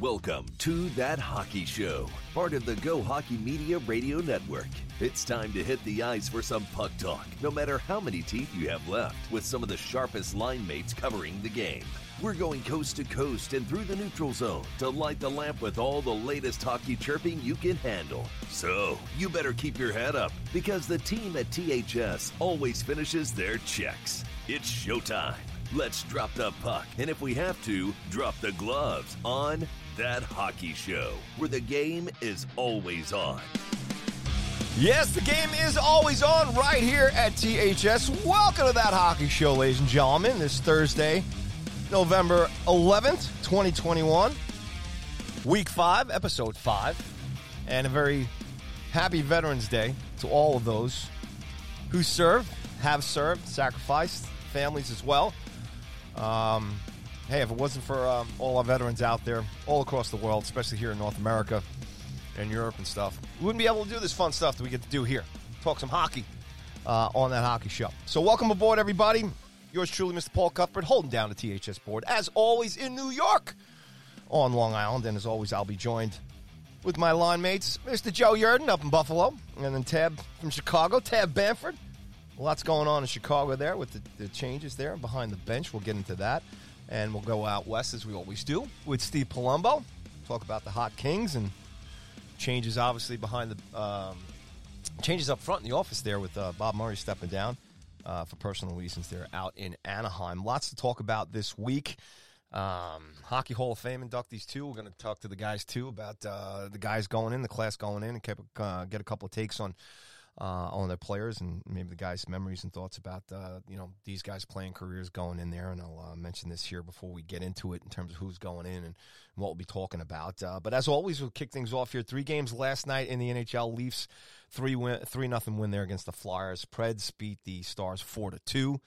Welcome to That Hockey Show, part of the Go Hockey Media Radio Network. It's time to hit the ice for some puck talk, no matter how many teeth you have left, with some of the sharpest line mates covering the game. We're going coast to coast and through the neutral zone to light the lamp with all the latest hockey chirping you can handle. So, you better keep your head up because the team at THS always finishes their checks. It's showtime. Let's drop the puck, and if we have to, drop the gloves on That Hockey Show, where the game is always on. Yes, the game is always on right here at THS. Welcome to That Hockey Show, ladies and gentlemen, this Thursday, November 11th, 2021, week five, episode five, and a very happy Veterans Day to all of those who served, have served, sacrificed, families as well. Um, hey, if it wasn't for um, all our veterans out there, all across the world, especially here in North America and Europe and stuff, we wouldn't be able to do this fun stuff that we get to do here. Talk some hockey uh, on that hockey show. So, welcome aboard, everybody. Yours truly, Mr. Paul Cuthbert, holding down the THS board, as always, in New York on Long Island. And as always, I'll be joined with my line mates, Mr. Joe Yerdon up in Buffalo, and then Tab from Chicago, Tab Bamford. Lots going on in Chicago there with the, the changes there behind the bench. We'll get into that. And we'll go out west as we always do with Steve Palumbo. Talk about the Hot Kings and changes, obviously, behind the um, changes up front in the office there with uh, Bob Murray stepping down uh, for personal reasons there out in Anaheim. Lots to talk about this week. Um, Hockey Hall of Fame inductees too. We're going to talk to the guys too about uh, the guys going in, the class going in, and uh, get a couple of takes on uh, on their players and maybe the guys' memories and thoughts about uh, you know these guys playing careers going in there. And I'll uh, mention this here before we get into it in terms of who's going in and what we'll be talking about. Uh, but as always, we'll kick things off here. Three games last night in the NHL. Leafs three win, three nothing win there against the Flyers. Preds beat the Stars four to two,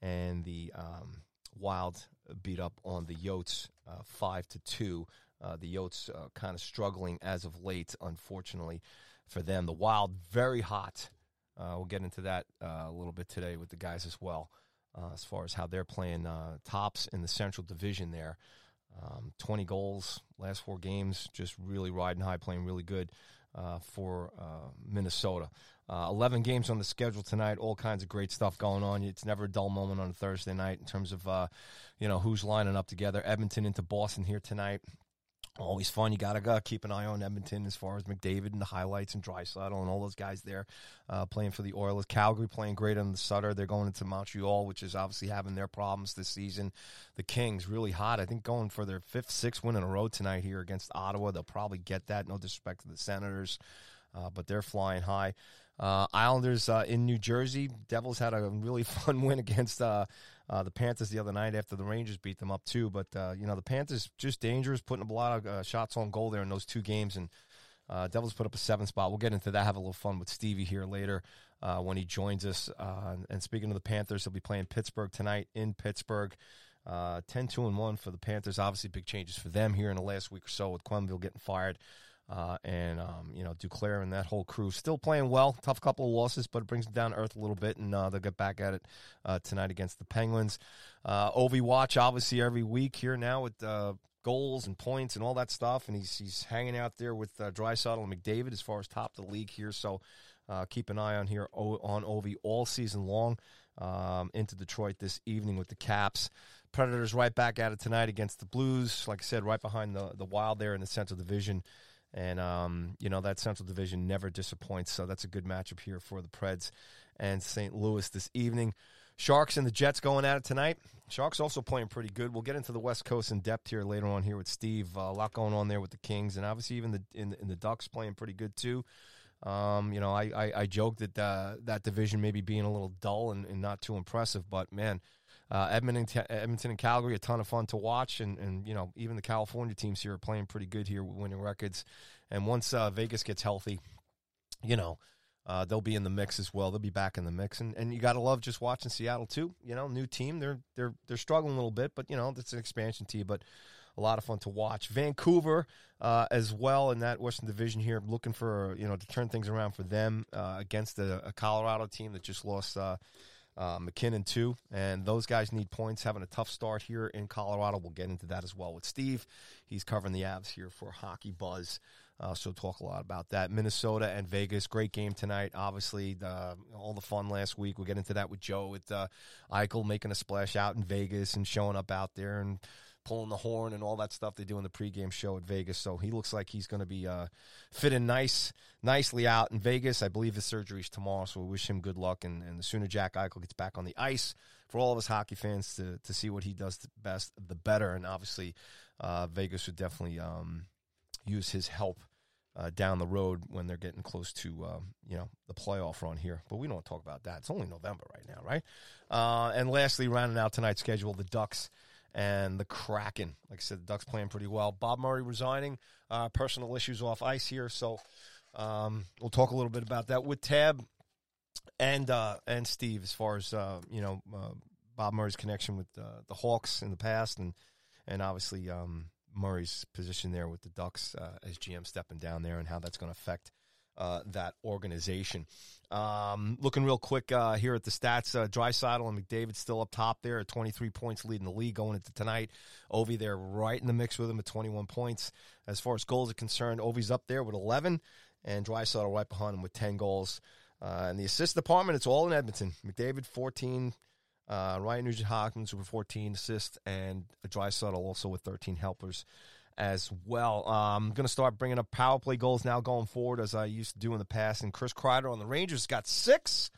and the um, Wild beat up on the Yotes uh, five to two. Uh, the Yotes kind of struggling as of late, unfortunately for them. The Wild, very hot. Uh, we'll get into that uh, a little bit today with the guys as well, uh, as far as how they're playing uh, tops in the Central Division there. Um, 20 goals, last four games, just really riding high, playing really good uh, for uh, Minnesota. 11 games on the schedule tonight, all kinds of great stuff going on. It's never a dull moment on a Thursday night in terms of, you know, who's lining up together. Edmonton into Boston here tonight. Always fun. You gotta go keep an eye on Edmonton as far as McDavid and the highlights and Draisaitl and all those guys there uh, playing for the Oilers. Calgary playing great on the Sutter. They're going into Montreal, which is obviously having their problems this season. The Kings really hot. I think going for their fifth, sixth win in a row tonight here against Ottawa. They'll probably get that. No disrespect to the Senators, uh, but they're flying high. Uh, Islanders uh, in New Jersey. Devils had a really fun win against uh, the Panthers the other night after the Rangers beat them up too. But uh, you know the Panthers just dangerous, putting a lot of uh, shots on goal there in those two games, and uh, Devils put up a seven spot. We'll get into that. Have a little fun with Stevie here later uh, when he joins us. Uh, and speaking of the Panthers, they'll be playing Pittsburgh tonight in Pittsburgh. 10 2 and 1 for the Panthers. Obviously, big changes for them here in the last week or so with Quenneville getting fired. Uh, and um, you know Duclair and that whole crew still playing well. Tough couple of losses, but it brings them down to earth a little bit, and uh, they'll get back at it uh, tonight against the Penguins. Uh, Ovi watch obviously every week here now with uh, goals and points and all that stuff, and he's he's hanging out there with uh, Draisaitl and McDavid as far as top of the league here. So uh, keep an eye on here on Ovi all season long. Um, into Detroit this evening with the Caps. Predators right back at it tonight against the Blues. Like I said, right behind the the Wild there in the Central Division. And, um, you know, that Central Division never disappoints. So that's a good matchup here for the Preds and St. Louis this evening. Sharks and the Jets going at it tonight. Sharks also playing pretty good. We'll get into the West Coast in depth here later on here with Steve. Uh, a lot going on there with the Kings, and obviously even the in, in the Ducks playing pretty good too. Um, you know, I, I, I joked that uh, that division maybe being a little dull and, and not too impressive, but man, uh, Edmonton, Edmonton and Calgary, a ton of fun to watch, and, and you know even the California teams here are playing pretty good here, winning records. And once uh, Vegas gets healthy, you know uh, they'll be in the mix as well. They'll be back in the mix, and, and you got to love just watching Seattle too. You know, new team, they're they're they're struggling a little bit, but you know it's an expansion team, but a lot of fun to watch. Vancouver uh, as well in that Western Division here, looking for you know to turn things around for them uh, against a, a, Colorado team that just lost uh, MacKinnon too, and those guys need points. Having a tough start here in Colorado. We'll get into that as well with Steve. He's covering the Avs here for Hockey Buzz. Uh, so talk a lot about that. Minnesota and Vegas, great game tonight. Obviously, the, all the fun last week. We'll get into that with Joe with uh, Eichel making a splash out in Vegas and showing up out there and pulling the horn and all that stuff they do in the pregame show at Vegas. So he looks like he's going to be uh, fitting nice, nicely out in Vegas. I believe his surgery is tomorrow, so we wish him good luck. And, and the sooner Jack Eichel gets back on the ice for all of us hockey fans to to see what he does best, the better. And obviously, uh, Vegas would definitely um, use his help. Uh, down the road when they're getting close to uh, you know the playoff run here, but we don't talk about that. It's only November right now, right? Uh, and lastly, rounding out tonight's schedule, the Ducks and the Kraken. Like I said, the Ducks playing pretty well. Bob Murray resigning, uh, personal issues off ice here, so um, we'll talk a little bit about that with Tab and uh, and Steve as far as uh, you know uh, Bob Murray's connection with uh, the Hawks in the past, and and obviously um, Murray's position there with the Ducks uh, as GM stepping down there, and how that's going to affect uh, that organization. Um, looking real quick uh, here at the stats, uh, Draisaitl and McDavid still up top there at 23 points, leading the league going into tonight. Ovi there right in the mix with him at 21 points. As far as goals are concerned, Ovi's up there with 11, and Draisaitl right behind him with 10 goals. Uh, in the assist department, it's all in Edmonton. McDavid 14, uh, Ryan Nugent Hopkins with 14 assists, and Draisaitl also with 13 helpers as well. I'm um, going to start bringing up power play goals now going forward as I used to do in the past. And Chris Kreider on the Rangers got six.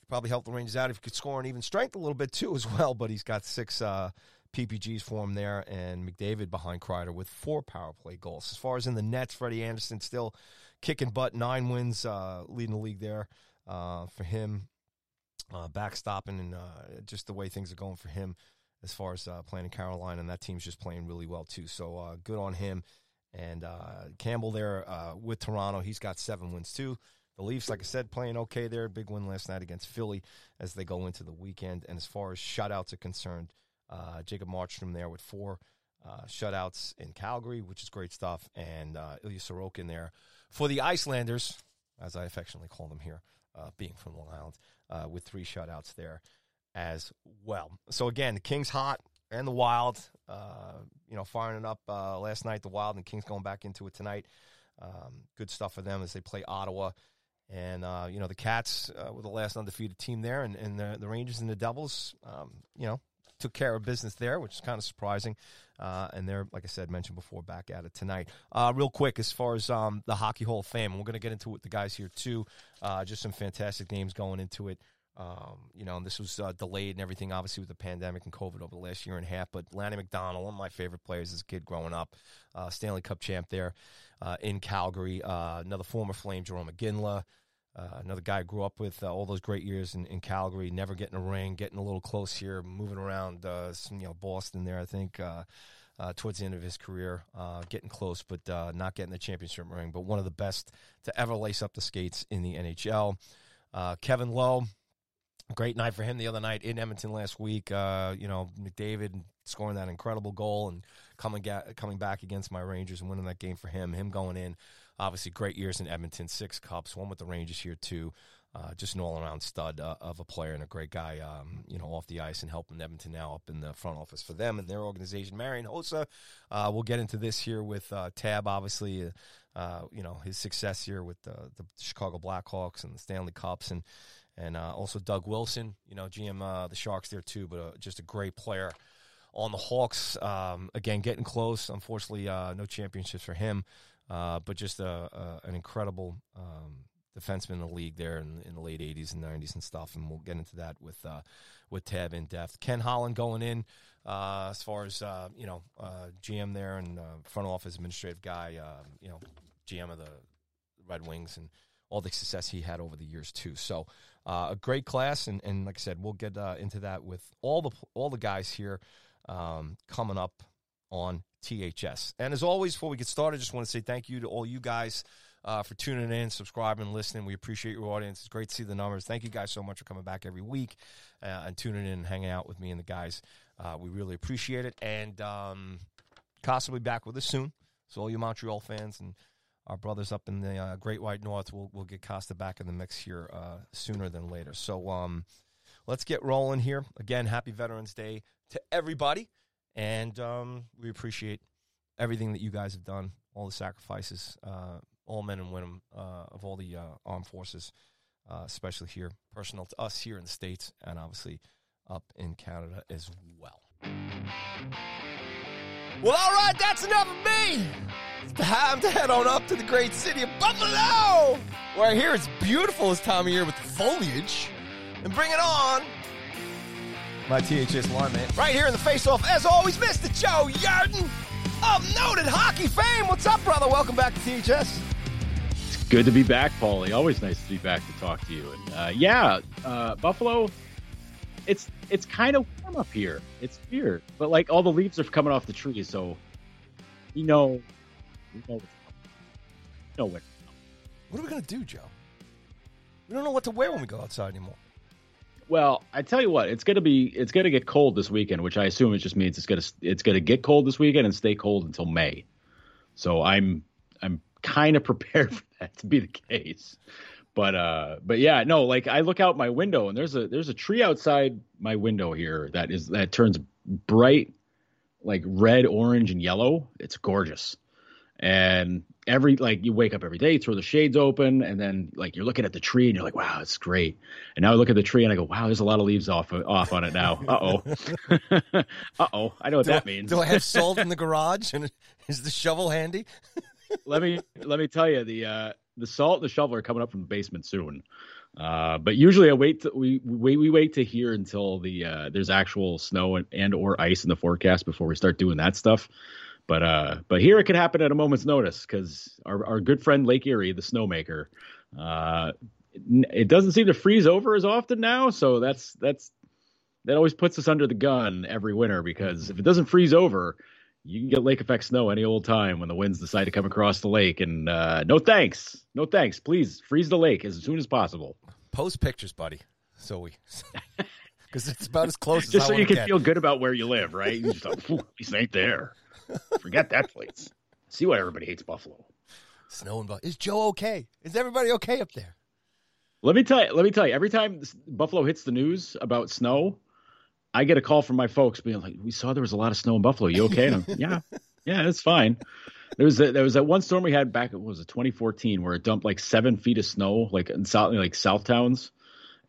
He probably helped the Rangers out if he could score an even strength a little bit too as well. But he's got six uh, PPGs for him there, and McDavid behind Kreider with four power play goals. As far as in the nets, Freddie Andersen still kicking butt, nine wins, uh, leading the league there uh, for him. Uh, backstopping and uh, just the way things are going for him as far as uh, playing in Carolina, and that team's just playing really well too. So uh, good on him. And uh, Campbell there uh, with Toronto, he's got seven wins too. The Leafs, like I said, playing okay there. Big win last night against Philly as they go into the weekend. And as far as shutouts are concerned, uh, Jacob Markstrom there with four uh, shutouts in Calgary, which is great stuff. And Ilya Sorokin there for the Icelanders, as I affectionately call them here, being from Long Island, with three shutouts there as well. So again, the Kings hot and the Wild, uh, you know, firing it up uh, last night. The Wild and the Kings going back into it tonight. Um, good stuff for them as they play Ottawa. And uh, you know the Cats uh, were the last undefeated team there, and, and the, the Rangers and the Devils, um, you know, took care of business there, which is kind of surprising. Uh, and they're, like I said, mentioned before, back at it tonight. Uh, real quick, as far as um, the Hockey Hall of Fame, we're going to get into it with the guys here too. Uh, just some fantastic names going into it. Um, you know, and this was uh, delayed and everything, obviously, with the pandemic and COVID over the last year and a half. But Lanny McDonald, one of my favorite players as a kid growing up, uh, Stanley Cup champ there uh, in Calgary. Uh, another former Flame, Jarome Iginla. Uh, another guy I grew up with uh, all those great years in, in, Calgary, never getting a ring, getting a little close here, moving around some, you know, Boston there, I think. towards the end of his career, getting close, but not getting the championship ring. But one of the best to ever lace up the skates in the NHL. Kevin Lowe, Great night for him the other night in Edmonton last week. Uh, you know, McDavid scoring that incredible goal and coming ga- coming back against my Rangers and winning that game for him. Him going in, obviously great years in Edmonton, six cups, one with the Rangers here too. Uh, just an all around stud uh, of a player and a great guy, um, you know, off the ice and helping Edmonton now up in the front office for them and their organization. Marian Hossa, uh, we'll get into this here with uh, Tab, obviously, uh, you know, his success here with the, the Chicago Blackhawks and the Stanley Cups and and uh, also Doug Wilson, you know, GM uh, the Sharks there too, but uh, just a great player on the Hawks. Um, again, getting close. Unfortunately, uh, no championships for him, uh, but just a, a, an incredible um, defenseman in the league there in, in, the late '80s and '90s and stuff. And we'll get into that with uh, with Tab in depth. Ken Holland going in as far as you know, GM there and front office administrative guy. you know, GM of the Red Wings and all the success he had over the years too. So uh, a great class, and, and like I said, we'll get uh, into that with all the all the guys here um, coming up on THS. And as always, before we get started, just want to say thank you to all you guys. Uh, for tuning in, subscribing, listening. We appreciate your audience. It's great to see the numbers. Thank you guys so much for coming back every week uh, and tuning in and hanging out with me and the guys. Uh, we really appreciate it. And um, Kosta will be back with us soon. So all you Montreal fans and our brothers up in the uh, Great White North will will get Kosta back in the mix here uh, sooner than later. So um, let's get rolling here. Again, happy Veterans Day to everybody. And um, we appreciate everything that you guys have done, all the sacrifices, uh, all men and women uh, of all the uh, armed forces, uh, especially here, personal to us here in the States, and obviously up in Canada as well. Well, all right, that's enough of me. Time to head on up to the great city of Buffalo, where I hear it's beautiful this time of year with the foliage, and bring it on. My THS lineman, right here in the face-off, as always, Mr. Joe Yerdon of noted hockey fame. What's up, brother? Welcome back to THS. It's good to be back, Paulie. Always nice to be back to talk to you. And uh, yeah, uh, Buffalo, it's it's kind of warm up here. It's weird, but like all the leaves are coming off the trees, so you know, you know, what's know what. What are we gonna do, Joe? We don't know what to wear when we go outside anymore. Well, I tell you what, it's gonna be it's gonna get cold this weekend, which I assume it just means it's gonna it's gonna get cold this weekend and stay cold until May. So I'm I'm kind of prepared for that to be the case. But uh but yeah, no, like I look out my window and there's a there's a tree outside my window here that is that turns bright like red, orange and yellow. It's gorgeous. And every like you wake up every day, throw the shades open, and then like you're looking at the tree and you're like, wow, it's great. And now I look at the tree and I go, wow, there's a lot of leaves off off on it now. Uh oh, uh oh, I know what do that I, means. Do I have salt in the garage and is the shovel handy? let me let me tell you the uh, the salt and the shovel are coming up from the basement soon. Uh, but usually I wait to, we, we we wait to hear until the uh, there's actual snow and, and or ice in the forecast before we start doing that stuff. But uh, but here it could happen at a moment's notice because our our good friend Lake Erie, the snowmaker, uh, it doesn't seem to freeze over as often now. So that's that's that always puts us under the gun every winter because if it doesn't freeze over, you can get lake effect snow any old time when the winds decide to come across the lake. And uh, no thanks, no thanks. Please freeze the lake as soon as possible. Post pictures, buddy. So we, because it's about as close as just I so you can get. feel good about where you live, right? You just "Phew, this ain't there. Forget that place. See why everybody hates Buffalo. Snow and Buffalo. is Joe okay? Is everybody okay up there? Let me tell you. Let me tell you. Every time Buffalo hits the news about snow, I get a call from my folks being like, "We saw there was a lot of snow in Buffalo. You okay?" And I'm, yeah, yeah, it's fine. There was a, there was that one storm we had back. What was it 2014 where it dumped like seven feet of snow, like in south like south towns,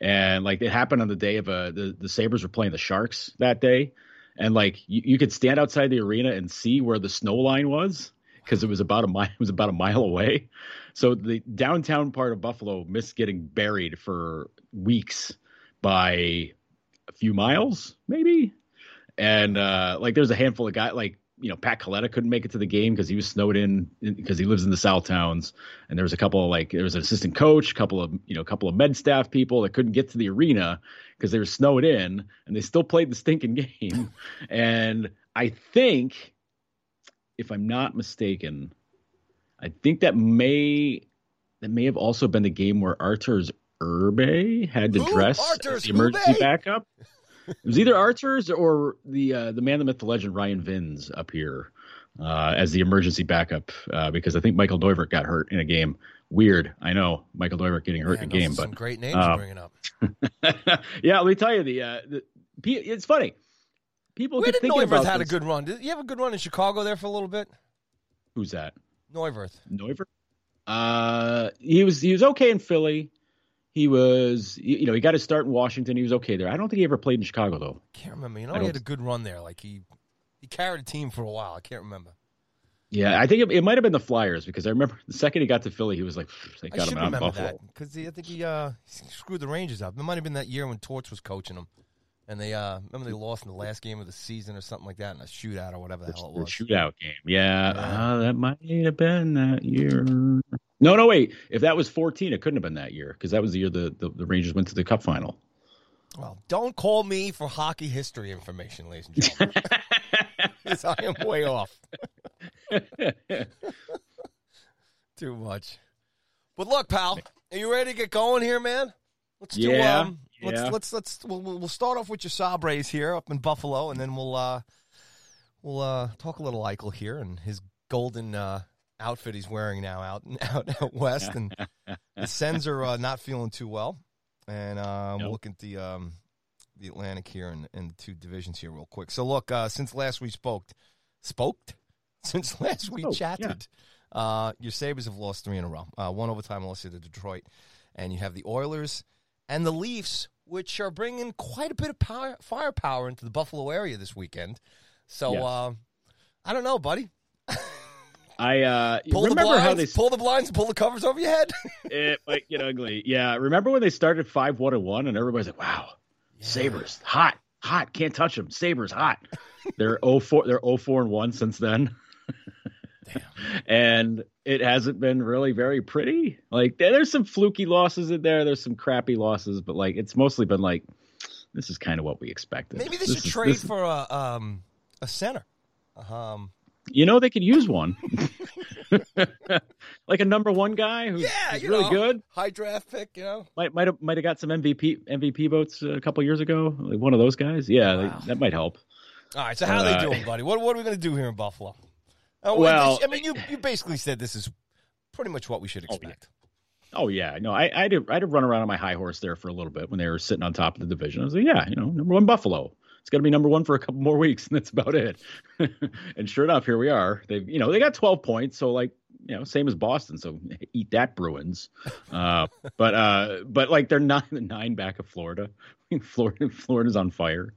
and like it happened on the day of a the the Sabres were playing the Sharks that day, and like you, you could stand outside the arena and see where the snow line was because it was about a mile it was about a mile away. So the downtown part of Buffalo missed getting buried for weeks by a few miles, maybe. And uh, like there's a handful of guys like you know Pat Coletta couldn't make it to the game because he was snowed in because he lives in the South Towns, and there was a couple of like there was an assistant coach, a couple of you know a couple of med staff people that couldn't get to the arena because they were snowed in, and they still played the stinking game. and I think, if I'm not mistaken, I think that may that may have also been the game where Arturs Irbe had to dress as the emergency backup. It was either Arturs or the uh, the man, the myth, the legend, Ryan Vinz up here uh, as the emergency backup uh, because I think Michael Neuvirth got hurt in a game. Weird, I know Michael Neuvirth getting hurt Man, in a game, but some great names uh, you're bringing up. yeah, let me tell you the, uh, the it's funny. People Where did Neuvirth had a good run? Did you have a good run in Chicago there for a little bit? Who's that? Neuvirth. Neuver. Uh, he was he was okay in Philly. He was you know he got his start in Washington. He was okay there. I don't think he ever played in Chicago though. I can't remember. You know, I he had a good run there. Like he, he carried a team for a while. I can't remember. Yeah, I think it, it might have been the Flyers because I remember the second he got to Philly, he was like, they I got should him out remember Buffalo. because I think he uh screwed the Rangers up. It might have been that year when Torch was coaching them, and they uh remember they lost in the last game of the season or something like that in a shootout or whatever the The, hell it the was. shootout game. Yeah, Yeah. Uh, that might have been that year. No, no, wait. If that was 14, it couldn't have been that year because that was the year the, the, the Rangers went to the Cup final. Well, don't call me for hockey history information, ladies and gentlemen. 'Cause I am way off. Too much. But look, pal, are you ready to get going here, man? Let's do Yeah, um let's yeah. let's let's we'll, we'll we'll start off with your Sabres here up in Buffalo and then we'll uh we'll uh talk a little Eichel here and his golden uh outfit he's wearing now out out out west and the Sens are uh, not feeling too well. And uh, Nope. we'll look at the um the Atlantic here and, and the two divisions here real quick. So look, uh, since last we spoke, spoke since last we Oh, chatted, uh, your Sabres have lost three in a row. Uh, one overtime loss to Detroit, and you have the Oilers and the Leafs, which are bringing quite a bit of power, firepower into the Buffalo area this weekend. So Yes. uh, I don't know, buddy. I uh, Pull the remember blinds, how they pull the blinds, and pull the covers over your head. it might get ugly. Yeah, remember when they started five one and one, and everybody's like, "Wow, Sabres hot, hot, can't touch them. Sabres hot." they're 04, They're 04 and one since then. and it hasn't been really very pretty. Like there's some fluky losses in there. There's some crappy losses, but like it's mostly been like this is kind of what we expected. Maybe they This should is- trade for a um, a center. Um, You know they could use one, like a number one guy who's, yeah, who's really know, good. high draft pick. You know, Might might have might have got some MVP MVP votes a couple years ago. Like one of those guys. Yeah, Wow. that might help. All right, so how Uh, they doing, buddy? What what are we going to do here in Buffalo? Uh, Well- I mean, you you basically said this is pretty much what we should Oh, expect. Oh yeah, no, I I I did run around on my high horse there for a little bit when they were sitting on top of the division. I was like, yeah, you know, number one Buffalo. It's got to be number one for a couple more weeks, and that's about it. and sure enough, here we are. They've you know they got twelve points, so like you know same as Boston. So eat that Bruins. Uh, but uh, but like they're nine nine back of Florida. Florida Florida's on fire,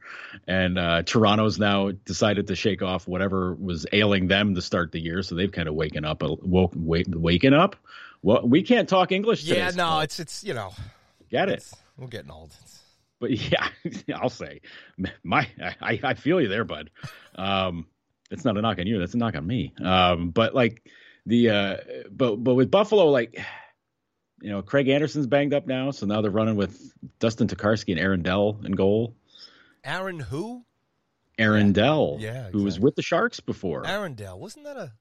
and uh, Toronto's now decided to shake off whatever was ailing them to start the year. So they've kind of waken up, woke, wake, waking up. Well, we can't talk English. Today, Yeah, no, so it's it's you know, get it. we're getting old. It's, But yeah, I'll say, my I, I feel you there, bud. Um, it's not a knock on you. That's a knock on me. Um, but like the uh, but but with Buffalo, like you know, Craig Anderson's banged up now, so now they're running with Dustin Tokarski and Aaron Dell in goal. Aaron who? Aaron Dell, Yeah, who was with the Sharks before. Arendelle. Wasn't that a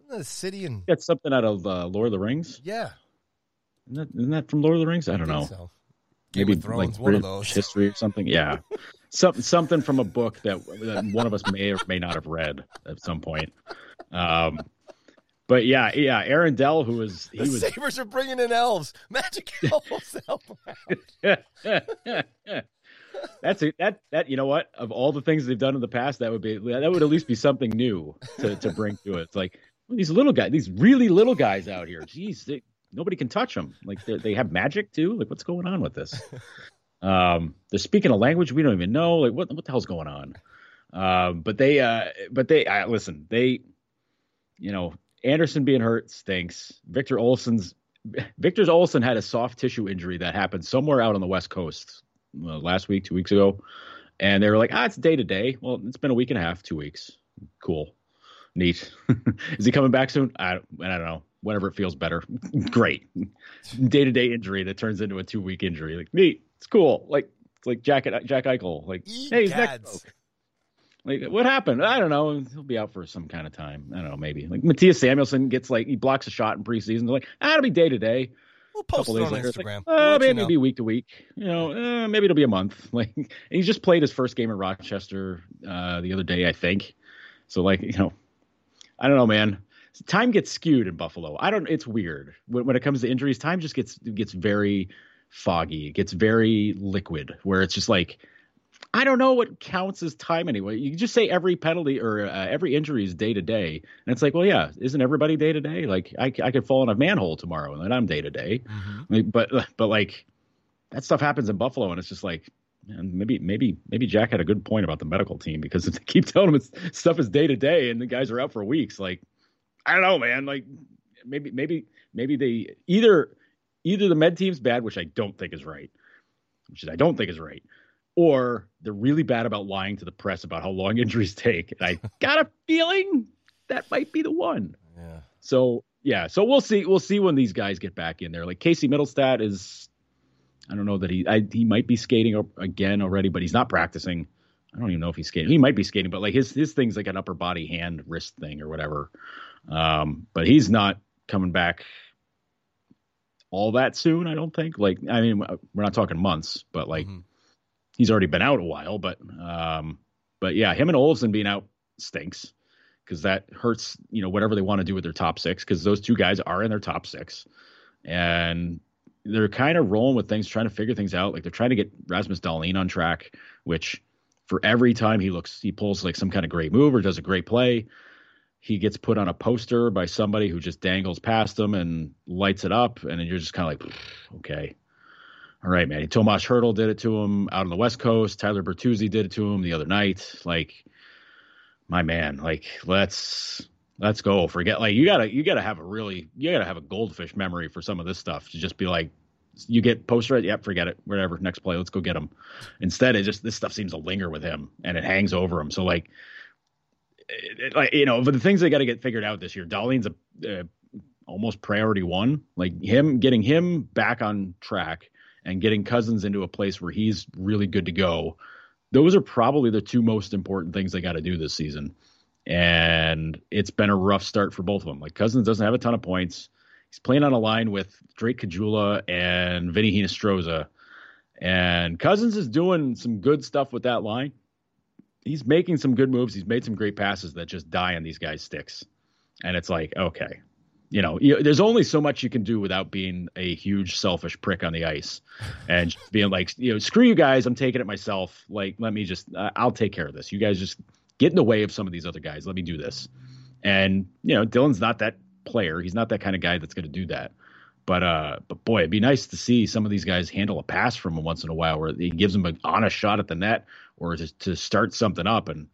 wasn't that a city in? That's something out of uh, Lord of the Rings. Yeah, Isn't that, isn't that from Lord of the Rings? I don't know. So. Game maybe of Thrones, like one of British those. history or something. Yeah, something something from a book that, that one of us may or may not have read at some point. Um, but yeah, yeah, Aaron Dell, who was he The was Sabres are bringing in elves, magic elves. help them out. that's a, that that you know what of all the things they've done in the past that would be that would at least be something new to to bring to it. It's like these little guys, these really little guys out here. Jeez, they, nobody can touch them. Like they they have magic too. Like what's going on with this? Um, they're speaking a language we don't even know. Like what what the hell's going on? Um, but they uh, but they uh, listen. They, you know, Anderson being hurt stinks. Victor Olofsson's Victor Olofsson had a soft tissue injury that happened somewhere out on the West Coast uh, last week, two weeks ago, and they were like, ah, it's day to day. Well, it's been a week and a half, two weeks. Cool, neat. Is he coming back soon? I I don't know. Whenever it feels better, great. Day to day injury that turns into a two week injury, like neat. It's cool. Like it's like Jack Jack Eichel. Like hey, he's next. Like what happened? I don't know. He'll be out for some kind of time. I don't know. Maybe like Mattias Samuelsson gets like he blocks a shot in preseason. They're like, ah, it'll be day to day. We'll post it on later, like, Instagram. We'll let you maybe it'll be week to week. You know, uh, maybe it'll be a month. Like, he just played his first game in Rochester uh, the other day, I think. So, like, you know, I don't know, man. Time gets skewed in Buffalo. I don't. It's weird when, when it comes to injuries. Time just gets gets very foggy. It gets very liquid, where it's just like. I don't know what counts as time anyway. You just say every penalty or uh, every injury is day to day, and it's like, well, yeah, isn't everybody day to day? Like, I, I could fall in a manhole tomorrow, and then I'm day to day. Mhm. But but like that stuff happens in Buffalo, and it's just like man, maybe maybe maybe Jack had a good point about the medical team because if they keep telling him it's, stuff is day to day and the guys are out for weeks, like I don't know, man. Like maybe maybe maybe they either either the med team's bad, which I don't think is right, which is I don't think is right, or they're really bad about lying to the press about how long injuries take. And I got a feeling that might be the one. Yeah. So yeah, so we'll see. We'll see when these guys get back in there. Like Casey Mittelstadt is, I don't know that he I, he might be skating again already, but he's not practicing. I don't even know if he's skating. He might be skating, but like his his thing's like an upper body hand wrist thing or whatever. Um, but he's not coming back all that soon. I don't think. Like I mean, we're not talking months, but like Mhm. he's already been out a while. But um, but yeah, him and Olofsson being out stinks because that hurts. You know, whatever they want to do with their top six, because those two guys are in their top six, and they're kind of rolling with things, trying to figure things out. Like they're trying to get Rasmus Dahlin on track, which for every time he looks, he pulls like some kind of great move or does a great play, he gets put on a poster by somebody who just dangles past him and lights it up, and then you're just kind of like, okay, all right, man. Tomas Hertl did it to him out on the West Coast. Tyler Bertuzzi did it to him the other night. Like, my man, like let's let's go. Forget like you gotta you gotta have a really you gotta have a goldfish memory for some of this stuff to just be like you get poster it, yep, forget it, whatever. Next play, let's go get him. Instead, it just this stuff seems to linger with him and it hangs over him. So like, like you know, but the things they got to get figured out this year. Dahlin's a uh, almost priority one. Like him getting him back on track and getting Cozens into a place where he's really good to go those are probably the two most important things they got to do this season. And it's been a rough start for both of them. Like Cozens doesn't have a ton of points. He's playing on a line with Drake Caggiula and Vinny Hinostroza. And Cozens is doing some good stuff with that line. He's making some good moves. He's made some great passes that just die on these guys' sticks. And it's like, okay, you know, you, there's only so much you can do without being a huge selfish prick on the ice and being like, you know, screw you guys, I'm taking it myself. Like, let me just, uh, I'll take care of this. You guys just get in the way of some of these other guys. Let me do this. And you know, Dylan's not that player. He's not that kind of guy that's going to do that. But uh, but boy, it'd be nice to see some of these guys handle a pass from him once in a while, where he gives them an honest shot at the net, or to to start something up and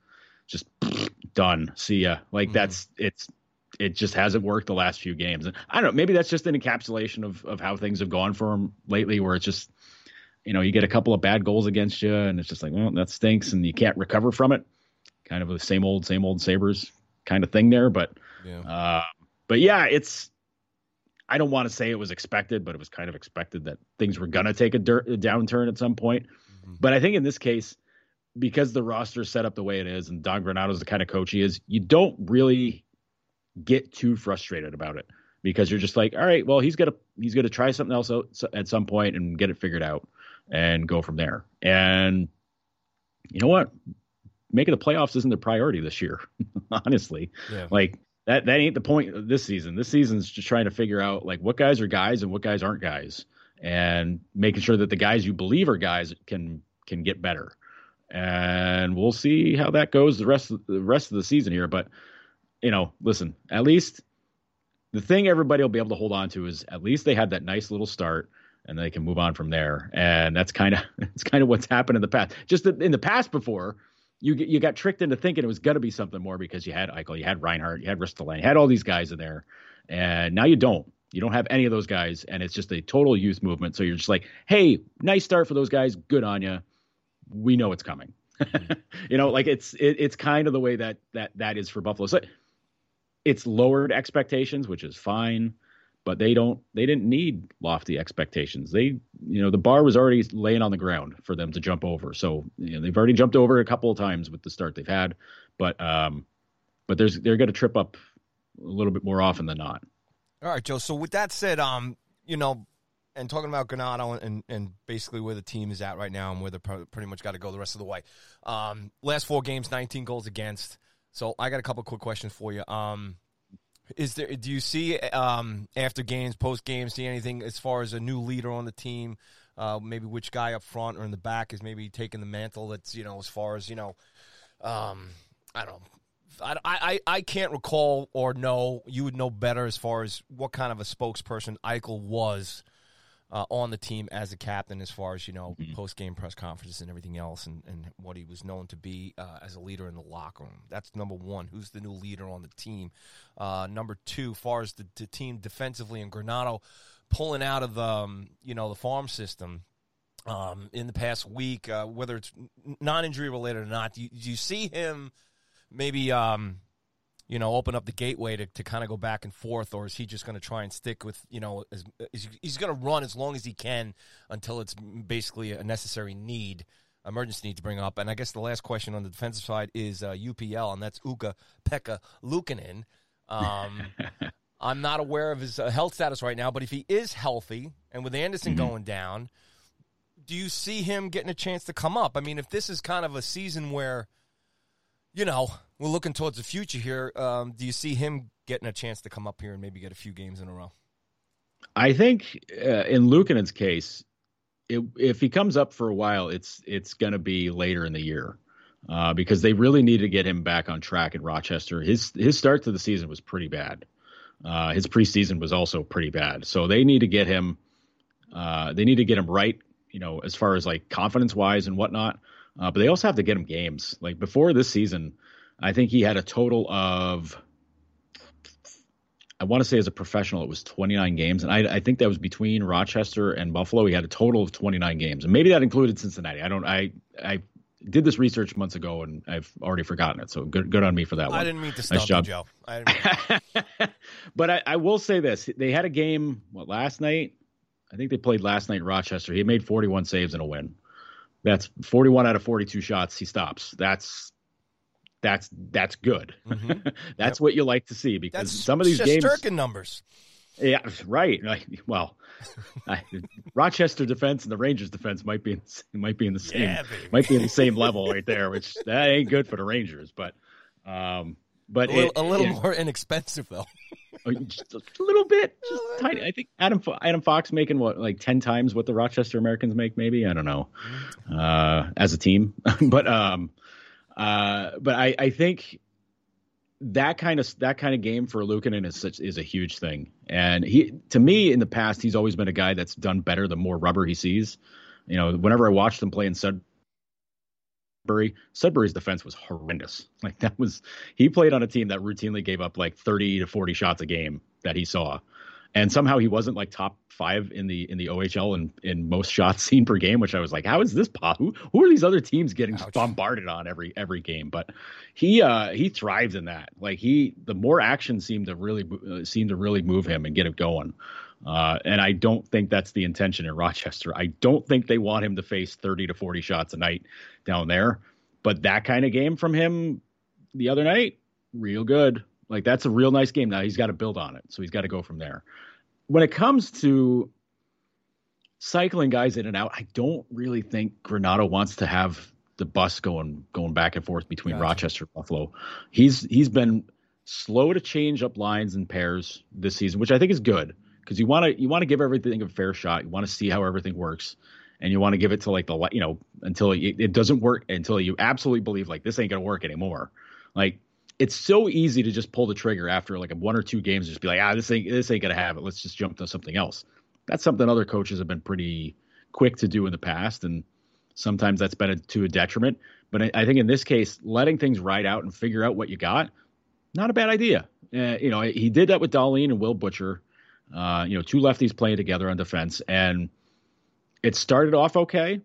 just done. See ya. Like mm-hmm. that's it's it just hasn't worked the last few games. And I don't know, maybe that's just an encapsulation of of how things have gone for him lately, where it's just you know you get a couple of bad goals against you, and it's just like well that stinks, and you can't recover from it. Kind of the same old same old Sabres kind of thing there, but yeah. Uh, but yeah, it's. I don't want to say it was expected, but it was kind of expected that things were gonna take a, dirt, a downturn at some point. Mm-hmm. But I think in this case, because the roster is set up the way it is, and Don Granato is the kind of coach he is, you don't really get too frustrated about it because you're just like, all right, well, he's gonna he's gonna try something else out at some point and get it figured out and go from there. And you know what? Making the playoffs isn't the priority this year, honestly. Yeah. Like that that ain't the point of this season. This season's just trying to figure out like what guys are guys and what guys aren't guys, and making sure that the guys you believe are guys can can get better. And we'll see how that goes the rest of the rest of the season here. But you know, listen, at least the thing everybody will be able to hold on to is at least they had that nice little start and they can move on from there. And that's kind of it's kind of what's happened in the past. Just in the past before, you you got tricked into thinking it was going to be something more because you had Eichel, you had Reinhart, you had Ristolainen, you had all these guys in there, and now you don't. You don't have any of those guys, and it's just a total youth movement. So you're just like, hey, nice start for those guys. Good on you. We know it's coming. you know, like it's it, it's kind of the way that that that is for Buffalo. So it's lowered expectations, which is fine, but they don't they didn't need lofty expectations. They you know the bar was already laying on the ground for them to jump over. So you know, they've already jumped over a couple of times with the start they've had, but um, but there's they're going to trip up a little bit more often than not. All right, Joe. So with that said, um, you know, and talking about Granato and, and basically where the team is at right now and where they're pretty much got to go the rest of the way. Um, last four games, 19 goals against. So I got a couple quick questions for you. Um, is there? Do you see um, after games, post games, see anything as far as a new leader on the team? Uh, maybe which guy up front or in the back is maybe taking the mantle. That's you know as far as you know. Um, I don't. I, I, I can't recall or know. You would know better as far as what kind of a spokesperson Eichel was uh, on the team as a captain, as far as you know, mm-hmm. post game press conferences and everything else, and, and what he was known to be uh, as a leader in the locker room. That's number one. Who's the new leader on the team? Uh, number two, far as the, the, team defensively and Granato pulling out of the um, you know the farm system. Um, in the past week, uh, whether it's non-injury related or not, do you, do you see him maybe um, you know, open up the gateway to, to kind of go back and forth, or is he just going to try and stick with, you know, as, is, he's going to run as long as he can until it's basically a necessary need, emergency need to bring up. And I guess the last question on the defensive side is uh, UPL, and that's Uka Pekka Luukkonen. Um, I'm not aware of his uh, health status right now, but if he is healthy and with Anderson mm-hmm. going down, do you see him getting a chance to come up? I mean, if this is kind of a season where, you know, we're looking towards the future here. Um, do you see him getting a chance to come up here and maybe get a few games in a row? I think uh, in Luukkonen's case, it, if he comes up for a while, it's it's going to be later in the year uh, because they really need to get him back on track in Rochester. His his start to the season was pretty bad. Uh, his preseason was also pretty bad. So they need to get him. Uh, they need to get him right. You know, as far as like confidence wise and whatnot. Uh, but they also have to get him games. Like before this season, I think he had a total of. I want to say as a professional, it was 29 games, and I, I think that was between Rochester and Buffalo. He had a total of 29 games, and maybe that included Cincinnati. I don't. I I did this research months ago and I've already forgotten it. So good, good on me for that one. I didn't mean to stop nice job. you, Joe. I but I, I, will say this: they had a game what last night. I think they played last night in Rochester. He made 41 saves in a win. That's 41 out of 42 shots he stops. That's that's that's good. Mm-hmm. that's yep. what you like to see because that's some of these games numbers. Yeah, right. Well, I, Rochester defense and the Rangers defense might be in, might be in the same yeah, might be in the same level right there, which that ain't good for the Rangers. But um, but a little, it, a little it, more inexpensive though. Oh, just a little bit, just tiny. I think Adam Adam Fox making what like ten times what the Rochester Americans make, maybe I don't know, uh, as a team. but um, uh, but I I think that kind of that kind of game for Luukkonen is such is a huge thing. And he to me in the past he's always been a guy that's done better the more rubber he sees. You know, whenever I watched him play in Sudbury, Sudbury's defense was horrendous. Like that was he played on a team that routinely gave up like 30 to 40 shots a game that he saw and somehow he wasn't like top five in the in the OHL in, in most shots seen per game, which I was like, how is this? Who, who are these other teams getting Ouch. bombarded on every every game? But he uh he thrives in that. Like he the more action seemed to really uh, seemed to really move him and get it going. Uh, and I don't think that's the intention in Rochester. I don't think they want him to face 30 to 40 shots a night down there. But that kind of game from him the other night, real good. Like that's a real nice game. Now he's got to build on it, so he's got to go from there. When it comes to cycling guys in and out, I don't really think Granato wants to have the bus going going back and forth between gotcha. Rochester and Buffalo. He's he's been slow to change up lines and pairs this season, which I think is good because you want to you want to give everything a fair shot. You want to see how everything works, and you want to give it to like the you know until it, it doesn't work until you absolutely believe like this ain't gonna work anymore. Like it's so easy to just pull the trigger after like one or two games, just be like, ah, this ain't this ain't gonna have it. Let's just jump to something else. That's something other coaches have been pretty quick to do in the past, and sometimes that's been a, to a detriment. But I, I, think in this case, letting things ride out and figure out what you got, not a bad idea. Uh, you know, he did that with Dahlin and Will Butcher. Uh, you know, two lefties playing together on defense, and it started off okay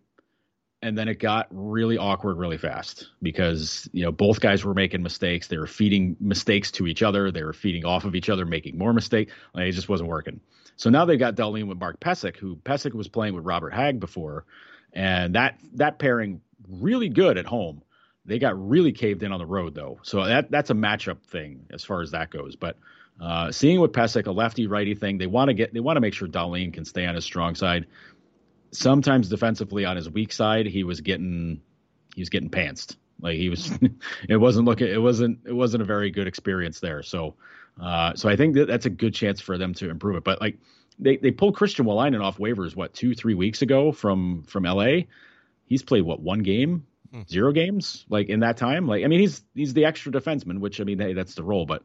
and then it got really awkward really fast because you know both guys were making mistakes. They were feeding mistakes to each other. They were feeding off of each other making more mistakes like, it just wasn't working. So now they got Dahlin with Mark Pysyk who Pysyk was playing with Robert Hagg before. And that that pairing really good at home. They got really caved in on the road though. So that that's a matchup thing as far as that goes. But uh, seeing with Pysyk a lefty righty thing they want to get they want to make sure Dahlin can stay on his strong side sometimes defensively on his weak side, he was getting he was getting pantsed. Like he was, it wasn't looking, it wasn't, it wasn't a very good experience there. So, uh, so I think that that's a good chance for them to improve it. But like they they pulled Christian Wolanin off waivers what two three weeks ago from from L.A. He's played what one game, hmm. zero games like in that time. Like I mean he's he's the extra defenseman, which I mean hey that's the role, but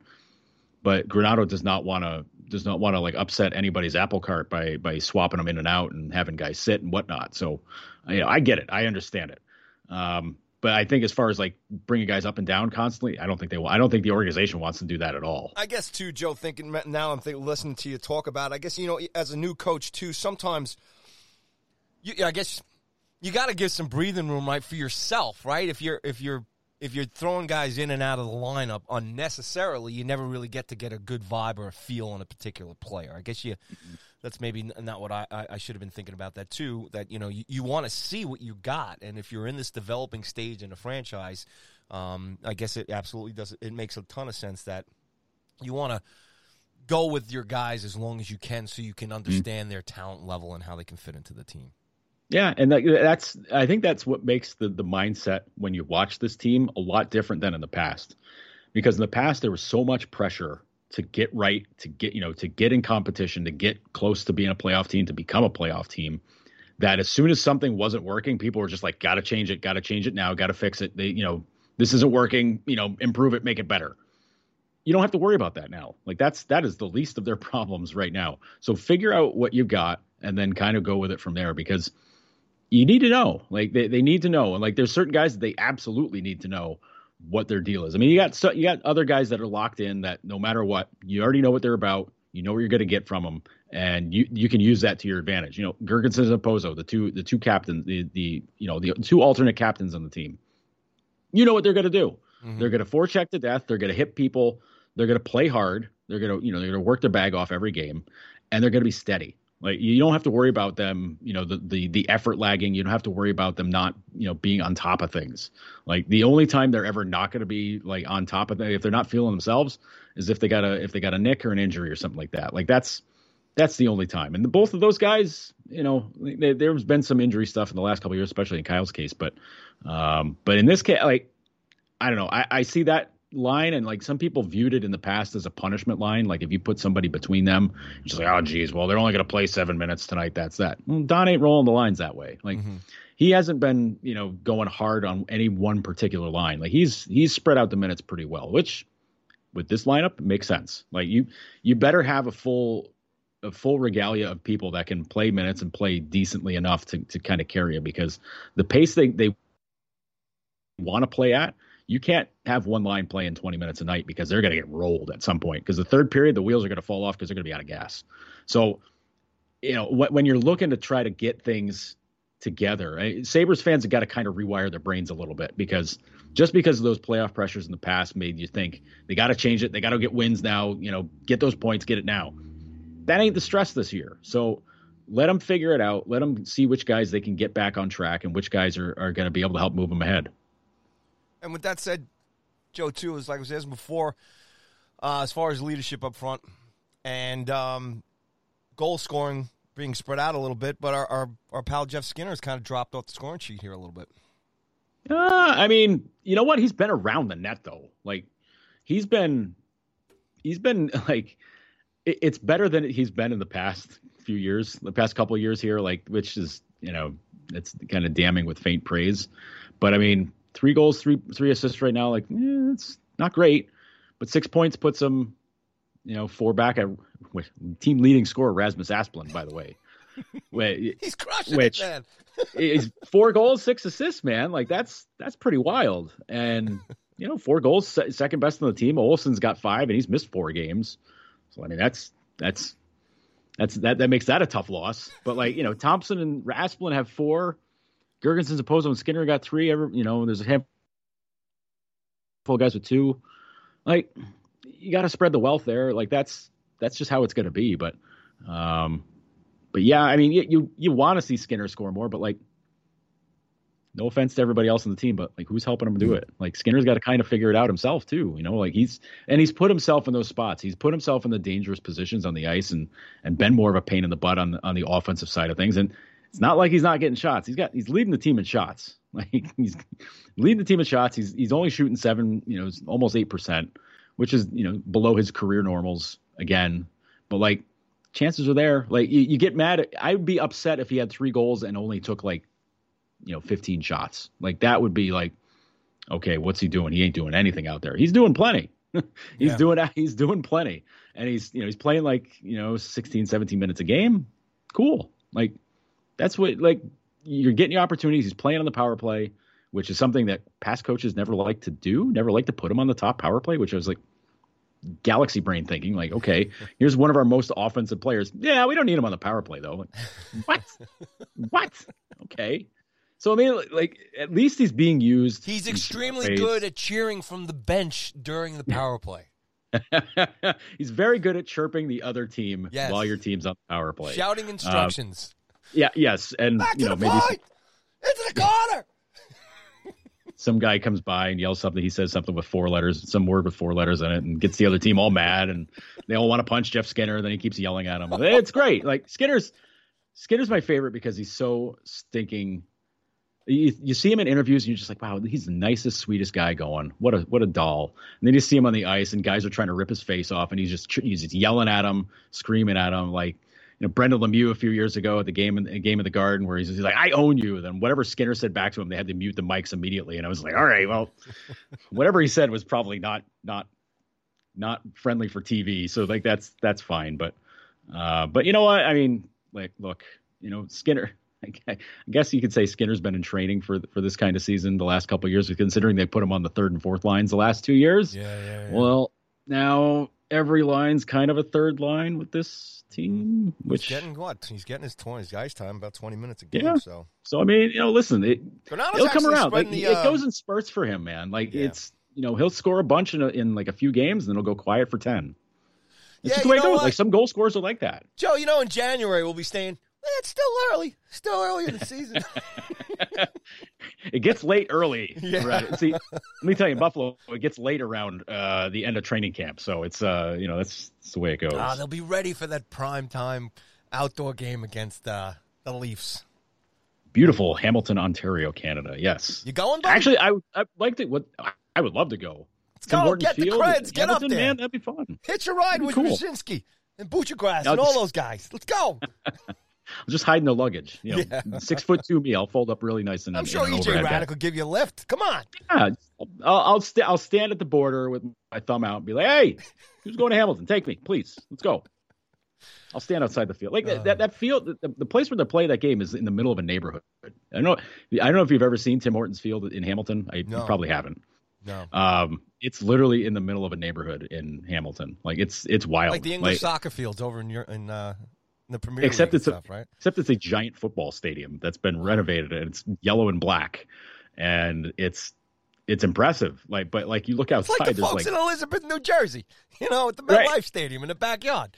but Granato does not want to does not want to like upset anybody's apple cart by by swapping them in and out and having guys sit and whatnot. So, you know, I get it, I understand it. Um, but I think as far as like bringing guys up and down constantly, I don't think they will. I don't think the organization wants to do that at all. I guess too, Joe. Thinking now, I'm thinking, listening to you talk about. I guess you know, as a new coach too, sometimes you, I guess you got to give some breathing room, right, for yourself, right? If you're if you're if you're throwing guys in and out of the lineup unnecessarily, you never really get to get a good vibe or a feel on a particular player. I guess you that's maybe not what I, I should have been thinking about that too. That you know you, you want to see what you got, and if you're in this developing stage in a franchise, um, I guess it absolutely does. It makes a ton of sense that you want to go with your guys as long as you can, so you can mm-hmm. understand mm-hmm. their talent level and how they can fit into the team. Yeah, and that, that's I think that's what makes the the mindset when you watch this team a lot different than in the past. Because in the past there was so much pressure to get right, to get, you know, to get in competition, to get close to being a playoff team, to become a playoff team. That as soon as something wasn't working, people were just like, got to change it, got to change it now, got to fix it. They, you know, this isn't working, you know, improve it, make it better. You don't have to worry about that now. Like that's that is the least of their problems right now. So figure out what you've got and then kind of go with it from there because you need to know. Like they, they need to know. And like there's certain guys that they absolutely need to know what their deal is. I mean, you got so, you got other guys that are locked in that no matter what, you already know what they're about. You know what you're going to get from them, and you you can use that to your advantage. You know, Girgensons and Okposo, the two the two captains, the the you know the two alternate captains on the team. You know what they're going to do. Mm-hmm. They're going to forecheck to death. They're going to hit people. They're going to play hard. They're going to you know they're going to work their bag off every game, and they're going to be steady. Like you don't have to worry about them, you know, the the the effort lagging. You don't have to worry about them not, you know, being on top of things. Like the only time they're ever not going to be like on top of if they're not feeling themselves is if they got a if they got a nick or an injury or something like that. Like that's that's the only time. And the, both of those guys, you know, they, there's been some injury stuff in the last couple years, especially in Kyle's case. But um, but in this case, like I don't know, I, I see that line and like some people viewed it in the past as a punishment line. Like if you put somebody between them it's just like oh geez well they're only going to play seven minutes tonight that's that. Well, don ain't rolling the lines that way. Like mm-hmm. he hasn't been you know going hard on any one particular line. Like he's he's spread out the minutes pretty well which with this lineup makes sense. Like you you better have a full a full regalia of people that can play minutes and play decently enough to, to kind of carry it because the pace they, they want to play at you can't have one line playing 20 minutes a night because they're going to get rolled at some point. Because the third period, the wheels are going to fall off because they're going to be out of gas. So, you know, when you're looking to try to get things together, eh, Sabres fans have got to kind of rewire their brains a little bit because just because of those playoff pressures in the past made you think they got to change it, they got to get wins now, you know, get those points, get it now. That ain't the stress this year. So let them figure it out. Let them see which guys they can get back on track and which guys are, are going to be able to help move them ahead. And with that said, Joe, too, is like I was asking before, uh, as far as leadership up front and um, goal scoring being spread out a little bit, but our, our, our pal Jeff Skinner has kind of dropped off the scoring sheet here a little bit. Uh, I mean, you know what? He's been around the net though. Like he's been, he's been like, it, it's better than he's been in the past few years, the past couple years here. Like, which is you know, it's kind of damning with faint praise. But I mean, three goals, three three assists right now. Like eh, it's not great, but six points puts him, you know, four back at team leading scorer Rasmus Asplund. By the way, Wait, he's crushing which, it, man. he's four goals, six assists, man. Like that's that's pretty wild. And you know, four goals, second best on the team. Olofsson's got five, and he's missed four games. So I mean, that's that's that's that that makes that a tough loss. But like you know, Thompson and Asplund have four. Girgensons Okposo when Skinner got three. Ever you know, there's a handful of guys with two. Like you got to spread the wealth there. Like that's that's just how it's going to be. But um, but yeah, I mean, you you, you want to see Skinner score more, but like. No offense to everybody else on the team, but like who's helping him do it? Like Skinner's got to kind of figure it out himself too, you know. Like he's and he's put himself in those spots. He's put himself in the dangerous positions on the ice and and been more of a pain in the butt on on the offensive side of things. And it's not like he's not getting shots. He's got he's leading the team in shots. Like he's leading the team in shots. He's he's only shooting seven, you know, almost eight percent, which is you know below his career normals again. But like chances are there. Like you, you get mad. At, I'd be upset if he had three goals and only took like you know 15 shots. Like that would be like okay, what's he doing? He ain't doing anything out there. He's doing plenty. he's yeah. doing he's doing plenty. And he's you know he's playing like, you know, 16 17 minutes a game. Cool. Like that's what like you're getting your opportunities. He's playing on the power play, which is something that past coaches never like to do. Never like to put him on the top power play, which I was like galaxy brain thinking. Like, okay, here's one of our most offensive players. Yeah, we don't need him on the power play though. Like, what? what? Okay. So I mean, like at least he's being used. He's extremely good at cheering from the bench during the power play. he's very good at chirping the other team yes. while your team's on the power play, shouting um, instructions. Yeah, yes, and Back you know maybe point! into the corner. some guy comes by and yells something. He says something with four letters, some word with four letters in it, and gets the other team all mad, and they all want to punch Jeff Skinner. Then he keeps yelling at him. It's great. Like Skinner's Skinner's my favorite because he's so stinking You, you see him in interviews, and you're just like, wow, he's the nicest, sweetest guy going. What a what a doll. And then you see him on the ice, and guys are trying to rip his face off, and he's just he's just yelling at him, screaming at him, like you know Brendan Lemieux a few years ago at the game in the game of the Garden, where he's, he's like, I own you. And then whatever Skinner said back to him, they had to mute the mics immediately, and I was like, all right, well, whatever he said was probably not not not friendly for TV, so like that's that's fine, but uh, but you know what? I mean, like, look, you know, Skinner I guess you could say Skinner's been in training for for this kind of season the last couple years, considering they put him on the third and fourth lines the last two years. Yeah, yeah, yeah. Well, now every line's kind of a third line with this team. Which he's getting what? He's getting his twenty his ice time about twenty minutes a game. Yeah. So, so I mean, you know, listen, it, it'll come around. Like, the, uh, it goes in spurts for him, man. Like yeah. it's you know he'll score a bunch in a, in like a few games, and then he'll go quiet for ten. That's yeah, just the way it goes. What? Like some goal scorers are like that. Joe, you know, in January we'll be staying it's still early. Still early in the season. it gets late early. Yeah. Right. See, let me tell you, Buffalo, it gets late around uh, the end of training camp. So it's, uh, you know, that's, that's the way it goes. Ah, they'll be ready for that prime time outdoor game against uh, the Leafs. Beautiful Hamilton, Ontario, Canada. Yes. You going? Buddy? Actually, I I like to. What I would love to go. Let's go. Get Field, the creds. Get Hamilton, up there. Man, that'd be fun. Hitch a ride with cool. Brzezinski and Buccigross and all those guys. Let's go. I'll just hiding the luggage. You know, yeah. six foot two me. I'll fold up really nice. And I'm sure EJ Hradek will give you a lift. Come on. Yeah, I'll I'll, st- I'll, stand at the border with my thumb out and be like, "Hey, who's going to Hamilton? Take me, please. Let's go." I'll stand outside the field. Like uh, that, that field, the, the, place where they play that game is in the middle of a neighborhood. I don't know. I don't know if you've ever seen Tim Hortons Field in Hamilton. I no. you probably haven't. No. Um, it's literally in the middle of a neighborhood in Hamilton. Like it's it's wild. Like the English like, soccer fields over in your in uh, the Premier except League it's stuff, a, right? Except it's a giant football stadium that's been renovated and it's yellow and black, and it's it's impressive. Like, but like you look outside, it's like the folks like in Elizabeth, New Jersey, you know, at the MetLife Right. Stadium in the backyard.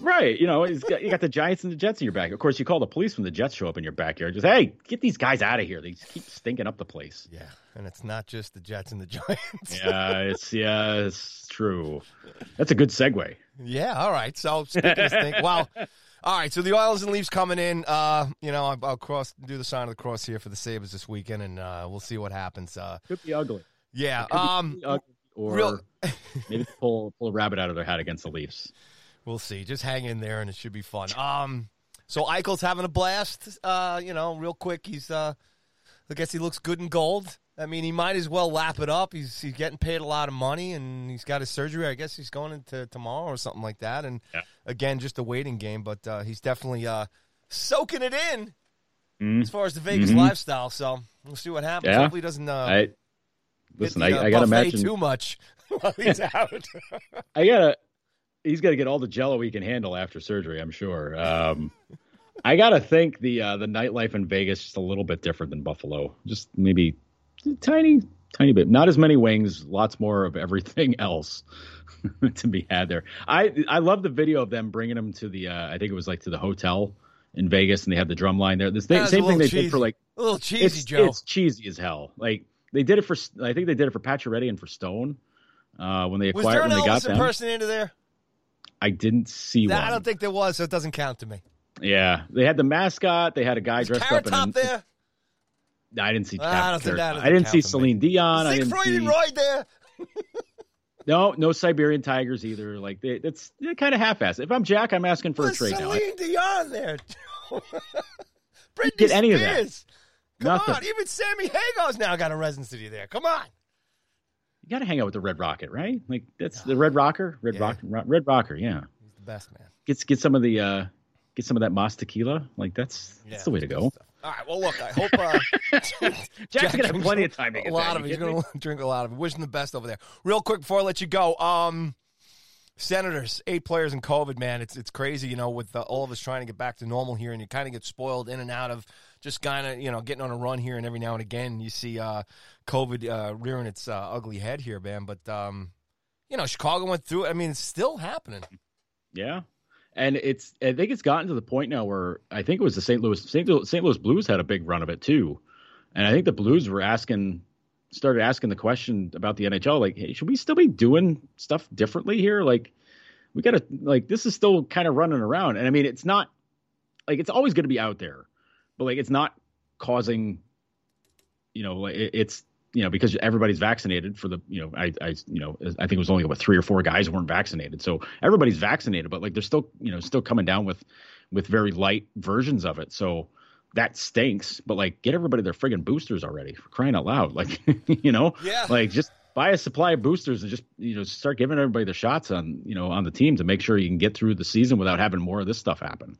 right. You know, it's got, you got the Giants and the Jets in your back. Of course, you call the police when the Jets show up in your backyard. Just hey, get these guys out of here. They just keep stinking up the place. Yeah, and it's not just the Jets and the Giants. Yeah, it's yeah, it's true. That's a good segue. Yeah, all right. So speaking of stink, well, all right. So the Oilers and Leafs coming in. Uh, you know, I'll, I'll cross do the sign of the cross here for the Sabres this weekend, and uh, we'll see what happens. Uh, Could be ugly. yeah. Um, ugly, or real- maybe pull pull a rabbit out of their hat against the Leafs. we'll see. Just hang in there, and it should be fun. Um, so Eichel's having a blast. Uh, you know, real quick, he's. Uh, I guess he looks good in gold. I mean, he might as well lap it up. He's he's getting paid a lot of money, and he's got his surgery. I guess he's going into tomorrow or something like that. And Yeah. again, just a waiting game, but uh, he's definitely uh, soaking it in Mm. as far as the Vegas Mhm. lifestyle. So we'll see what happens. Yeah. Hopefully, he doesn't uh, I listen. the, I, uh, I gotta buffet imagine. too much while he's out. I gotta. He's got to get all the Jello he can handle after surgery. I'm sure. Um, I gotta think the uh, the nightlife in Vegas is just a little bit different than Buffalo. Just maybe tiny, tiny bit. Not as many wings. Lots more of everything else to be had there. I I love the video of them bringing them to the. Uh, I think it was like to the hotel in Vegas, and they had the drum line there. The same, That was a same thing they did for like a little cheesy, it's, Joe. It's cheesy as hell. Like they did it for. I think they did it for Pacioretty and for Stone. Uh, when they Was acquired there an when they got them, impersonator there? I didn't see Nah, one. I don't think there was, so it doesn't count to me. Yeah, they had the mascot. They had a guy Was dressed Carrot up in. Top a, there? I didn't see. Ah, I don't think that I didn't see for me. Celine Dion. I didn't see. Roy there. No, no Siberian tigers either. Like they, it's they're kind of half-assed. If I'm Jack, I'm asking for a Was trade now. Celine Dion there? Britney Get any of that. Come Nothing. on, even Sammy Hagar's now got a residency there. Come on. You got to hang out with the Red Rocket, right? Like that's the Red Rocker, Red Yeah. Rock, Ro- Red Rocker. Yeah, He's the best man. get get some of the uh get some of that Mas tequila. Like that's that's the way to go. stuff. All right. Well, look, I hope uh, Jack's Jack gonna have plenty of time to a lot that. of it. You He's going to drink a lot of it. Wishing the best over there. Real quick before I let you go, um, Senators, eight players in COVID, man. It's it's crazy, you know, with uh, all of us trying to get back to normal here, and you kind of get spoiled in and out of just kind of, you know, getting on a run here, and every now and again you see uh, COVID uh, rearing its uh, ugly head here, man. But um, you know, Chicago went through it. I mean, it's still happening. Yeah. And it's I think it's gotten to the point now where I think it was the St. Louis St. Louis, St. Louis Blues had a big run of it too. And I think the Blues were asking started asking the question about the NHL like, hey, should we still be doing stuff differently here? Like we got to like this is still kind of running around. And I mean, it's not like it's always going to be out there. But like it's not causing you know, it, it's you know because everybody's vaccinated for the you know I I you know I think it was only about three or four guys weren't vaccinated, so everybody's vaccinated, but like they're still you know still coming down with with very light versions of it, so that stinks. But like, get everybody their friggin' boosters already for crying out loud, like you know, Yeah. like just buy a supply of boosters and just you know start giving everybody the shots on you know on the team to make sure you can get through the season without having more of this stuff happen.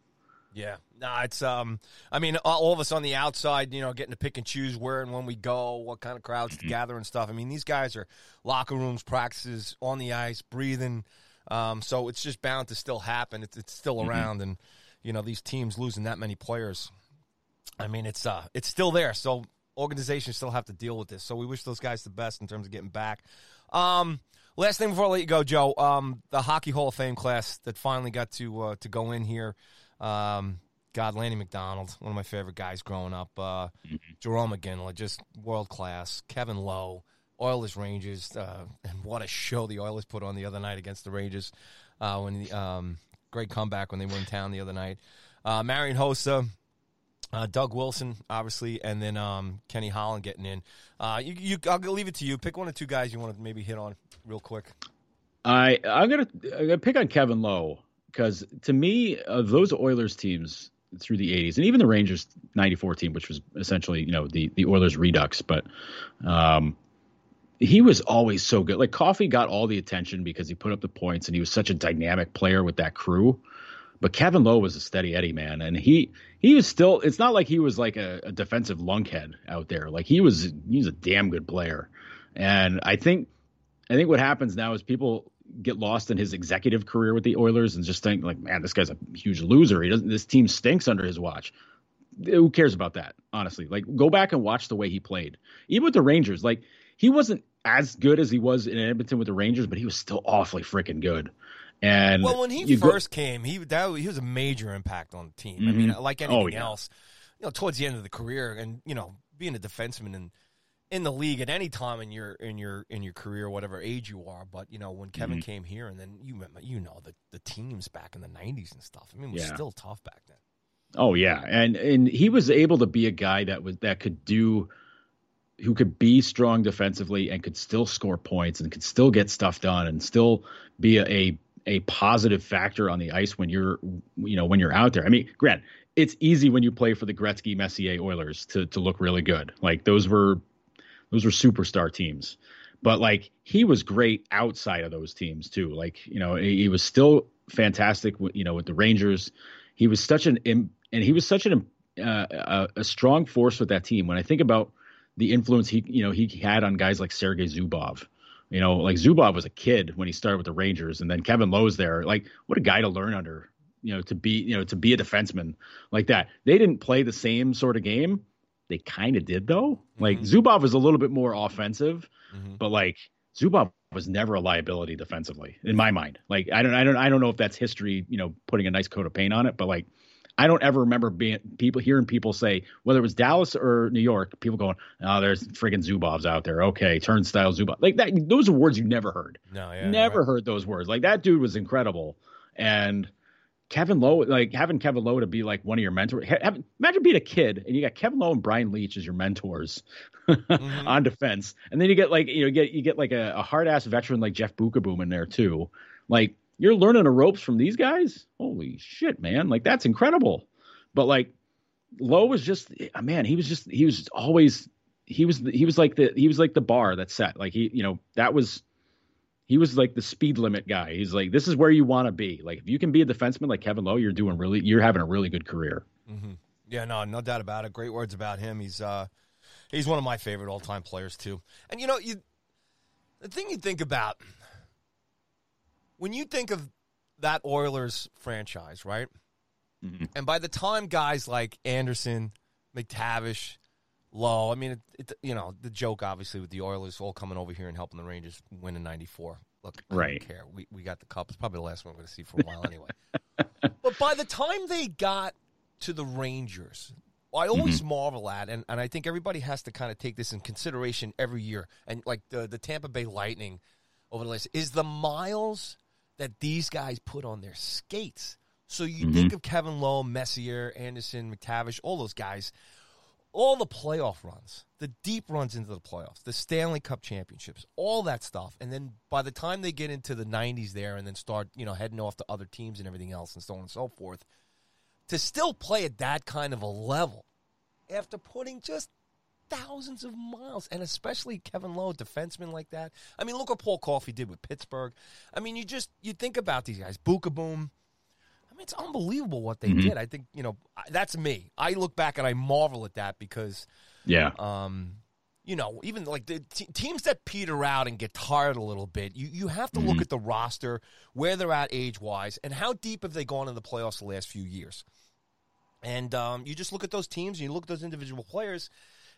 Yeah, no, it's um. I mean, all of us on the outside, you know, getting to pick and choose where and when we go, what kind of crowds to gather and stuff. I mean, these guys are locker rooms, practices, on the ice, breathing. Um, so it's just bound to still happen. It's it's still around, and you know, these teams losing that many players. I mean, it's uh, it's still there. So organizations still have to deal with this. So we wish those guys the best in terms of getting back. Um, last thing before I let you go, Joe. Um, the Hockey Hall of Fame class that finally got to uh, to go in here. Um, God, Lanny McDonald, one of my favorite guys growing up. Uh, Jarome Iginla, just world class. Kevin Lowe, Oilers Rangers, uh, and what a show the Oilers put on the other night against the Rangers. Uh, when the um, great comeback when they were in town the other night. Uh, Marian Hossa, uh, Doug Wilson, obviously, and then um, Kenny Holland getting in. Uh, you, you, I'll leave it to you. Pick one or two guys you want to maybe hit on real quick. I I'm gonna I'm gonna pick on Kevin Lowe because to me of those Oilers teams through the 80s and even the Rangers 94 team which was essentially you know the the Oilers redux but um he was always so good. Like Coffey got all the attention because he put up the points and he was such a dynamic player with that crew but Kevin Lowe was a steady Eddie man and he he was still it's not like he was like a, a defensive lunkhead out there. Like he was he was a damn good player. And I think I think what happens now is people get lost in his executive career with the Oilers and just think like, man, this guy's a huge loser. He doesn't. This team stinks under his watch. Who cares about that? Honestly, like go back and watch the way he played. Even with the Rangers, like he wasn't as good as he was in Edmonton with the Rangers, but he was still awfully freaking good. And Well, when he you go- first came, he that, he was a major impact on the team. I mean, Mhm. like Oh, anything yeah. else, you know, towards the end of the career, and you know, being a defenseman and in the league at any time in your in your in your career, whatever age you are. But you know, when Kevin Mm-hmm. came here, and then you remember, you know, the the teams back in the '90s and stuff. I mean, it was Yeah. still tough back then. Oh yeah, and and he was able to be a guy that was that could do, who could be strong defensively and could still score points and could still get stuff done and still be a a, a positive factor on the ice when you're you know when you're out there. I mean, Grant, it's easy when you play for the Gretzky Messier Oilers to to look really good. Like those were those were superstar teams. But like he was great outside of those teams too. Like you know he, he was still fantastic. with- You know with the Rangers, he was such an and he was such an uh, a, a strong force with that team. When I think about the influence he you know he had on guys like Sergei Zubov, you know like Zubov was a kid when he started with the Rangers, and then Kevin Lowe's there. Like what a guy to learn under. You know to be you know to be a defenseman like that. They didn't play the same sort of game. They kind of did though. Like Zubov was a little bit more offensive, Mhm. but like Zubov was never a liability defensively in my mind. Like I don't I don't I don't know if that's history, you know, putting a nice coat of paint on it, but like I don't ever remember being people hearing people say whether it was Dallas or New York, people going, "Oh, there's friggin' Zubovs out there." Okay, turnstile Zubov. Like that those are words you never heard. No, yeah, never right. heard those words. Like that dude was incredible. And Kevin Lowe, like having Kevin Lowe to be like one of your mentors. Have- imagine being a kid and you got Kevin Lowe and Brian Leetch as your mentors Mm-hmm. on defense, and then you get like you know get you get like a, a hard ass veteran like Jeff Beukeboom in there too. Like you're learning the ropes from these guys. Holy shit, man! Like that's incredible. But like Lowe was just uh, man, he was just he was always he was he was like the he was like the bar that's set. Like he you know that was he was like the speed limit guy. He's like, this is where you want to be. Like, if you can be a defenseman like Kevin Lowe, you're doing really, you're having a really good career. Mm-hmm. Yeah, no, no doubt about it. Great words about him. He's uh he's one of my favorite all time players too. And you know, you the thing you think about when you think of that Oilers franchise, right? Mhm. And by the time guys like Anderson, MacTavish, Lowe, I mean, it, it, you know, the joke obviously with the Oilers all coming over here and helping the Rangers win in '94. Look, I Right. don't care. We we got the cup. It's probably the last one we're going to see for a while anyway. but by the time they got to the Rangers, I always mm-hmm. marvel at, and, and I think everybody has to kind of take this in consideration every year. And like the, the Tampa Bay Lightning over the last is the miles that these guys put on their skates. So you mm-hmm. think of Kevin Lowe, Messier, Anderson, MacTavish, all those guys. All the playoff runs, the deep runs into the playoffs, the Stanley Cup championships, all that stuff. And then by the time they get into the 90s there and then start, you know, heading off to other teams and everything else and so on and so forth, to still play at that kind of a level after putting just thousands of miles, and especially Kevin Lowe, defenseman like that. I mean, look what Paul Coffey did with Pittsburgh. I mean, you just you think about these guys, Boom. I mean, it's unbelievable what they mm-hmm. did. I think you know that's me. I look back and I marvel at that because, yeah, um, you know, even like the t- teams that peter out and get tired a little bit, you you have to mm-hmm. look at the roster, where they're at age wise, and how deep have they gone in the playoffs the last few years. And um, you just look at those teams and you look at those individual players,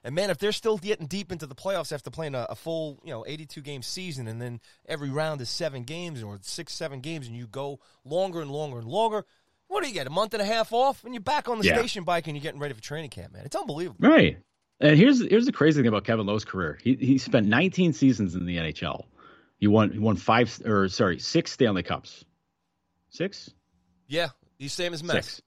and man, if they're still getting deep into the playoffs after playing a, a, full, you know, 82 game season, and then every round is seven games or six, seven games, and you go longer and longer and longer, what do you get? A month and a half off, and you're back on the yeah. station bike, and you're getting ready for training camp, man. It's unbelievable, right? And here's here's the crazy thing about Kevin Lowe's career. He he spent 19 seasons in the NHL. He won he won five or sorry six Stanley Cups. Six. Yeah, he's same as Mess. Six.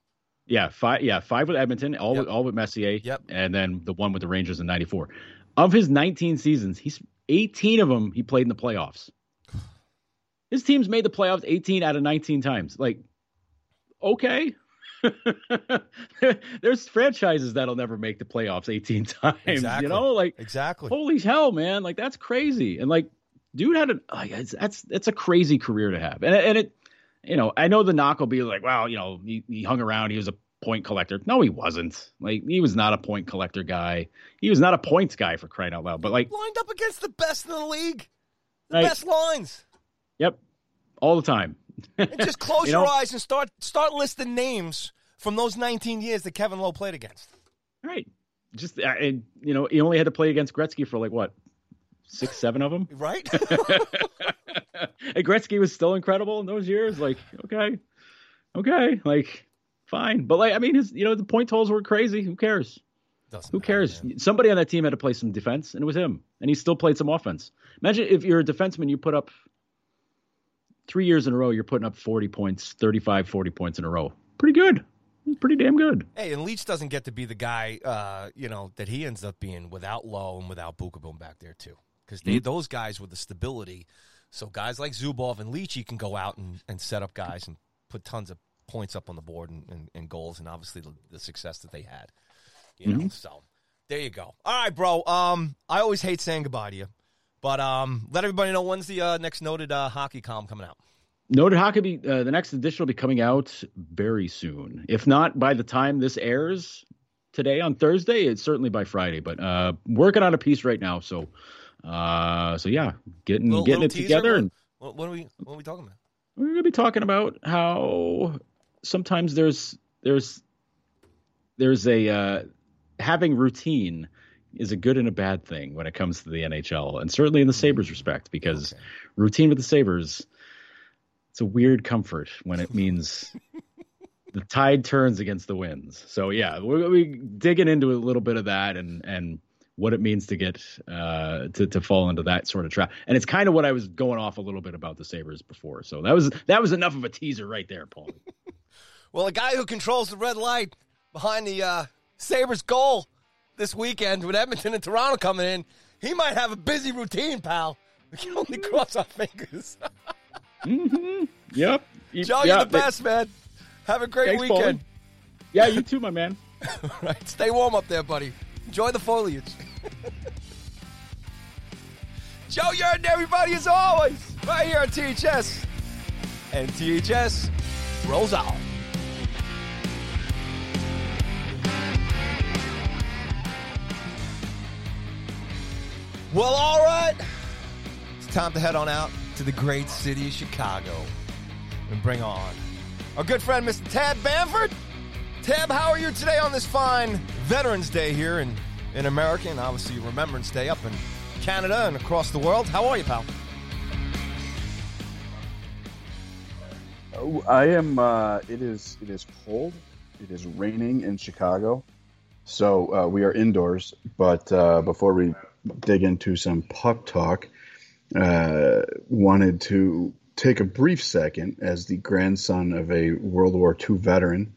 Yeah, five. Yeah, five with Edmonton, all yep. with all with Messier. Yep. And then the one with the Rangers in '94. Of his 19 seasons, he's 18 of them he played in the playoffs. His team's made the playoffs 18 out of 19 times. Like, okay. There's franchises that'll never make the playoffs 18 times. Exactly. You know, like exactly. Holy hell, man! Like that's crazy. And like, dude had a like, it's, that's that's a crazy career to have. And and it you know, I know the knock will be like, well, you know, he, he hung around, he was a point collector. No, he wasn't. Like he was not a point collector guy. He was not a points guy for crying out loud. But like lined up against the best in the league, the right. best lines. Yep, all the time. and just close you your know? eyes and start start listing names from those 19 years that Kevin Lowe played against. Right. Just uh, and you know, he only had to play against Gretzky for like what six, seven of them. Right. and Gretzky was still incredible in those years. Like, okay, okay, like fine, but like, I mean, his, you know, the point totals were crazy. Who cares? Doesn't Who cares? Matter, Somebody on that team had to play some defense, and it was him. And he still played some offense. Imagine if you're a defenseman, you put up three years in a row, you're putting up 40 points, 35, 40 points in a row. Pretty good. Pretty damn good. Hey, and Leetch doesn't get to be the guy, uh, you know, that he ends up being without Lowe and without Beukeboom back there too because mm-hmm. those guys with the stability. So guys like Zubov and Leachy can go out and, and set up guys and put tons of points up on the board and, and, and goals, and obviously the, the, success that they had. You know, mm-hmm. so there you go. All right, bro. Um, I always hate saying goodbye to you, but um, let everybody know when's the uh, next noted uh, hockey column coming out. Noted hockey, uh, the next edition will be coming out very soon. If not by the time this airs today on Thursday, it's certainly by Friday. But uh, working on a piece right now, so uh, so yeah, getting little, getting little it together. And what, what, are we what are we talking about? We're gonna be talking about how sometimes there's there's there's a uh, having routine is a good and a bad thing when it comes to the NHL, and certainly in the Sabres respect, because okay. routine with the Sabres, it's a weird comfort when it means the tide turns against the winds. So yeah, we're, we're digging into a little bit of that and and what it means to get uh, to to fall into that sort of trap. And it's kind of what I was going off a little bit about the Sabres before. So that was that was enough of a teaser right there, Paul. well, a guy who controls the red light behind the uh, Sabres goal this weekend with Edmonton and Toronto coming in, he might have a busy routine, pal. We can only cross our fingers. mm-hmm. Yep. Joe, you're the best, man. Have a great Thanks, weekend. Yeah, you too, my man. right. Stay warm up there, buddy. Enjoy the foliage. Joe Yerdon, everybody, as always, right here on THS. And THS rolls out. Well, all right. It's time to head on out to the great city of Chicago and bring on our good friend, Mr. Tab Bamford. Tab, how are you today on this fine Veterans Day here in, in America and obviously Remembrance Day up in Canada and across the world? How are you, pal? Oh, I am. Uh, it is. It is cold. It is raining in Chicago, so uh, we are indoors. But uh, before we dig into some puck talk, uh, wanted to take a brief second as the grandson of a World War II veteran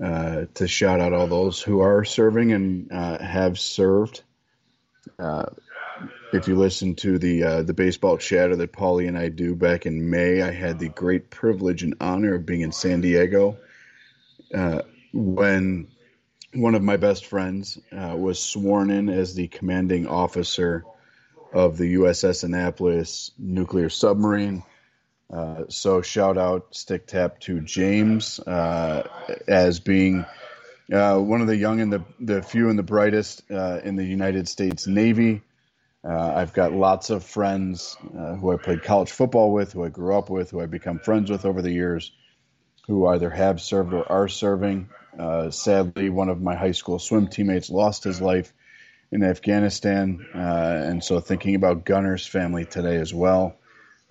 uh, to shout out all those who are serving and uh, have served. Uh, if you listen to the uh, the baseball chatter that Paulie and I do back in May, I had the great privilege and honor of being in San Diego uh, when one of my best friends uh, was sworn in as the commanding officer of the USS Annapolis nuclear submarine. Uh, so shout out stick tap to James uh, as being uh, one of the young and the, the few and the brightest uh, in the United States Navy. Uh, I've got lots of friends who I played college football with, who I grew up with, who I've become friends with over the years, who either have served or are serving. sadly, one of my high school swim teammates lost his life in Afghanistan, and so thinking about Gunner's family today as well.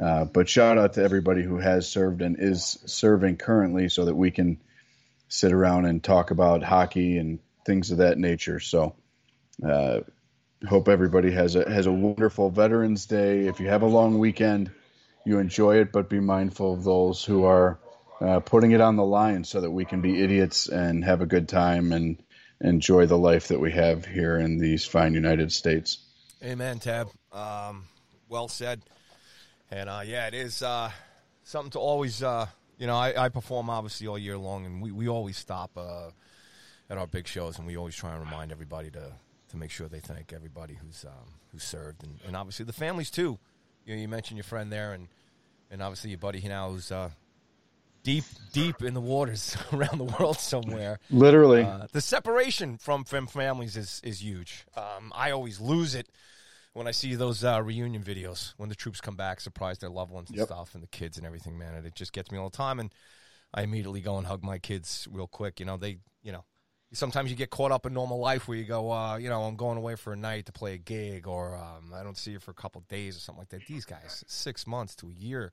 Uh, but shout out to everybody who has served and is serving currently so that we can sit around and talk about hockey and things of that nature. So, uh, hope everybody has a has a wonderful Veterans Day. If you have a long weekend, you enjoy it, but be mindful of those who are uh, putting it on the line so that we can be idiots and have a good time and enjoy the life that we have here in these fine United States. Amen, Tab. Um, well said. And uh, yeah, it is uh, something to always, uh, you know, I, I, perform obviously all year long, and we, we always stop uh, at our big shows, and we always try and remind everybody to, to make sure they thank everybody who's um, who's served, and, and obviously the families too. You know, you mentioned your friend there, and and obviously your buddy now who's uh, deep deep in the waters around the world somewhere. Literally, uh, the separation from from families is is huge. Um, I always lose it when I see those uh, reunion videos when the troops come back, surprise their loved ones and yep. stuff, and the kids and everything, man, and it just gets me all the time. And I immediately go and hug my kids real quick. You know, they, you know, sometimes you get caught up in normal life where you go, uh, you know, I'm going away for a night to play a gig, or um, I don't see you for a couple days or something like that. These guys, six months to a year.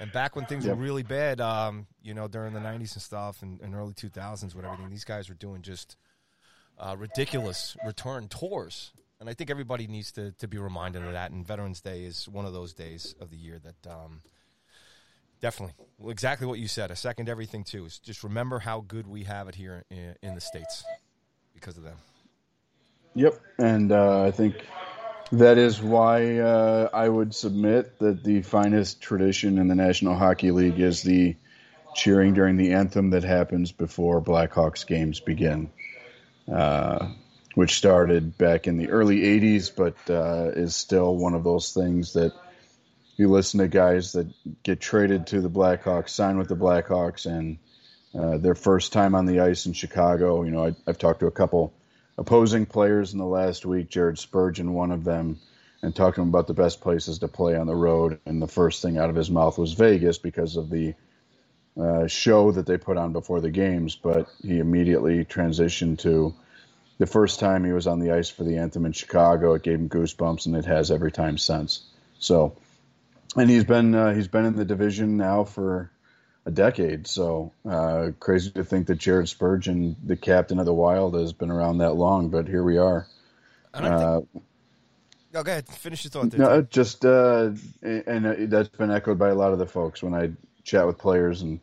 And back when things yep. were really bad, um, you know, during the '90s and stuff, and, and early 2000s, with everything, these guys were doing just uh, ridiculous return tours and I think everybody needs to, to be reminded of that. And Veterans Day is one of those days of the year that um, definitely, well, exactly what you said. I second everything too. Is just remember how good we have it here in, in the states because of them. Yep, and uh, I think that is why uh, I would submit that the finest tradition in the National Hockey League is the cheering during the anthem that happens before Blackhawks games begin. Uh, which started back in the early 80s, but uh, is still one of those things that you listen to guys that get traded to the Blackhawks, sign with the Blackhawks, and uh, their first time on the ice in Chicago. You know, I, have talked to a couple opposing players in the last week, Jared Spurgeon, one of them, and talked to him about the best places to play on the road. And the first thing out of his mouth was Vegas because of the uh, show that they put on before the games. But he immediately transitioned to the first time he was on the ice for the anthem in Chicago, it gave him goosebumps, and it has every time since. So, and he's been uh, he's been in the division now for a decade. So uh, crazy to think that Jared Spurgeon, the captain of the Wild, has been around that long. But here we are. Uh, think... No, go ahead. Finish your thought. There, no, just uh, and uh, that's been echoed by a lot of the folks when I chat with players and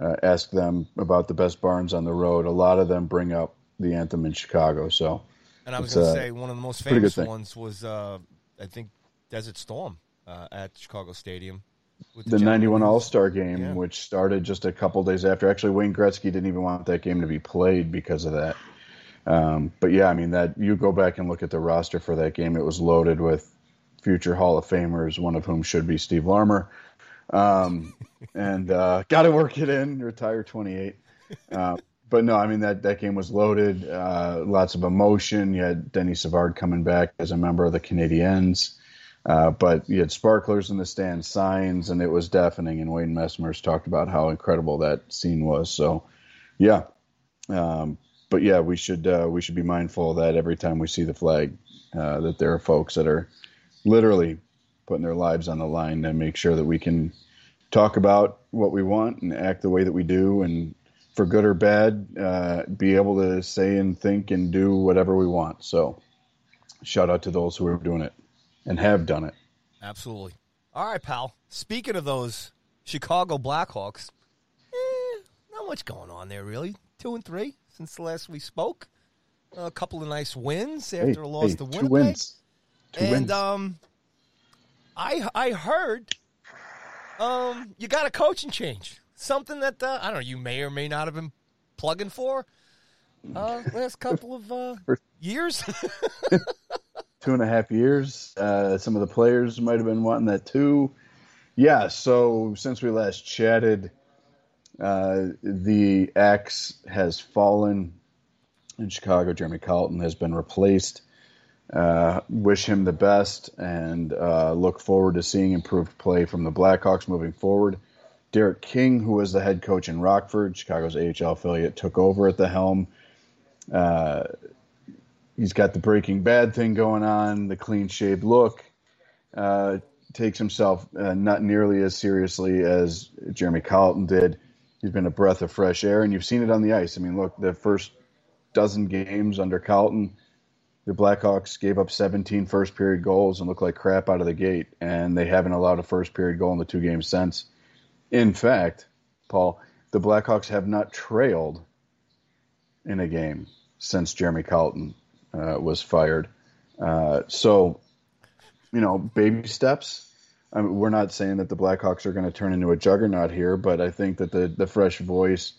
uh, ask them about the best barns on the road. A lot of them bring up the anthem in Chicago. So, and I was going to uh, say one of the most famous ones was uh, I think Desert Storm uh, at Chicago Stadium. The, the 91 All Star game, yeah. which started just a couple days after. Actually, Wayne Gretzky didn't even want that game to be played because of that. Um, but yeah, I mean that you go back and look at the roster for that game; it was loaded with future Hall of Famers, one of whom should be Steve Larmer. Um, and uh, got to work it in, retire 28. Uh, but no, I mean that that game was loaded. Uh, lots of emotion. You had Denny Savard coming back as a member of the Canadiens, uh, but you had sparklers in the stands, signs, and it was deafening. And Wayne Messmer's talked about how incredible that scene was. So, yeah, um, but yeah, we should uh, we should be mindful that every time we see the flag, uh, that there are folks that are literally putting their lives on the line to make sure that we can talk about what we want and act the way that we do and for good or bad, uh, be able to say and think and do whatever we want. So, shout out to those who are doing it and have done it. Absolutely. All right, pal. Speaking of those Chicago Blackhawks, eh, not much going on there, really. two and three since the last we spoke. a couple of nice wins after Hey, a loss hey, to two wins. Two and wins. um, I I heard um you got a coaching change, something that uh, I don't know you may or may not have been plugging for uh, last couple of uh, years. two and a half years. Uh, some of the players might have been wanting that too. Yeah, so since we last chatted, uh, the axe has fallen in Chicago. Jeremy Colliton has been replaced. Uh, wish him the best and uh, look forward to seeing improved play from the Blackhawks moving forward. Derek King, who was the head coach in Rockford, Chicago's AHL affiliate, took over at the helm. Uh, he's got the Breaking Bad thing going on, the clean shaved look. Uh, takes himself uh, not nearly as seriously as Jeremy Colliton did. He's been a breath of fresh air, and you've seen it on the ice. I mean, look, the first dozen games under Colliton, the Blackhawks gave up 17 first period goals and looked like crap out of the gate, and they haven't allowed a first period goal in the two games since. In fact, Paul, the Blackhawks have not trailed in a game since Jeremy Colliton uh, was fired. Uh, so, you know, baby steps. I mean, we're not saying that the Blackhawks are going to turn into a juggernaut here, but I think that the, the fresh voice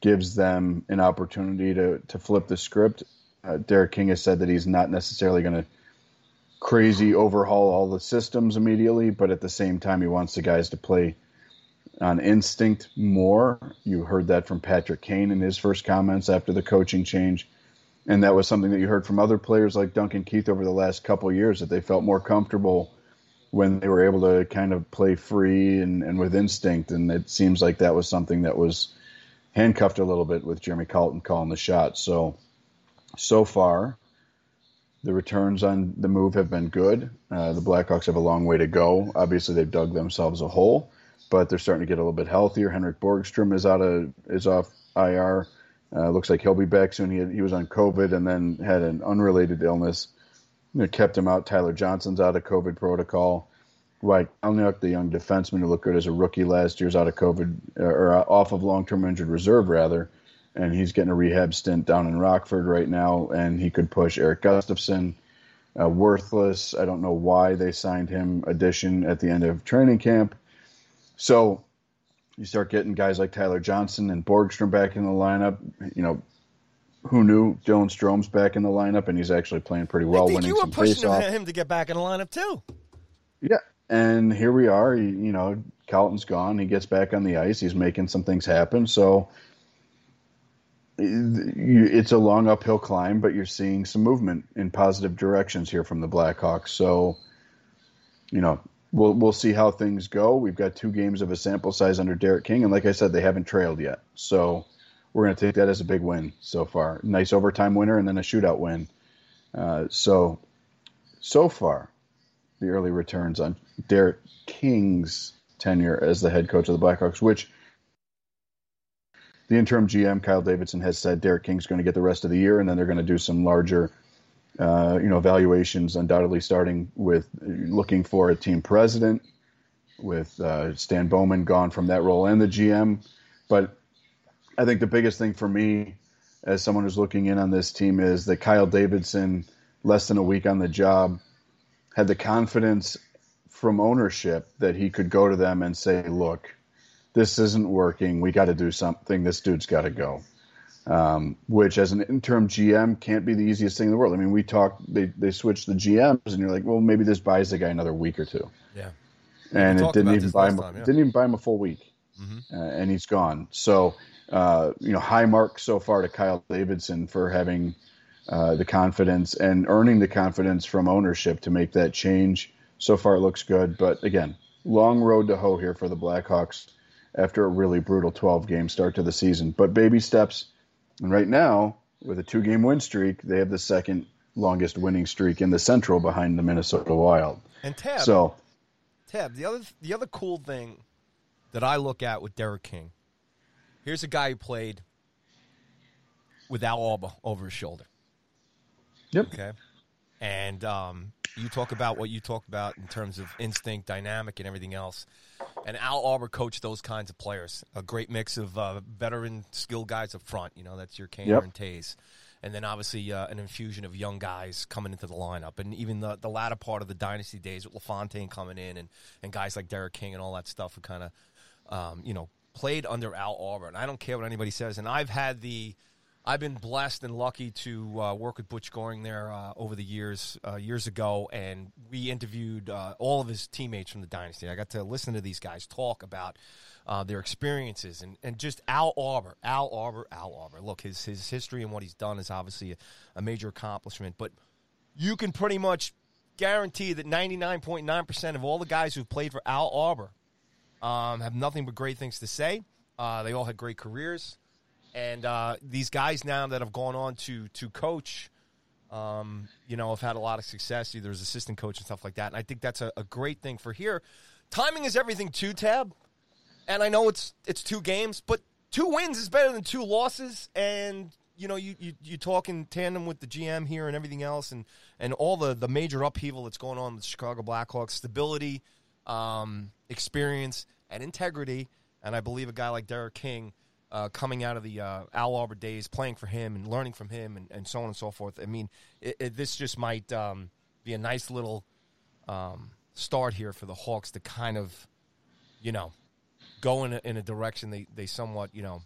gives them an opportunity to, to flip the script. Uh, Derek King has said that he's not necessarily going to crazy overhaul all the systems immediately, but at the same time, he wants the guys to play on instinct more. You heard that from Patrick Kane in his first comments after the coaching change. And that was something that you heard from other players like Duncan Keith over the last couple years that they felt more comfortable when they were able to kind of play free and, and with instinct. And it seems like that was something that was handcuffed a little bit with Jeremy Colliton calling the shot. So, so far, the returns on the move have been good. Uh, the Blackhawks have a long way to go. Obviously, they've dug themselves a hole, but they're starting to get a little bit healthier. Henrik Borgstrom is out of is off IR. Uh, looks like he'll be back soon. He had, he was on COVID and then had an unrelated illness that kept him out. Tyler Johnson's out of COVID protocol. Wyatt Kalynuk, the young defenseman who looked good as a rookie last year, is out of COVID or off of long-term injured reserve rather, and he's getting a rehab stint down in Rockford right now. And he could push Erik Gustafsson. Uh, worthless. I don't know why they signed him addition at the end of training camp. So you start getting guys like Tyler Johnson and Borgstrom back in the lineup. You know, who knew Dylan Strome's back in the lineup and he's actually playing pretty well, I think winning you were pushing faceoff. him to get back in the lineup too. Yeah, and here we are. You, you know, Colliton's gone. He gets back on the ice. He's making some things happen. So it's a long uphill climb, but you're seeing some movement in positive directions here from the Blackhawks. So, you know, we'll we'll see how things go. We've got two games of a sample size under Derek King, and like I said, they haven't trailed yet. So we're going to take that as a big win so far. Nice overtime winner and then a shootout win. Uh, so so far, the early returns on Derek King's tenure as the head coach of the Blackhawks, which the interim GM Kyle Davidson has said Derek King's going to get the rest of the year, and then they're going to do some larger, uh, you know, evaluations. Undoubtedly, starting with looking for a team president, with uh, Stan Bowman gone from that role and the GM. But I think the biggest thing for me, as someone who's looking in on this team, is that Kyle Davidson, less than a week on the job, had the confidence from ownership that he could go to them and say, "Look." this isn't working. We got to do something. This dude's got to go. Um, which, as an interim GM, can't be the easiest thing in the world. I mean, we talked. They they switched the GMs, and you're like, well, maybe this buys the guy another week or two. Yeah. And it didn't even buy him. time, yeah. Didn't even buy him a full week, uh, and he's gone. So, uh, you know, high mark so far to Kyle Davidson for having uh, the confidence and earning the confidence from ownership to make that change. So far, it looks good, but again, long road to hoe here for the Blackhawks after a really brutal 12 game start to the season. But baby steps. And right now, with a two game win streak, they have the second longest winning streak in the Central behind the Minnesota Wild. And Tab, So, Tab, the other the other cool thing that I look at with Derek King, here's a guy who played with Al Arbour over his shoulder. yep. Okay. And um, You talk about what you talked about in terms of instinct, dynamic, and everything else. And Al Arbour coached those kinds of players. A great mix of uh, veteran, skilled guys up front. You know, that's your Kaner Yep. and Tays. And then obviously uh, an infusion of young guys coming into the lineup. And even the, the latter part of the dynasty days with LaFontaine coming in and, and guys like Derek King and all that stuff who kind of, um, you know, played under Al Arbour. And I don't care what anybody says. And I've had the I've been blessed and lucky to uh, work with Butch Goring there uh, over the years, uh, years ago, and we interviewed uh, all of his teammates from the dynasty. I got to listen to these guys talk about uh, their experiences and, and just Al Arbour, Al Arbour, Al Arbour. Look, his his history and what he's done is obviously a, a major accomplishment, but you can pretty much guarantee that ninety nine point nine percent of all the guys who've played for Al Arbour um, have nothing but great things to say. Uh, they all had great careers and uh, these guys now that have gone on to to coach, um, you know, have had a lot of success, either as assistant coach and stuff like that. And I think that's a, a great thing for here. Timing is everything too, Tab. And I know it's it's two games, but two wins is better than two losses. And you know, you, you you talk in tandem with the GM here and everything else, and and all the the major upheaval that's going on with the Chicago Blackhawks, stability, um, experience, and integrity. And I believe a guy like Derek King uh, coming out of the uh, Al Arbour days, playing for him and learning from him, and, and so on and so forth. I mean, it, it, this just might um, be a nice little um, start here for the Hawks to kind of, you know, go in a, in a direction they, they somewhat, you know,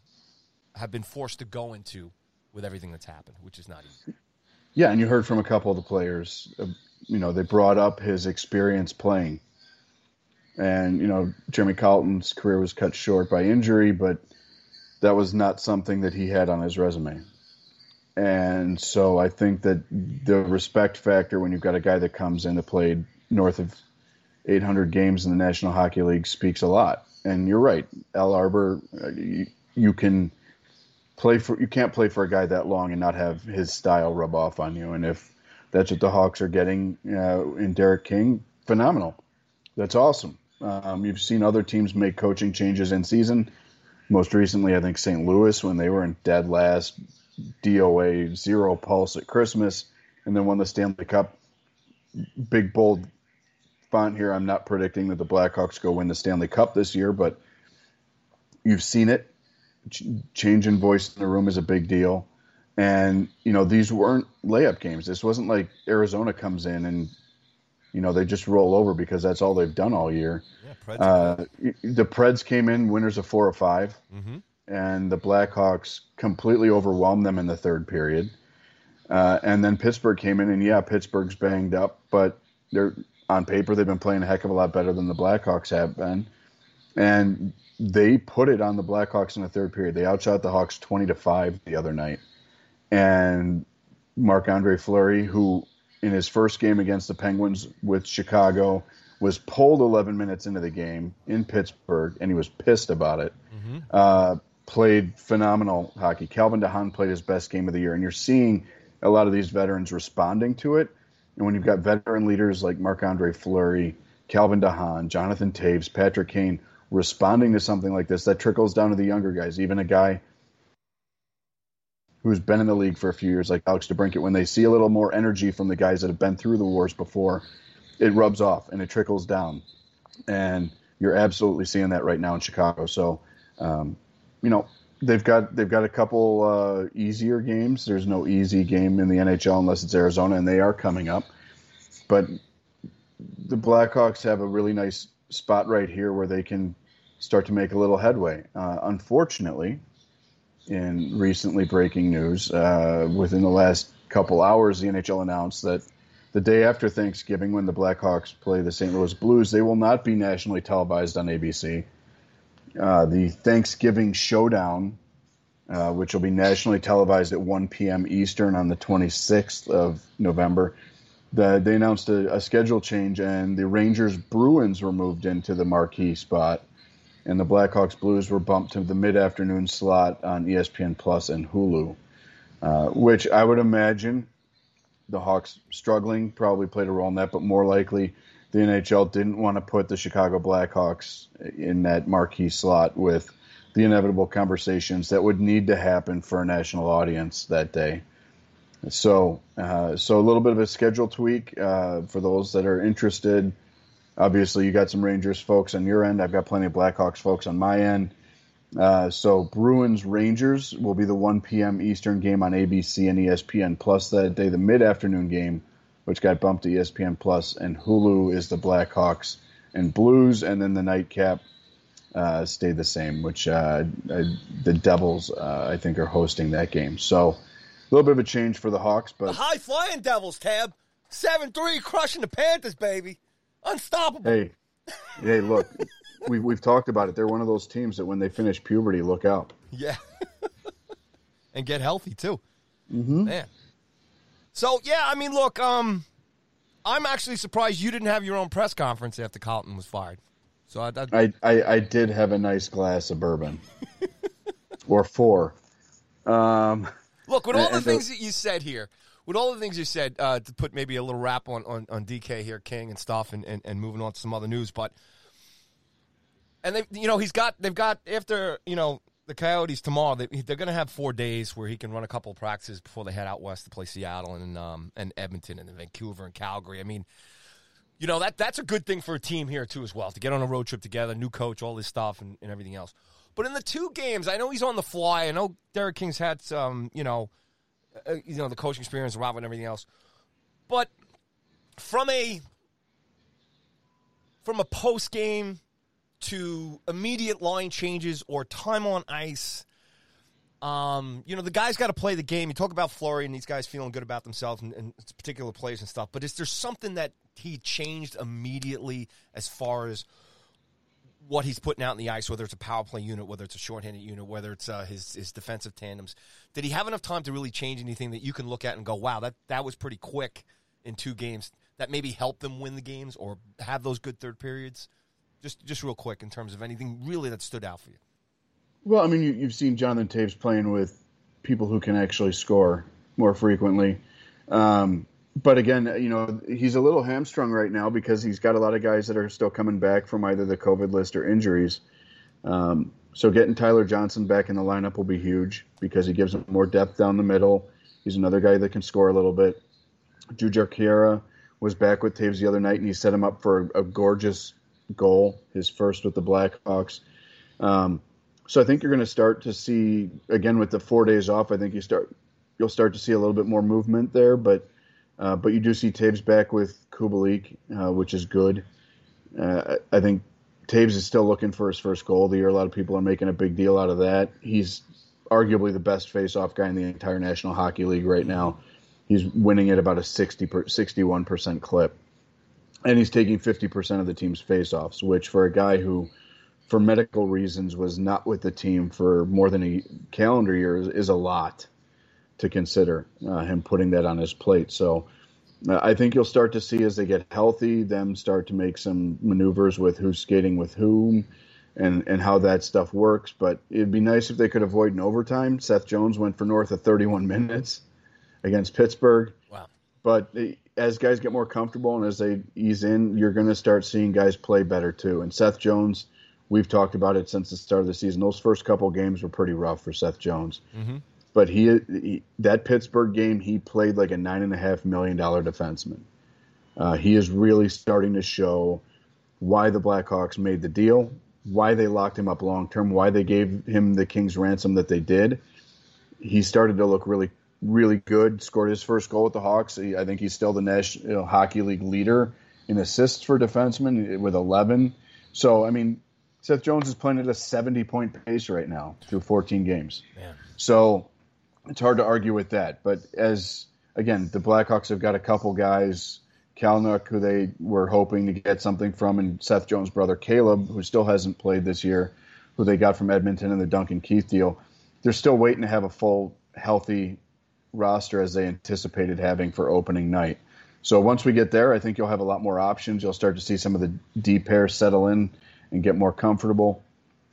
have been forced to go into with everything that's happened, which is not easy. Yeah, and you heard from a couple of the players. Uh, you know, they brought up his experience playing, and you know, Jeremy Colliton's career was cut short by injury, but that was not something that he had on his resume. And so I think that the respect factor when you've got a guy that comes in that played north of 800 games in the National Hockey League speaks a lot. And you're right, Al Arbour, uh, you, you can play for you can't play for a guy that long and not have his style rub off on you. And if that's what the Hawks are getting uh, in Derek King, phenomenal. That's awesome. Um, you've seen other teams make coaching changes in season. Most recently, I think St. Louis when they were in dead last, DOA zero pulse at Christmas, and then won the Stanley Cup. Big bold font here. I'm not predicting that the Blackhawks go win the Stanley Cup this year, but you've seen it. Ch- change in voice in the room is a big deal. And, you know, these weren't layup games. This wasn't like Arizona comes in and, you know, they just roll over because that's all they've done all year. Yeah, Preds. Uh, the Preds came in winners of four or 5 Mhm. and the Blackhawks completely overwhelmed them in the third period. Uh, and then Pittsburgh came in, and yeah, Pittsburgh's banged up, but they're on paper they've been playing a heck of a lot better than the Blackhawks have been, and they put it on the Blackhawks in the third period. They outshot the Hawks twenty to five the other night, and Marc Andre Fleury, who in his first game against the Penguins with Chicago was pulled 11 minutes into the game in Pittsburgh, and he was pissed about it. Uh, played phenomenal hockey. Calvin de Haan played his best game of the year, and you're seeing a lot of these veterans responding to it. And when you've got veteran leaders like Marc Andre Fleury, Calvin de Haan, Jonathan Toews, Patrick Kane responding to something like this, that trickles down to the younger guys. Even a guy who's been in the league for a few years, like Alex DeBrincat, when they see a little more energy from the guys that have been through the wars before, it rubs off and it trickles down. And you're absolutely seeing that right now in Chicago. So, um, you know, they've got they've got a couple uh, easier games. There's no easy game in the NHL unless it's Arizona, and they are coming up. But the Blackhawks have a really nice spot right here where they can start to make a little headway. Uh, unfortunately, in recently breaking news, uh, within the last couple hours, the NHL announced that the day after Thanksgiving, when the Blackhawks play the St. Louis Blues, they will not be nationally televised on ABC. Uh, the Thanksgiving Showdown, uh, which will be nationally televised at 1 p.m. Eastern on the 26th of November, the, they announced a, a schedule change, and the Rangers Bruins were moved into the marquee spot, and the Blackhawks Blues were bumped to the mid afternoon slot on ESPN Plus and Hulu, uh, which I would imagine the Hawks struggling probably played a role in that, but more likely the NHL didn't want to put the Chicago Blackhawks in that marquee slot with the inevitable conversations that would need to happen for a national audience that day. So, uh, so a little bit of a schedule tweak uh, for those that are interested. Obviously, you got some Rangers folks on your end. I've got plenty of Blackhawks folks on my end. Uh, so Bruins Rangers will be the 1 p.m. Eastern game on ABC and ESPN Plus that day. The mid afternoon game, which got bumped to ESPN Plus and Hulu, is the Blackhawks and Blues, and then the nightcap uh, stayed the same, which uh, the Devils uh, I think are hosting that game. So a little bit of a change for the Hawks, but the high flying Devils, Tab, seven three crushing the Panthers, baby, unstoppable. Hey, hey, look we've we've talked about it. They're one of those teams that when they finish puberty, look out. Yeah, and get healthy too. Mm-hmm. Man. So yeah, I mean, look, um, I'm actually surprised you didn't have your own press conference after Colliton was fired. So I, I, I, I did have a nice glass of bourbon, or four. Um, look, with all the things that you said here, with all the things you said, uh, to put maybe a little wrap on, on, on DK here, King and stuff, and, and, and moving on to some other news, but and they, you know, he's got they've got after you know the Coyotes tomorrow. They, they're going to have four days where he can run a couple of practices before they head out west to play Seattle and um and Edmonton and Vancouver and Calgary. I mean, you know that that's a good thing for a team here too as well to get on a road trip together, new coach, all this stuff, and, and everything else. But in the two games, I know he's on the fly. I know Derek King's had some, you know, uh, you know the coaching experience, Robert, and everything else. But from a from a post game to immediate line changes or time on ice. Um, you know, the guy's got to play the game. You talk about Fleury and these guys feeling good about themselves and, and particular plays and stuff, but is there something that he changed immediately as far as what he's putting out in the ice, whether it's a power play unit, whether it's a shorthanded unit, whether it's uh, his his defensive tandems. Did he have enough time to really change anything that you can look at and go, "Wow, that that was pretty quick in two games"? That maybe helped them win the games or have those good third periods. Just just real quick in terms of anything really that stood out for you. Well, I mean, you, have seen Jonathan Toews playing with people who can actually score more frequently. Um, but again, you know, he's a little hamstrung right now because he's got a lot of guys that are still coming back from either the COVID list or injuries. Um, so getting Tyler Johnson back in the lineup will be huge because he gives him more depth down the middle. He's another guy that can score a little bit. Jujhar Khaira was back with Toews the other night, and he set him up for a, a gorgeous goal, his first with the Blackhawks. Um, so I think you're going to start to see again with the four days off. I think you start you'll start to see a little bit more movement there, but uh, but you do see Toews back with Kubalik, uh, which is good. Uh, I think Toews is still looking for his first goal of the year. A lot of people are making a big deal out of that. He's arguably the best face-off guy in the entire National Hockey League right now. He's winning at about a 60 per, 61% clip and he's taking 50% of the team's face-offs, which for a guy who, for medical reasons, was not with the team for more than a calendar year is, is a lot to consider uh, him putting that on his plate. So uh, I think you'll start to see as they get healthy, them start to make some maneuvers with who's skating with whom and, and how that stuff works. But it'd be nice if they could avoid an overtime. Seth Jones went for north of 31 minutes against Pittsburgh. Wow. But as guys get more comfortable and as they ease in, you're going to start seeing guys play better too. And Seth Jones, we've talked about it since the start of the season. Those first couple games were pretty rough for Seth Jones. Mm-hmm. But he, he, that Pittsburgh game, he played like a nine and a half million dollar defenseman. Uh, he is really starting to show why the Blackhawks made the deal, why they locked him up long term, why they gave him the King's ransom that they did. He started to look really really good. Scored his first goal with the Hawks. I think he's still the National Hockey League leader in assists for defensemen with 11. So, I mean, Seth Jones is playing at a 70 point pace right now through 14 games. Man. So it's hard to argue with that. But as, again, the Blackhawks have got a couple guys, Kalynuk, who they were hoping to get something from, and Seth Jones' brother Caleb, who still hasn't played this year, who they got from Edmonton in the Duncan Keith deal. They're still waiting to have a full, healthy roster as they anticipated having for opening night. So once we get there, I think you'll have a lot more options. You'll start to see some of the D pairs settle in and get more comfortable.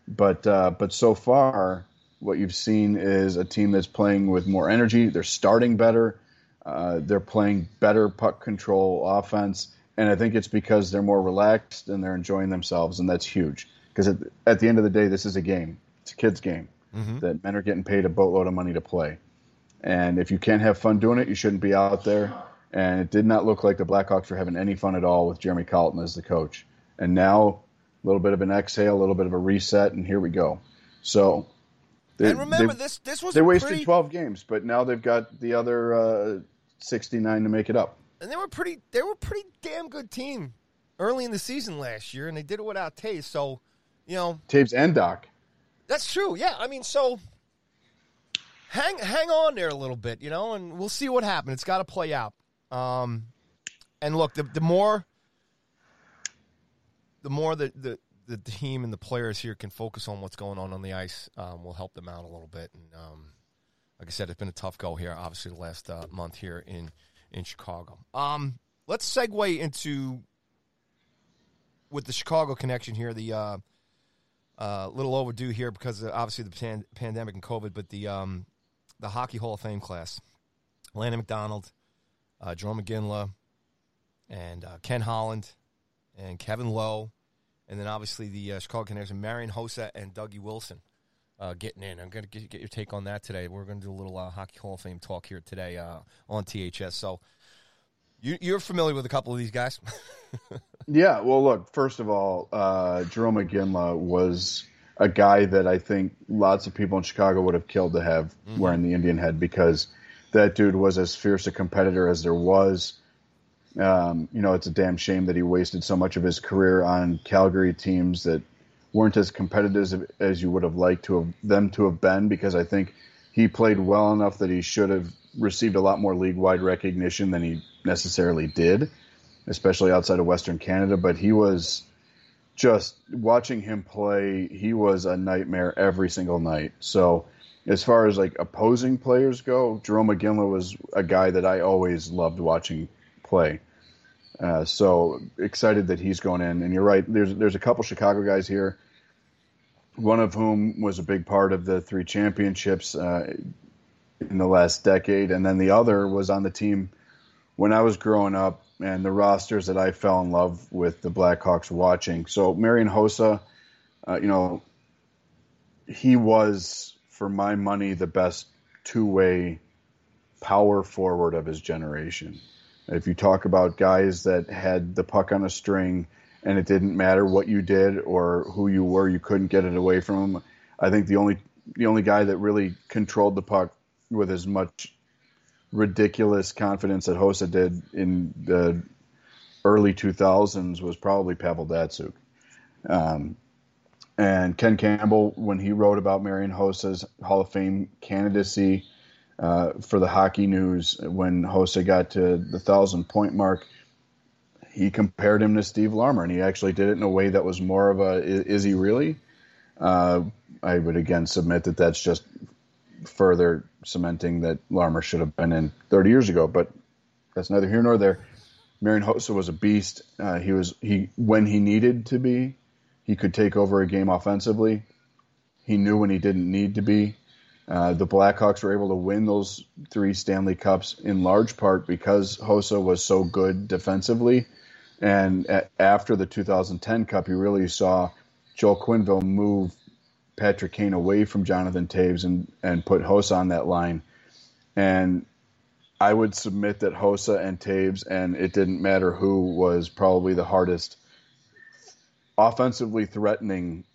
But uh, but so far, what you've seen is a team that's playing with more energy. They're starting better. Uh, they're playing better puck control offense, and I think it's because they're more relaxed and they're enjoying themselves, and that's huge. Because at, at the end of the day, this is a game. It's a kids' game mm-hmm. that men are getting paid a boatload of money to play And if you can't have fun doing it, you shouldn't be out there. And it did not look like the Blackhawks were having any fun at all with Jeremy Colliton as the coach. And now, a little bit of an exhale, a little bit of a reset, and here we go. So, they, and remember, this this was they wasted pretty... 12 games, but now they've got the other uh, 69 to make it up. And they were pretty they were pretty damn good team early in the season last year, and they did it without Toews. So, you know, Toews and Doc. That's true. Yeah, I mean, so hang hang on there a little bit, you know, and we'll see what happens. It's got to play out. Um, and look, the the more the more the, the the team and the players here can focus on what's going on on the ice, um, will help them out a little bit. And um, like I said, it's been a tough go here, obviously the last uh, month here in in Chicago. Um, let's segue into with the Chicago connection here. The uh, uh, little overdue here because obviously the pan- pandemic and COVID, but the um, the Hockey Hall of Fame class, Landon McDonald, uh, Jarome Iginla, and uh, Ken Holland, and Kevin Lowe, and then obviously the uh, Chicago Connection, Marian Hossa and Dougie Wilson. Uh, getting in. I'm going to get, get, your take on that today. We're going to do a little uh, Hockey Hall of Fame talk here today uh, on THS. So you, are familiar with a couple of these guys. yeah. Well, look. First of all, uh, Jarome Iginla was a guy that I think lots of people in Chicago would have killed to have mm-hmm. wearing the Indian head because that dude was as fierce a competitor as there was. Um, you know, it's a damn shame that he wasted so much of his career on Calgary teams that weren't as competitive as you would have liked to have them to have been because I think he played well enough that he should have received a lot more league wide recognition than he necessarily did, especially outside of Western Canada. But he was just watching him play, he was a nightmare every single night. So, as far as like opposing players go, Jarome Iginla was a guy that I always loved watching play. Uh, so excited that he's going in. And you're right. There's there's a couple Chicago guys here, one of whom was a big part of the three championships uh, in the last decade, and then the other was on the team when I was growing up and the rosters that I fell in love with the Blackhawks watching. So Marian Hossa, uh, you know, he was for my money the best two-way power forward of his generation. If you talk about guys that had the puck on a string and it didn't matter what you did or who you were, you couldn't get it away from him. I think the only the only guy that really controlled the puck with as much ridiculous confidence that Hossa did in the early 2000s was probably Pavel Datsyuk. Um, and Ken Campbell, when he wrote about Marian Hossa's Hall of Fame candidacy uh, for the Hockey News, when Hossa got to the thousand point mark, he compared him to Steve Larmer, and he actually did it in a way that was more of a "is he really?" Uh, I would again submit that that's just further cementing that Larmer should have been in 30 years ago. But that's neither here nor there. Marian Hossa was a beast. Uh, he was he when he needed to be, he could take over a game offensively. He knew when he didn't need to be. Uh, the Blackhawks were able to win those three Stanley Cups in large part because Hossa was so good defensively. And after the 2010 Cup, you really saw Joel Quenneville move Patrick Kane away from Jonathan Toews and, and put Hossa on that line. And I would submit that Hossa and Toews, and it didn't matter who, was probably the hardest offensively threatening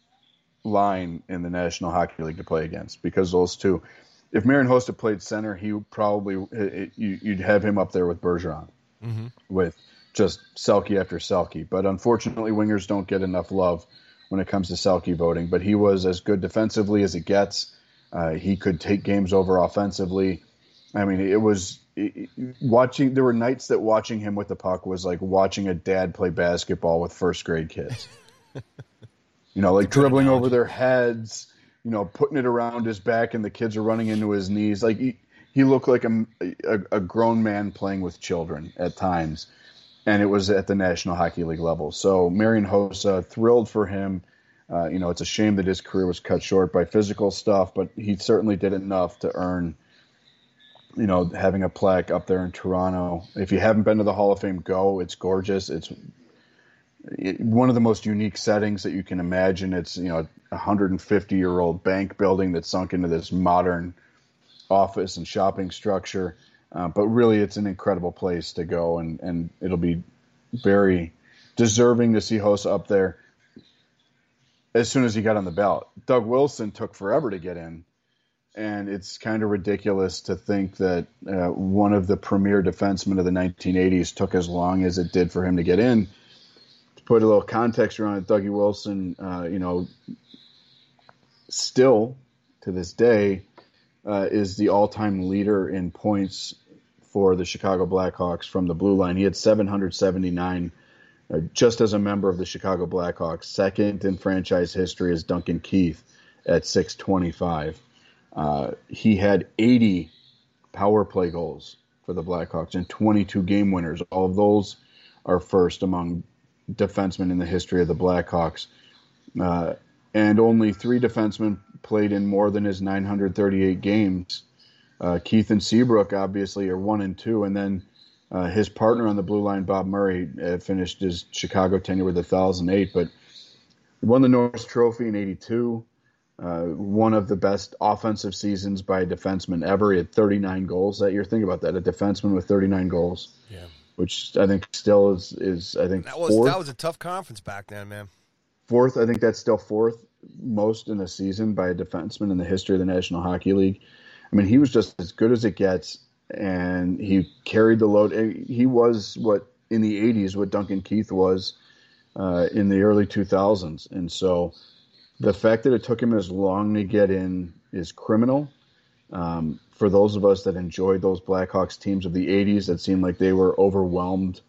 line in the National Hockey League to play against because those two. If Marian Hossa played center, he probably it, you, would have him up there with Bergeron, mm-hmm. with just Selke after Selke. But unfortunately, wingers don't get enough love when it comes to Selke voting, but he was as good defensively as it gets. Uh, he could take games over offensively. I mean, it was it, watching. There were nights that watching him with the puck was like watching a dad play basketball with first grade kids. you know, like dribbling over their heads. You know, putting it around his back, and the kids are running into his knees. Like he, he looked like a, a, a grown man playing with children at times and it was at the National Hockey League level. So Marian Hossa, thrilled for him. Uh, you know, it's a shame that his career was cut short by physical stuff, but he certainly did enough to earn, you know, having a plaque up there in Toronto. If you haven't been to the Hall of Fame, go. It's gorgeous. It's one of the most unique settings that you can imagine. It's you know a 150 year old bank building that's sunk into this modern office and shopping structure. Uh, but really, it's an incredible place to go, and, and it'll be very deserving to see Hossa up there as soon as he got on the ballot. Doug Wilson took forever to get in, and it's kind of ridiculous to think that uh, one of the premier defensemen of the 1980s took as long as it did for him to get in. Put a little context around it, Dougie Wilson, uh, you know, still to this day uh, is the all-time leader in points for the Chicago Blackhawks from the blue line. He had 779 uh, just as a member of the Chicago Blackhawks. Second in franchise history is Duncan Keith at 625. Uh, he had 80 power play goals for the Blackhawks and 22 game winners. All of those are first among defensemen in the history of the Blackhawks. Uh, and only three defensemen played in more than his 938 games. Uh, Keith and Seabrook obviously are one and two, and then uh, his partner on the blue line, Bob Murray, uh, finished his Chicago tenure with a thousand eight, but he won the Norris Trophy in '82. Uh, one of the best offensive seasons by a defenseman ever. He had 39 goals that year. Think about that—a defenseman with 39 goals. Yeah. Which I think still is is I think that was fourth. that was a tough conference back then, man. Fourth, I think that's still fourth most in a season by a defenseman in the history of the National Hockey League. I mean, he was just as good as it gets and he carried the load. He was what in the '80s what Duncan Keith was uh, in the early 2000s, and so the fact that it took him as long to get in is criminal. Um, for those of us that enjoyed those Blackhawks teams of the '80s, that seemed like they were overwhelmed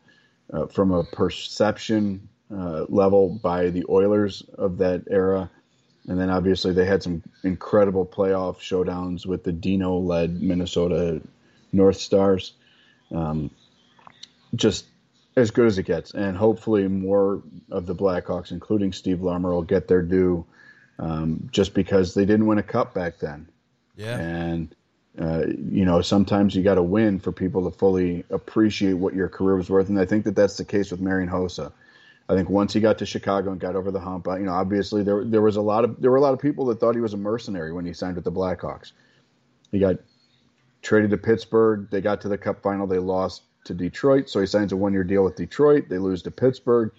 uh, from a perception uh, level by the Oilers of that era. And then obviously they had some incredible playoff showdowns with the Dino led Minnesota North Stars. Um, just as good as it gets, and hopefully more of the Blackhawks, including Steve Larmer, will get their due, um, just because they didn't win a cup back then. Yeah, and uh, you know sometimes you got to win for people to fully appreciate what your career was worth, and I think that that's the case with Marian Hossa. I think once he got to Chicago and got over the hump, you know, obviously there there was a lot of there were a lot of people that thought he was a mercenary when he signed with the Blackhawks. He got traded to Pittsburgh. They got to the Cup final. They lost to Detroit, so he signs a one-year deal with Detroit. They lose to Pittsburgh,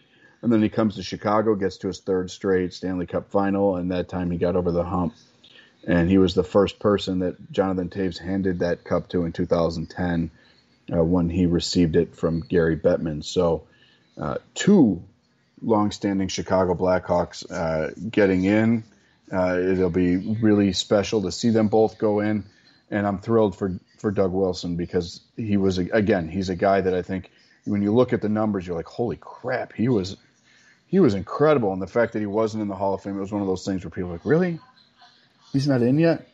and then he comes to Chicago, gets to his third straight Stanley Cup final, and that time he got over the hump. And he was the first person that Jonathan Toews handed that cup to in 2010 uh, when he received it from Gary Bettman. So, uh, two long-standing Chicago Blackhawks uh, getting in. Uh, it'll be really special to see them both go in and I'm thrilled for for Doug Wilson because he was again he's a guy that I think when you look at the numbers you're like holy crap he was he was incredible and the fact that he wasn't in the Hall of Fame it was one of those things where people were like really he's not in yet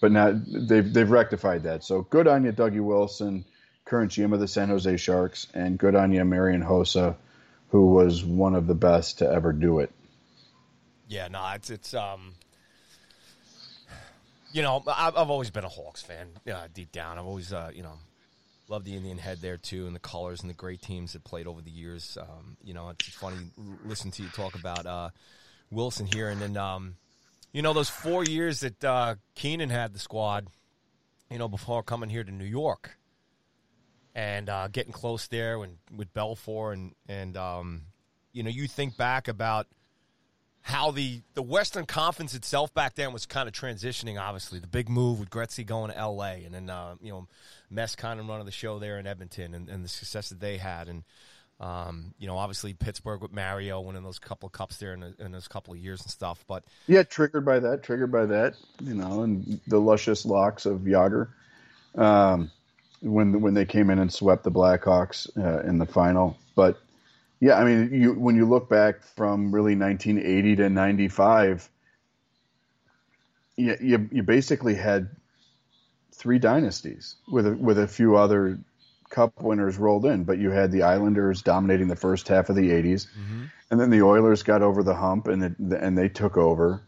but now they've they've rectified that so good on you Dougie Wilson current GM of the San Jose Sharks and good on you Marian Hossa who was one of the best to ever do it yeah no it's it's um you know, I've, I've always been a Hawks fan, uh, deep down. I've always, uh, you know, loved the Indian head there too, and the colors and the great teams that played over the years. Um, you know, it's funny listen to you talk about uh, Wilson here, and then um, you know those four years that uh, Keenan had the squad. You know, before coming here to New York, and uh, getting close there and with Belfour, and and um, you know, you think back about how the, the Western Conference itself back then was kind of transitioning. Obviously, the big move with Gretzky going to L.A. and then uh, you know Mess kind of running the show there in Edmonton and, and the success that they had, and um, you know obviously Pittsburgh with Mario winning those couple cups there in, a, in those couple of years and stuff. But yeah, triggered by that, triggered by that, you know, and the luscious locks of Jagr. Um, when when they came in and swept the Blackhawks uh, in the final, but yeah, I mean, you when you look back from really 1980 to 95, you, you, you basically had three dynasties with a, with a few other cup winners rolled in, but you had the Islanders dominating the first half of the 80s, mm-hmm. and then the Oilers got over the hump and it, and they took over,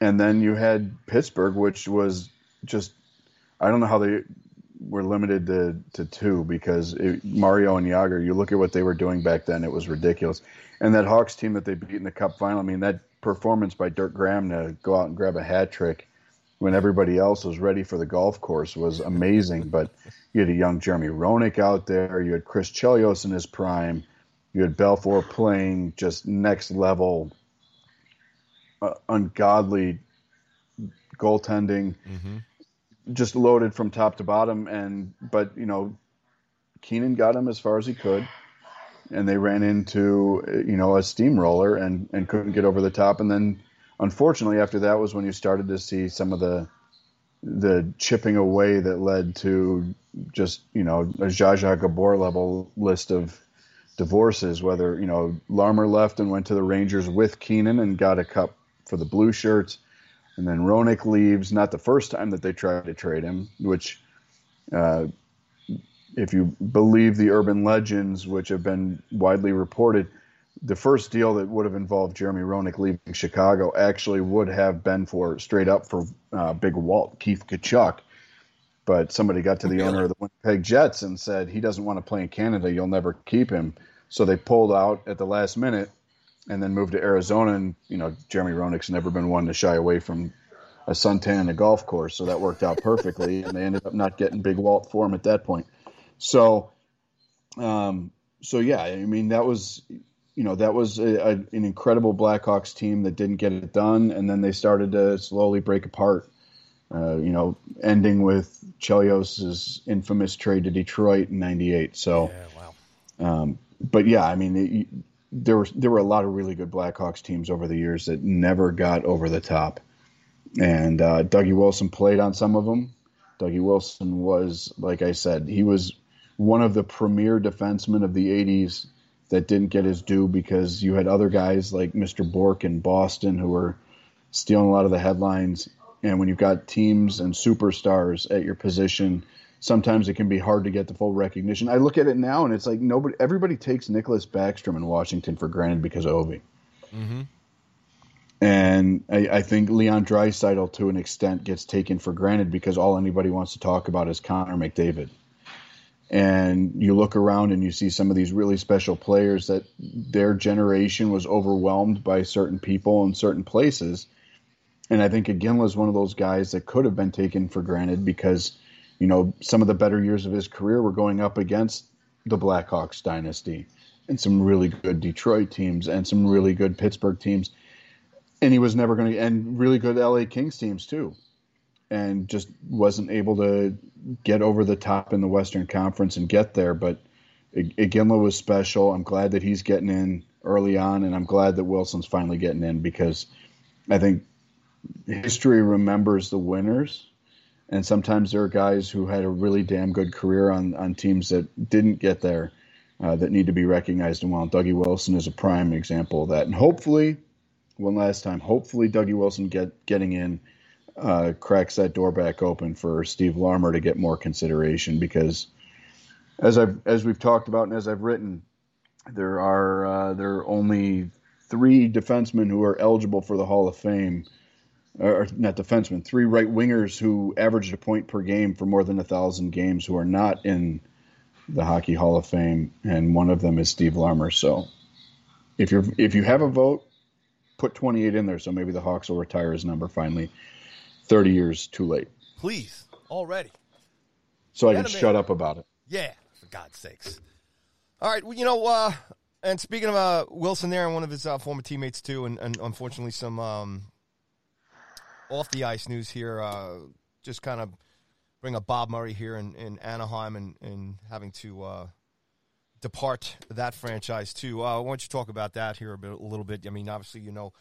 and then you had Pittsburgh, which was just I don't know how they were limited to, to two because it, Mario and Jagr. you look at what they were doing back then, it was ridiculous. And that Hawks team that they beat in the Cup final, I mean, that performance by Dirk Graham to go out and grab a hat trick when everybody else was ready for the golf course was amazing. but you had a young Jeremy Roenick out there. You had Chris Chelios in his prime. You had Belfour playing just next level, uh, ungodly goaltending, mm-hmm. just loaded from top to bottom. And but you know, Keenan got him as far as he could, and they ran into you know a steamroller and and couldn't get over the top. And then unfortunately, after that was when you started to see some of the the chipping away that led to just you know a Zsa Zsa Gabor level list of divorces. Whether you know Larmer left and went to the Rangers with Keenan and got a cup for the blue shirts, and then Roenick leaves. Not the first time that they tried to trade him, which. Uh, if you believe the urban legends, which have been widely reported, the first deal that would have involved Jeremy Roenick leaving Chicago actually would have been for straight up for uh, Big Walt Keith Tkachuk. But somebody got to the owner of the Winnipeg Jets and said he doesn't want to play in Canada. You'll never keep him. So they pulled out at the last minute and then moved to Arizona. And you know Jeremy Roenick's never been one to shy away from a suntan and a golf course, so that worked out perfectly. and they ended up not getting Big Walt for him at that point. So, um, so yeah, I mean that was you know that was a, a, an incredible Blackhawks team that didn't get it done, and then they started to slowly break apart. Uh, you know, ending with Chelios's infamous trade to Detroit in '98. So, yeah, wow. Um, but yeah, I mean, it, there were there were a lot of really good Blackhawks teams over the years that never got over the top, and uh, Dougie Wilson played on some of them. Dougie Wilson was, like I said, he was one of the premier defensemen of the '80s that didn't get his due because you had other guys like Mr. Bourque in Boston who were stealing a lot of the headlines. And when you've got teams and superstars at your position, sometimes it can be hard to get the full recognition. I look at it now and it's like nobody, everybody takes Nicklas Backstrom in Washington for granted because of Ovi. Mm-hmm. And I, I, think Leon Draisaitl, to an extent, gets taken for granted because all anybody wants to talk about is Connor McDavid and you look around and you see some of these really special players that their generation was overwhelmed by certain people in certain places. And I think Iginla is one of those guys that could have been taken for granted because, you know, some of the better years of his career were going up against the Blackhawks dynasty and some really good Detroit teams and some really good Pittsburgh teams. And he was never going to, and really good LA Kings teams too and just wasn't able to get over the top in the Western Conference and get there. But Iginla was special. I'm glad that he's getting in early on, and I'm glad that Wilson's finally getting in because I think history remembers the winners. And sometimes there are guys who had a really damn good career on, on teams that didn't get there uh, that need to be recognized. And well, Dougie Wilson is a prime example of that. And hopefully, one last time, hopefully Dougie Wilson get getting in uh, cracks that door back open for Steve Larmer to get more consideration because, as I've as we've talked about and as I've written, there are uh, there are only three defensemen who are eligible for the Hall of Fame, or not defensemen, three right wingers who averaged a point per game for more than a thousand games who are not in the Hockey Hall of Fame, and one of them is Steve Larmer. So, if you're if you have a vote, put 28 in there, so maybe the Hawks will retire his number finally. 30 years too late. Please, already. So I can shut up about it. Yeah, for God's sakes. All right, well, you know, uh, and speaking of uh, Wilson there and one of his uh, former teammates too, and, and unfortunately some um, off the ice news here, uh, just kind of bring up Bob Murray here in, in Anaheim and, and having to uh, depart that franchise too. Uh, why don't you talk about that here a, bit, a little bit? I mean, obviously, you know,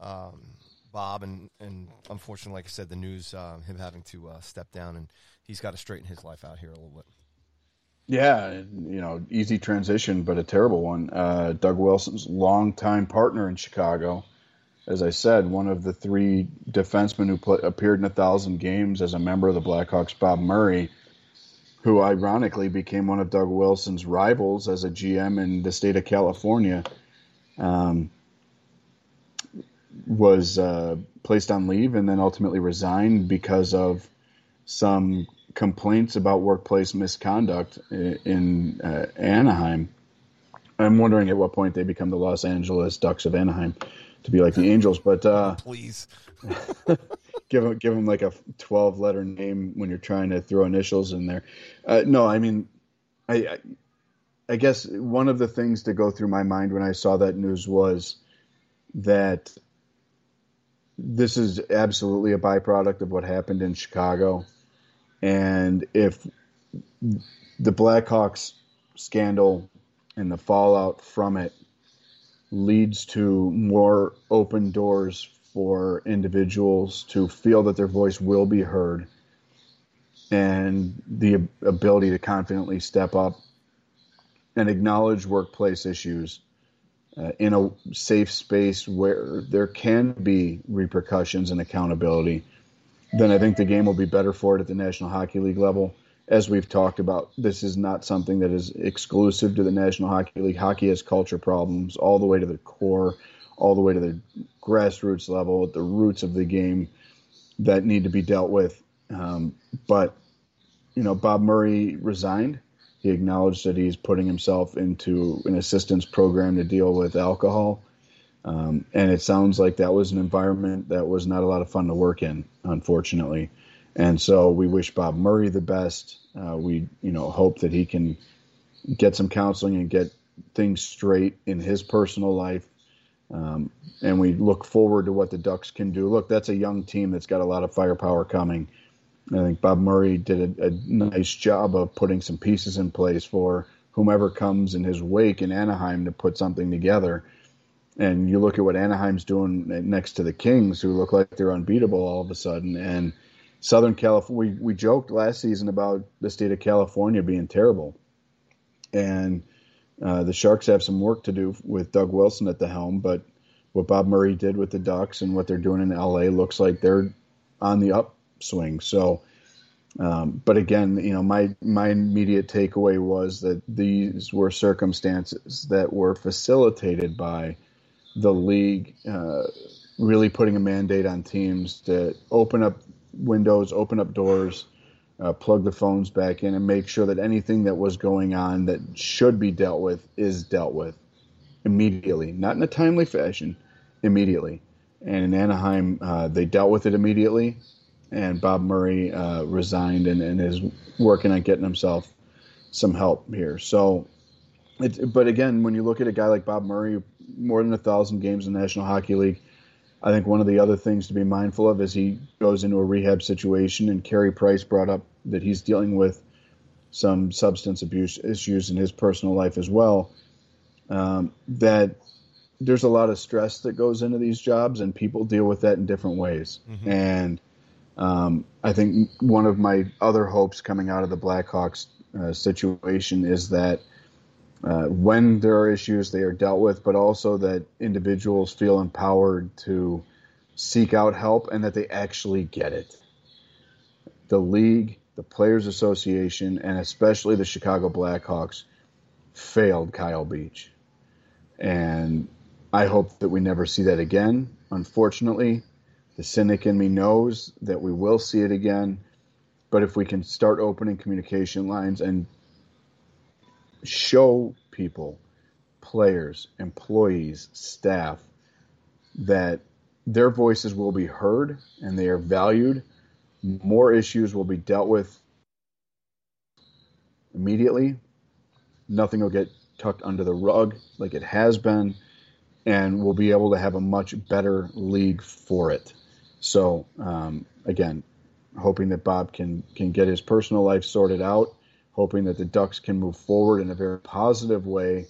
um, Bob, and and unfortunately, like I said, the news, uh, him having to uh, step down, and he's got to straighten his life out here a little bit. Yeah, you know, easy transition, but a terrible one. Uh, Doug Wilson's longtime partner in Chicago, as I said, one of the three defensemen who play, appeared in a thousand games as a member of the Blackhawks, Bob Murray, who ironically became one of Doug Wilson's rivals as a GM in the state of California. Um, was uh, placed on leave and then ultimately resigned because of some complaints about workplace misconduct in, in uh, Anaheim. I'm wondering at what point they become the Los Angeles Ducks of Anaheim to be like the Angels, but uh, please. give him give him like a twelve letter name when you're trying to throw initials in there. Uh, no, I mean, I, I I guess one of the things to go through my mind when I saw that news was that this is absolutely a byproduct of what happened in Chicago. And if the Blackhawks scandal and the fallout from it leads to more open doors for individuals to feel that their voice will be heard and the ability to confidently step up and acknowledge workplace issues uh, in a safe space where there can be repercussions and accountability, then I think the game will be better for it at the National Hockey League level. As we've talked about, this is not something that is exclusive to the National Hockey League. Hockey has culture problems all the way to the core, all the way to the grassroots level, at the roots of the game that need to be dealt with. Um, but, you know, Bob Murray resigned he acknowledged that he's putting himself into an assistance program to deal with alcohol. Um, and it sounds like that was an environment that was not a lot of fun to work in, unfortunately. And so we wish Bob Murray the best. Uh, we, you know, hope that he can get some counseling and get things straight in his personal life. Um, and we look forward to what the Ducks can do. Look, that's a young team that's got a lot of firepower coming. I think Bob Murray did a, a, nice job of putting some pieces in place for whomever comes in his wake in Anaheim to put something together. And you look at what Anaheim's doing next to the Kings, who look like they're unbeatable all of a sudden. And Southern California, we, we joked last season about the state of California being terrible. And uh, the Sharks have some work to do with Doug Wilson at the helm, but what Bob Murray did with the Ducks and what they're doing in LA looks like they're on the up swing. So, um, but again, you know, my my immediate takeaway was that these were circumstances that were facilitated by the league uh, really putting a mandate on teams to open up windows, open up doors, uh, plug the phones back in, and make sure that anything that was going on that should be dealt with is dealt with immediately, not in a timely fashion, immediately. And in Anaheim, uh, they dealt with it immediately and Bob Murray uh, resigned and, and, is working on getting himself some help here. So, it, but again, when you look at a guy like Bob Murray, more than a thousand games in the National Hockey League, I think one of the other things to be mindful of is he goes into a rehab situation, and Carey Price brought up that he's dealing with some substance abuse issues in his personal life as well. Um, that there's a lot of stress that goes into these jobs, and people deal with that in different ways. Mm-hmm. And um, I think one of my other hopes coming out of the Blackhawks uh, situation is that uh, when there are issues, they are dealt with, but also that individuals feel empowered to seek out help and that they actually get it. The league, the Players Association, and especially the Chicago Blackhawks failed Kyle Beach. And I hope that we never see that again. Unfortunately, the cynic in me knows that we will see it again. But if we can start opening communication lines and show people, players, employees, staff, that their voices will be heard and they are valued, more issues will be dealt with immediately. Nothing will get tucked under the rug like it has been, and we'll be able to have a much better league for it. So um, again, hoping that Bob can can get his personal life sorted out, hoping that the Ducks can move forward in a very positive way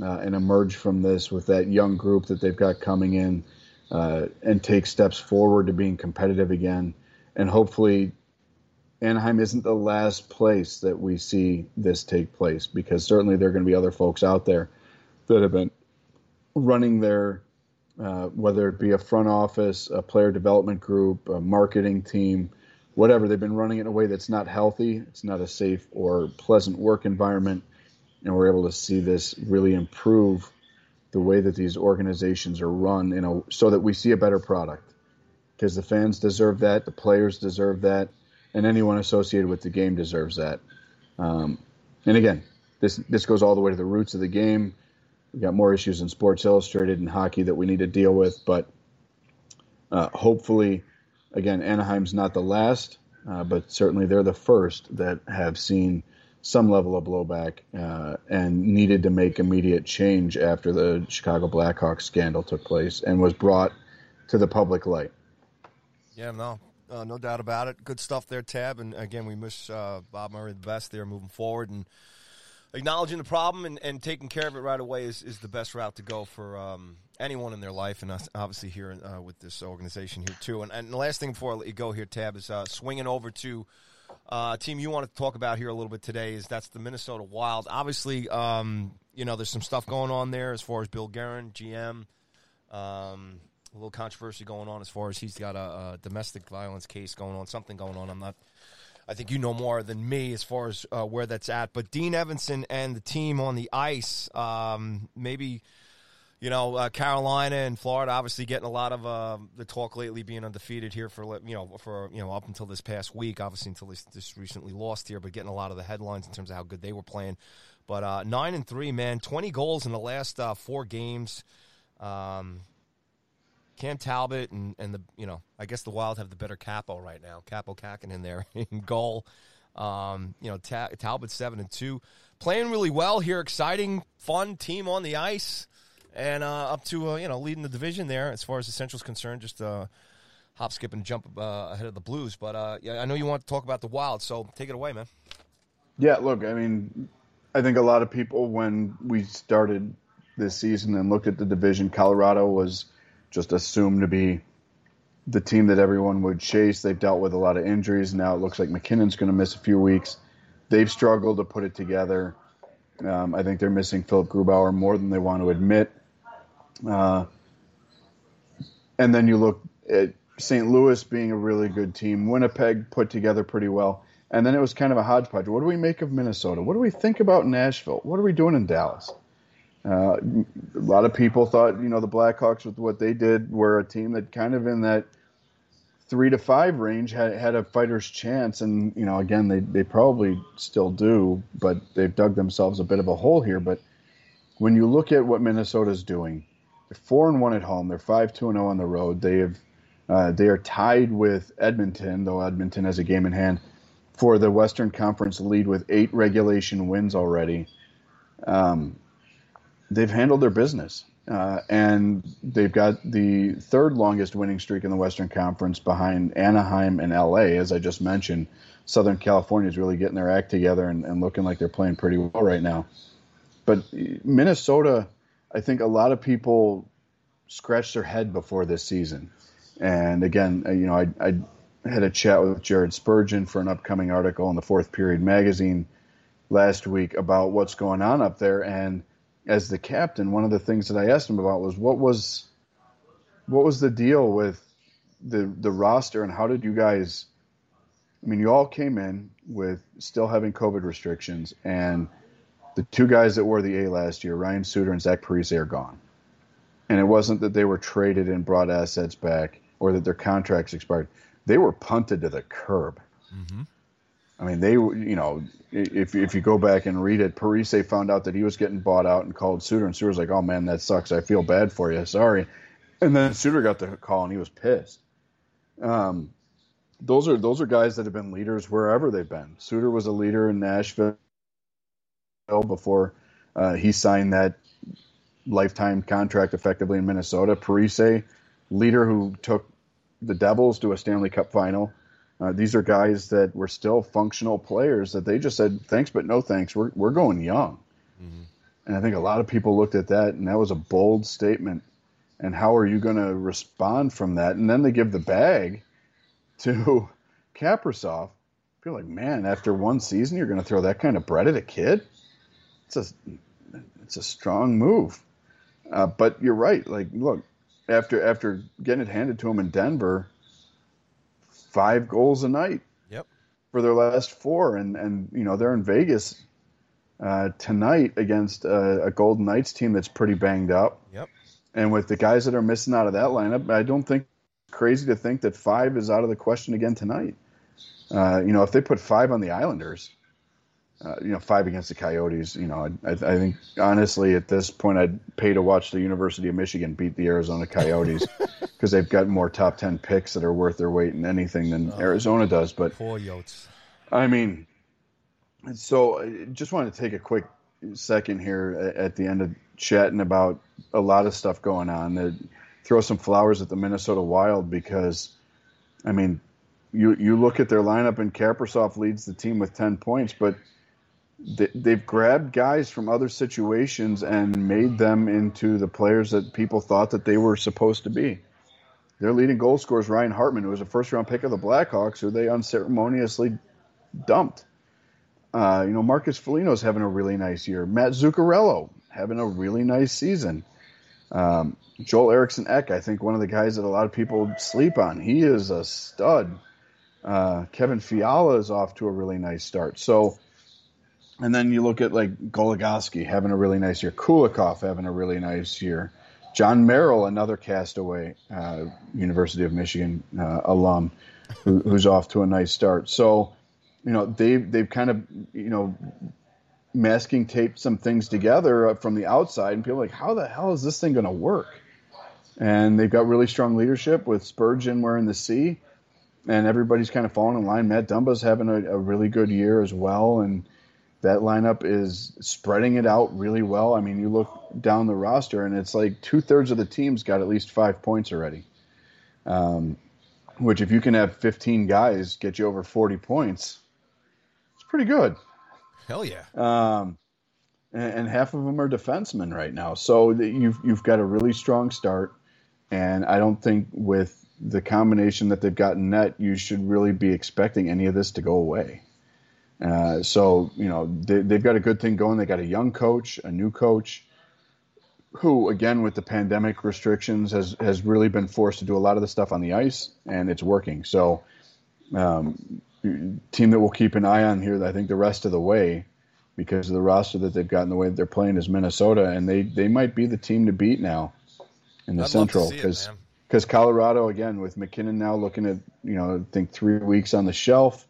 uh, and emerge from this with that young group that they've got coming in uh, and take steps forward to being competitive again. And hopefully, Anaheim isn't the last place that we see this take place because certainly there are going to be other folks out there that have been running their uh, whether it be a front office, a player development group, a marketing team, whatever. They've been running it in a way that's not healthy. It's not a safe or pleasant work environment. And we're able to see this really improve the way that these organizations are run you know, so that we see a better product. Because the fans deserve that, the players deserve that, and anyone associated with the game deserves that. Um, and again, this this goes all the way to the roots of the game we got more issues in Sports Illustrated and hockey that we need to deal with, but uh, hopefully again, Anaheim's not the last, uh, but certainly they're the first that have seen some level of blowback uh, and needed to make immediate change after the Chicago Blackhawks scandal took place and was brought to the public light. Yeah, no, uh, no doubt about it. Good stuff there, Tab. And again, we wish uh, Bob Murray the best there moving forward. And acknowledging the problem and, and taking care of it right away is, is the best route to go for um, anyone in their life, and us, obviously here uh, with this organization here too. And, and, the last thing before I let you go here, Tab, is uh, swinging over to uh, team you want to talk about here a little bit today. Is that's the Minnesota Wild. Obviously, um, you know there's some stuff going on there as far as Bill Guerin, GM. Um, a little controversy going on as far as he's got a, a domestic violence case going on, something going on. I'm not I think you know more than me as far as uh, where that's at. But Dean Evason and the team on the ice, um, maybe you know uh, Carolina and Florida, obviously getting a lot of uh, the talk lately, being undefeated here for you know for you know up until this past week, obviously until they just recently lost here, but getting a lot of the headlines in terms of how good they were playing. But uh, nine and three, man, twenty goals in the last uh, four games. Um, Cam Talbot and, and the you know I guess the Wild have the better capo right now. Capo Kaapo in there in goal. Um, you know Ta- Talbot seven and two, playing really well here. Exciting, fun team on the ice, and uh, up to uh, you know leading the division there as far as the Central's concerned. Just uh, hop, skip, and jump uh, ahead of the Blues. But uh, yeah, I know you want to talk about the Wild, so take it away, man. Yeah, look, I mean, I think a lot of people when we started this season and looked at the division, Colorado was just assumed to be the team that everyone would chase. They've dealt with a lot of injuries. Now it looks like MacKinnon's going to miss a few weeks. They've struggled to put it together. Um, I think they're missing Philipp Grubauer more than they want to admit. Uh, and then you look at St. Louis being a really good team. Winnipeg put together pretty well. And then it was kind of a hodgepodge. What do we make of Minnesota? What do we think about Nashville? What are we doing in Dallas? Uh, a lot of people thought, you know, the Blackhawks with what they did were a team that kind of in that three to five range had, had a fighter's chance. And, you know, again, they, they probably still do, but they've dug themselves a bit of a hole here. But when you look at what Minnesota's doing, they're four and one at home. They're five two and oh on the road. They have uh, they are tied with Edmonton, though Edmonton has a game in hand for the Western Conference lead with eight regulation wins already. Um, they've handled their business. Uh, and they've got the third longest winning streak in the Western Conference behind Anaheim and LA. As I just mentioned, Southern California is really getting their act together and, and looking like they're playing pretty well right now. But Minnesota, I think a lot of people scratched their head before this season. And again, uh, you know, I, I had a chat with Jared Spurgeon for an upcoming article in the Fourth Period magazine last week about what's going on up there. And as the captain, one of the things that I asked him about was what was what was the deal with the the roster and how did you guys I mean you all came in with still having COVID restrictions and the two guys that wore the A last year, Ryan Suter and Zach Parise, are gone. And it wasn't that they were traded and brought assets back or that their contracts expired. They were punted to the curb. Mm-hmm. I mean, they, you know, if if you go back and read it, Parise found out that he was getting bought out and called Suter, and Suter's like, "Oh man, that sucks. I feel bad for you. Sorry." And then Suter got the call, and he was pissed. Um, those are those are guys that have been leaders wherever they've been. Suter was a leader in Nashville before uh, he signed that lifetime contract effectively in Minnesota. Parise, leader who took the Devils to a Stanley Cup final uh, these are guys that were still functional players that they just said thanks but no thanks. We're we're going young, mm-hmm. and I think a lot of people looked at that and that was a bold statement. And how are you going to respond from that? And then they give the bag to. I feel like man, after one season, you're going to throw that kind of bread at a kid. It's a it's a strong move. Uh, but you're right. Like, look, after after getting it handed to him in Denver five goals a night. Yep. For their last four, and and you know they're in Vegas uh, tonight against a, a, Golden Knights team that's pretty banged up. Yep. And with the guys that are missing out of that lineup, I don't think it's crazy to think that five is out of the question again tonight. Uh, you know, if they put five on the Islanders, uh, you know, five against the Coyotes, you know, I, I, think honestly at this point I'd pay to watch the University of Michigan beat the Arizona Coyotes. because they've got more top ten picks that are worth their weight in anything than oh. Arizona does. But Poor Yotes. I mean, so I just want to take a quick second here at the end of chatting about a lot of stuff going on. To throw some flowers at the Minnesota Wild because, I mean, you you look at their lineup and Kaprizov leads the team with ten points, but they, they've grabbed guys from other situations and made them into the players that people thought that they were supposed to be. Their leading goal scorer is Ryan Hartman, who was a first round pick of the Blackhawks, who they unceremoniously dumped. Uh, you know, Marcus Foligno's having a really nice year. Matt Zuccarello having a really nice season. Um, Joel Eriksson Ek, I think one of the guys that a lot of people sleep on. He is a stud. Uh, Kevin Fiala is off to a really nice start. So, and then you look at like Goligoski having a really nice year, Kulikov having a really nice year, Jon Merrill, another castaway, uh, University of Michigan uh, alum, who, who's off to a nice start. So, you know, they've they've kind of you know masking taped some things together from the outside, and people are like, how the hell is this thing going to work? And they've got really strong leadership with Spurgeon wearing the C, and everybody's kind of falling in line. Matt Dumba's having a, a really good year as well, and that lineup is spreading it out really well. I mean, you look down the roster, and it's like two thirds of the teams got at least five points already. Um, which, if you can have 15 guys get you over 40 points, it's pretty good. Hell yeah. Um, and, and half of them are defensemen right now. So that you've you've got a really strong start, and I don't think with the combination that they've got in net, you should really be expecting any of this to go away. Uh, so you know they, they've got a good thing going. They got a young coach, a new coach, who again with the pandemic restrictions has has really been forced to do a lot of the stuff on the ice, and it's working. So. Um, team that we'll keep an eye on here, I think the rest of the way, because of the roster that they've got and the way that they're playing is Minnesota, and they they might be the team to beat now in the I'd Central because because Colorado again with MacKinnon now looking at you know I think three weeks on the shelf,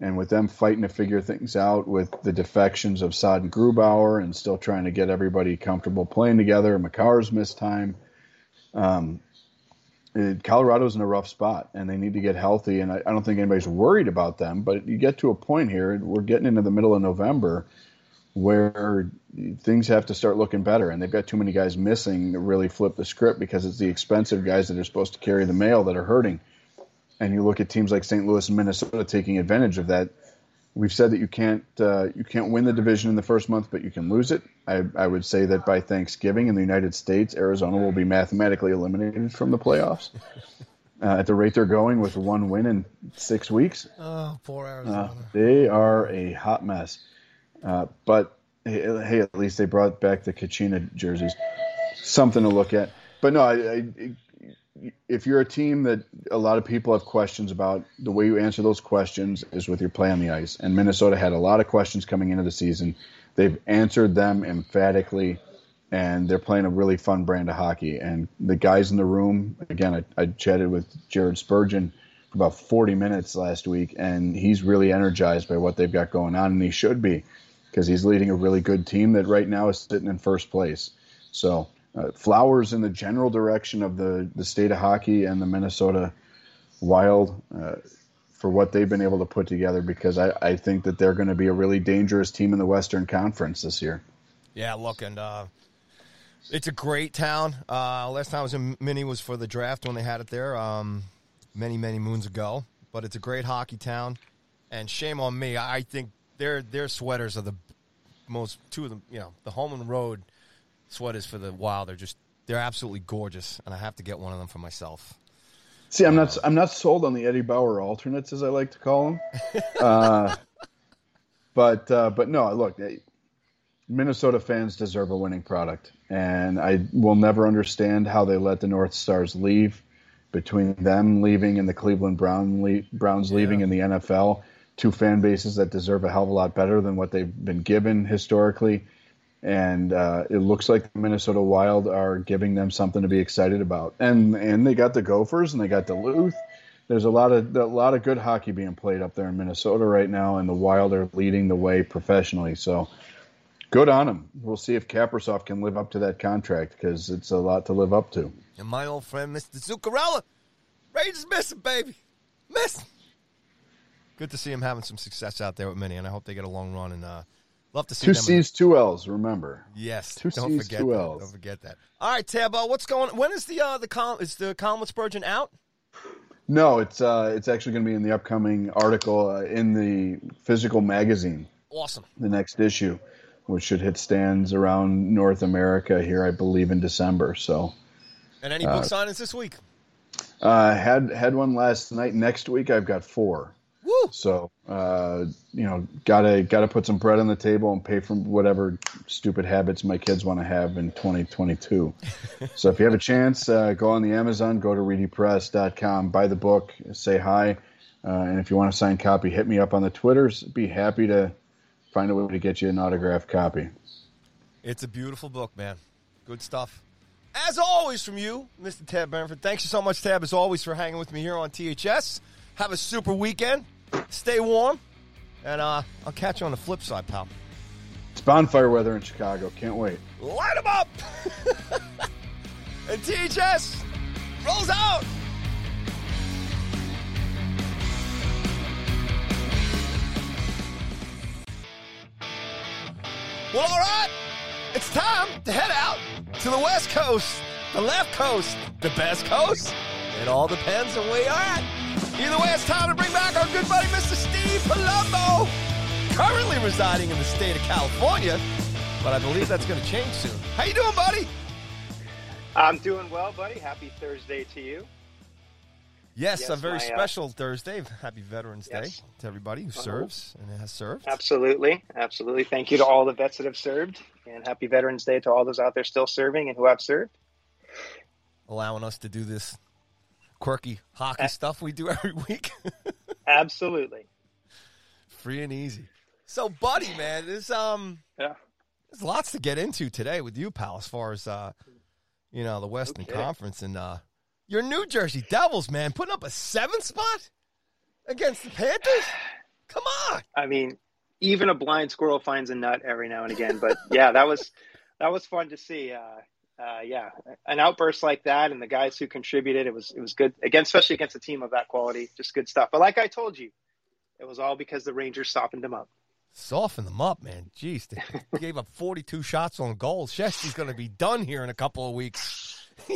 and with them fighting to figure things out with the defections of Saad and Grubauer and still trying to get everybody comfortable playing together. Makar's missed time. Um, Colorado's in a rough spot and they need to get healthy. And I, I don't think anybody's worried about them, but you get to a point here, we're getting into the middle of November where things have to start looking better. And they've got too many guys missing to really flip the script because it's the expensive guys that are supposed to carry the mail that are hurting. And you look at teams like St. Louis and Minnesota taking advantage of that. We've said that you can't uh, you can't win the division in the first month, but you can lose it. I, I would say that by Thanksgiving in the United States, Arizona will be mathematically eliminated from the playoffs. Uh, at the rate they're going, with one win in six weeks, Oh, poor uh, Arizona. they are a hot mess. Uh, but hey, hey, at least they brought back the Kachina jerseys, something to look at. But no, I, I, if you're a team that a lot of people have questions about, the way you answer those questions is with your play on the ice. And Minnesota had a lot of questions coming into the season. They've answered them emphatically, and they're playing a really fun brand of hockey. And the guys in the room, again, I, I chatted with Jared Spurgeon for about 40 minutes last week, and he's really energized by what they've got going on, and he should be because he's leading a really good team that right now is sitting in first place. So uh, flowers in the general direction of the, the state of hockey and the Minnesota Wild uh, for what they've been able to put together because I, I think that they're going to be a really dangerous team in the Western Conference this year. Yeah, look, and uh, it's a great town. Uh, last time I was in Mini was for the draft when they had it there, um, many many moons ago. But it's a great hockey town, and shame on me. I think their their sweaters are the most two of them. You know, the home and road sweaters for the Wild are just they're absolutely gorgeous, and I have to get one of them for myself. See, I'm not I'm not sold on the Eddie Bauer alternates as I like to call them, uh, but uh, but no, look, they, Minnesota fans deserve a winning product, and I will never understand how they let the North Stars leave. Between them leaving and the Cleveland Brown le- Browns leaving in the NFL, two fan bases that deserve a hell of a lot better than what they've been given historically. And uh, it looks like the Minnesota Wild are giving them something to be excited about. And and they got the Gophers and they got Duluth. There's a lot of a lot of good hockey being played up there in Minnesota right now, and the Wild are leading the way professionally. So Good on them. We'll see if Kaprizov can live up to that contract because it's a lot to live up to. And my old friend, Mr. Zuccarello, Rangers missing, baby. Miss. Good to see him having some success out there with Minnie, and I hope they get a long run. And uh, love to see Two them. C's, two L's. Remember. Yes, Two don't C's, forget two that. L's. Don't forget that. All right, Tabbo, what's going? When is the uh, the column? Is the column with Spurgeon out? No, it's uh, it's actually going to be in the upcoming article uh, in the physical magazine, Awesome. the next issue, which should hit stands around North America here, I believe, in December. So, And any book signings this week? uh, had had one last night. Next week, I've got four. Woo! So, uh, you know, gotta gotta put some bread on the table and pay for whatever stupid habits my kids want to have in 2022. so, if you have a chance, uh, go on the Amazon, go to readypress.com, buy the book, say hi, uh, and if you want a signed copy, hit me up on the Twitters. Be happy to find a way to get you an autographed copy. It's a beautiful book, man. Good stuff. As always, from you, Mr. Tab Bamford. Thanks so much, Tab, as always, for hanging with me here on THS. Have a super weekend. Stay warm. And uh, I'll catch you on the flip side, pal. It's bonfire weather in Chicago. Can't wait. Light them up! and THS rolls out! Well, all right. It's time to head out to the West Coast, the left coast, the best coast. It all depends on where you're at. Either way, it's time to bring back our good buddy, Mr. Steve Palumbo, currently residing in the state of California, but I believe that's going to change soon. How you doing, buddy? I'm doing well, buddy. Happy Thursday to you. Yes, Yes, a very my, uh, special Thursday. Happy Veterans Yes. Day to everybody who Uh-huh. serves and has served. Absolutely. Absolutely. Thank you to all the vets that have served, and happy Veterans Day to all those out there still serving and who have served. allowing us to do this quirky hockey stuff we do every week. Absolutely. Free and easy. So, buddy, man, there's um Yeah. there's lots to get into today with you, pal, as far as uh you know, the Western Okay. Conference and uh your New Jersey Devils, man, putting up a seventh spot against the Panthers? Come on. I mean, even a blind squirrel finds a nut every now and again. But yeah, that was that was fun to see. Uh, uh, yeah, an outburst like that, and the guys who contributed, it was it was good again, especially against a team of that quality. Just good stuff. But like I told you, it was all because the Rangers softened them up. Soften them up, man. Jeez, they gave up 42 shots on goal. Shesty's going to be done here in a couple of weeks.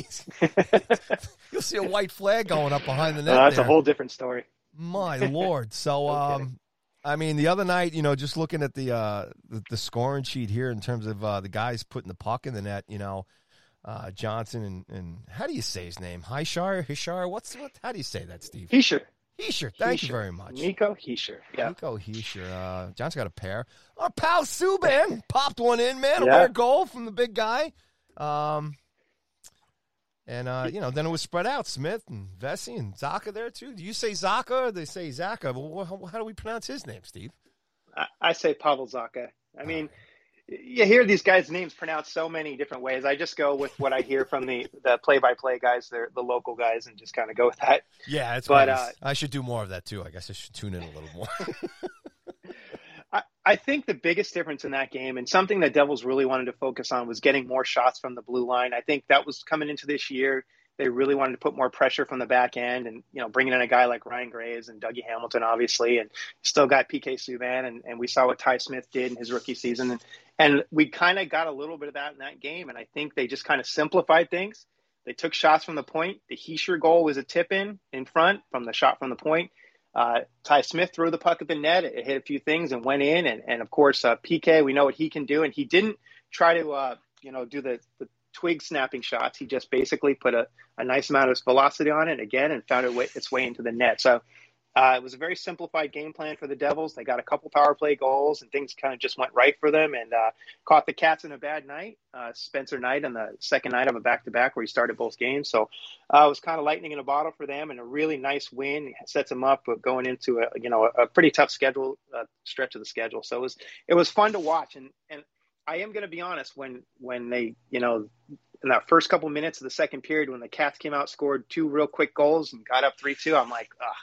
You'll see a white flag going up behind the net. Uh, that's there. a whole different story. My lord. So, No um, I mean, the other night, you know, just looking at the uh, the, the scoring sheet here in terms of uh, the guys putting the puck in the net, you know, uh, Johnsson and, and how do you say his name? Hishar, Hishar. What's what? How do you say that, Steve? Hischier. Hisher. Thank you Hischier. very much. Nico Hischier. Yeah. Nico Hisher. Uh, John's got a pair. Our pal Subban popped one in, man. A rare goal from the big guy. Um, and, uh, you know, then it was spread out. Smith and Vesey and Zacha there, too. Do you say Zaka or they say Zaka? Well, how, how do we pronounce his name, Steve? I, I say Pavel Zacha. I mean, you hear these guys' names pronounced so many different ways. I just go with what I hear from the the play by play guys, the the local guys, and just kind of go with that. Yeah, that's But, uh, I should do more of that, too. I guess I should tune in a little more. I, I think the biggest difference in that game, and something that Devils really wanted to focus on, was getting more shots from the blue line. I think that was coming into this year. They really wanted to put more pressure from the back end, and you know, bringing in a guy like Ryan Graves and Dougie Hamilton, obviously, and still got PK Subban, and, and we saw what Ty Smith did in his rookie season, and and we kind of got a little bit of that in that game, and I think they just kind of simplified things. They took shots from the point. The Hischier goal was a tip in in front from the shot from the point. Uh, Ty Smith threw the puck at the net. It hit a few things and went in. And, and of course, uh, PK, we know what he can do. And he didn't try to, uh, you know, do the, the twig snapping shots. He just basically put a, a nice amount of velocity on it again and found it its way into the net. So uh, it was a very simplified game plan for the Devils. They got a couple power play goals and things kind of just went right for them and uh, caught the Cats in a bad night. Uh, Spencer Knight on the second night of a back to back where he started both games. So uh, it was kind of lightning in a bottle for them and a really nice win It sets them up going into a you know a, pretty tough schedule uh, stretch of the schedule. So it was it was fun to watch and and I am going to be honest when when they you know in that first couple minutes of the second period when the Cats came out scored two real quick goals and got up three two I'm like ah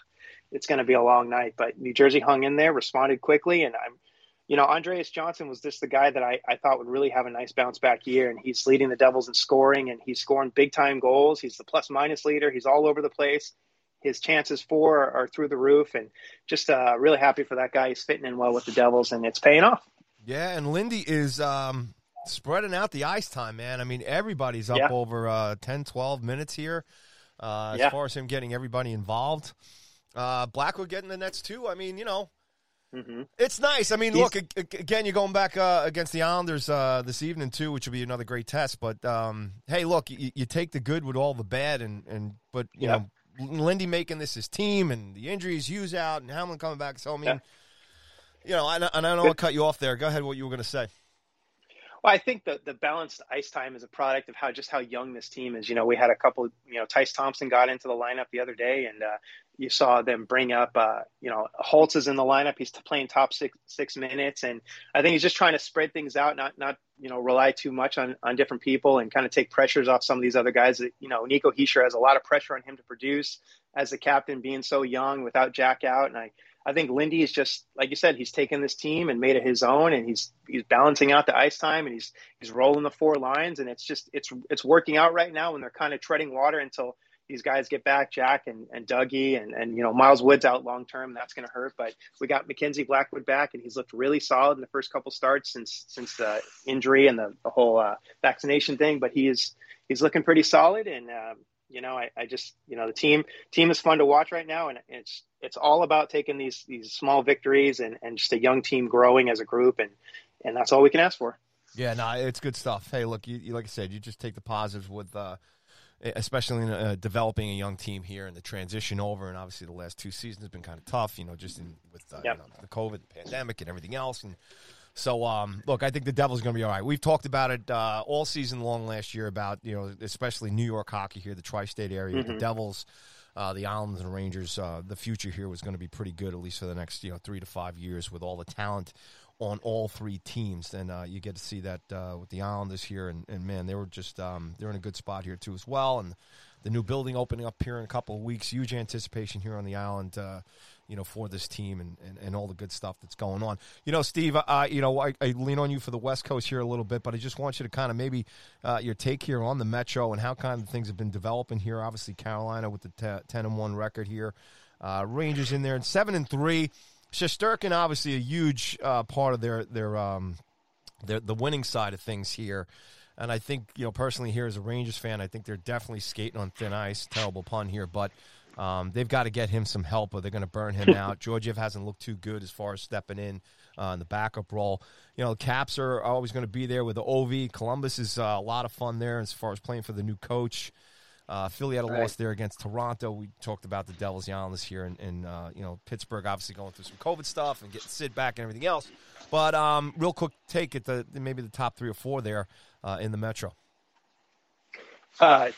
it's going to be a long night but New Jersey hung in there responded quickly and I'm you know, Andreas Johnsson was just the guy that I, I thought would really have a nice bounce back year. And he's leading the Devils in scoring and he's scoring big time goals. He's the plus minus leader. He's all over the place. His chances for are, are through the roof. And just uh, really happy for that guy. He's fitting in well with the Devils and it's paying off. Yeah. And Lindy is um, spreading out the ice time, man. I mean, everybody's up Yeah. over uh, 10, 12 minutes here uh, as Yeah. far as him getting everybody involved. Uh, Blackwood getting the nets too. I mean, you know, hmm It's nice. I mean, He's- look ag- ag- again. You're going back uh, against the Islanders uh, this evening too, which will be another great test. But um, hey, look, you, you take the good with all the bad, and and but you Yeah. know, Lindy making this his team, and the injuries, Hughes out, and Hamlin coming back. So I mean, Yeah. you know, and, I- and I don't want to cut you off there. Go ahead. What you were going to say? Well, I think the the balanced ice time is a product of how just how young this team is. You know, we had a couple. You know, Tyce Thompson got into the lineup the other day, and uh, you saw them bring up. Uh, you know, Holtz is in the lineup. He's playing top six six minutes, and I think he's just trying to spread things out, not not you know rely too much on on different people, and kind of take pressures off some of these other guys. That you know, Nico Hischier has a lot of pressure on him to produce as the captain, being so young without Jack out, and I. I think Lindy is just like you said. He's taken this team and made it his own, and he's he's balancing out the ice time, and he's he's rolling the four lines, and it's just it's it's working out right now. And they're kind of treading water until these guys get back, Jack and, and Dougie, and and you know Miles Wood's out long term. That's going to hurt, but we got Mackenzie Blackwood back, and he's looked really solid in the first couple starts since since the injury and the, the whole uh, vaccination thing. But he is he's looking pretty solid, and um, you know I, I just you know the team team is fun to watch right now, and it's it's all about taking these these small victories and, and just a young team growing as a group, and and that's all we can ask for. Yeah, no, it's good stuff. Hey, look, you, you like I said, you just take the positives with, uh, especially in uh, developing a young team here and the transition over. And obviously, the last two seasons have been kind of tough, you know, just in, with uh, Yep. you know, the COVID pandemic and everything else. And so, um, look, I think the Devils are going to be all right. We've talked about it uh, all season long last year about you know, especially New York hockey here, the tri-state area, the Devils. Uh, the Islanders and Rangers, uh, the future here was going to be pretty good, at least for the next you know three to five years, with all the talent on all three teams. And uh, you get to see that uh, with the Islanders here, and, and man, they were just um, they're in a good spot here too as well. And the new building opening up here in a couple of weeks, huge anticipation here on the island. You know, for this team and, and, and all the good stuff that's going on. You know, Steve, uh, you know, I, I lean on you for the West Coast here a little bit, but I just want you to kind of maybe uh, your take here on the Metro and how kind of things have been developing here. Obviously, Carolina with the te- ten and one record here, uh, Rangers in there and seven and three. Shesterkin, obviously, a huge uh, part of their their um, their the winning side of things here. And I think, you know, personally here as a Rangers fan, I think they're definitely skating on thin ice. Terrible pun here, but um, they've got to get him some help or they're going to burn him out. Georgiev hasn't looked too good as far as stepping in uh, in the backup role. You know, the Caps are always going to be there with the OV. Columbus is uh, a lot of fun there as far as playing for the new coach. Uh, Philly had a Right. loss there against Toronto. We talked about the Devils, the Islanders here, and, and uh, you know Pittsburgh obviously going through some COVID stuff and getting Sid back and everything else. But um, real quick take it the maybe the top three or four there uh, in the Metro. Uh,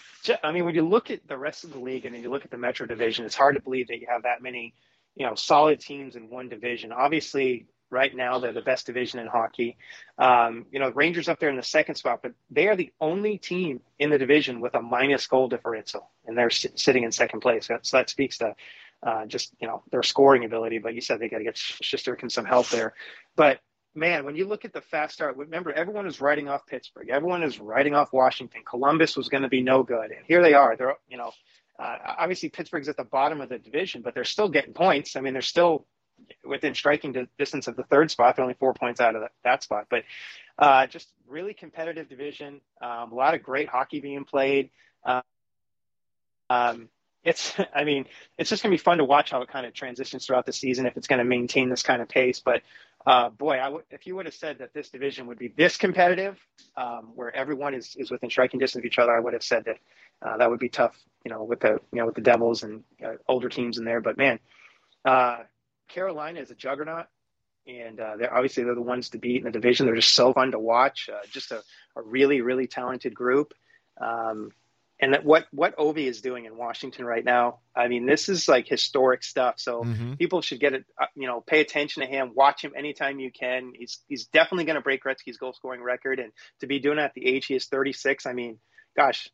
I mean, when you look at the rest of the league and then you look at the Metro division, it's hard to believe that you have that many, you know, solid teams in one division. Obviously, right now they're the best division in hockey. Um, you know, Rangers up there in the second spot, but they are the only team in the division with a minus goal differential, and they're sit- sitting in second place. So that speaks to uh, just you know their scoring ability. But you said they got to get Shesterkin some help there. But man, when you look at the fast start, remember everyone is writing off Pittsburgh, everyone is writing off Washington. Columbus was going to be no good, and here they are. They're you know uh, obviously Pittsburgh's at the bottom of the division, but they're still getting points. I mean, they're still within striking distance of the third spot. They're only four points out of that, that spot, but uh, just really competitive division. Um, a lot of great hockey being played. Um, it's, I mean, it's just going to be fun to watch how it kind of transitions throughout the season if it's going to maintain this kind of pace. But uh, boy, if you would have said that this division would be this competitive, um, where everyone is, is within striking distance of each other, I would have said that uh, that would be tough, you know, with the you know with the Devils and uh, older teams in there. But man, uh, Carolina is a juggernaut, and uh, they're obviously they're the ones to beat in the division. They're just so fun to watch. Just a, a really really talented group. Um, and that what what Ovi is doing in Washington right now, I mean, this is like historic stuff. So Mhm. people should get it, uh, you know, pay attention to him, watch him anytime you can. He's he's definitely going to break Gretzky's goal scoring record, and to be doing it at the age he is 36, I mean, gosh,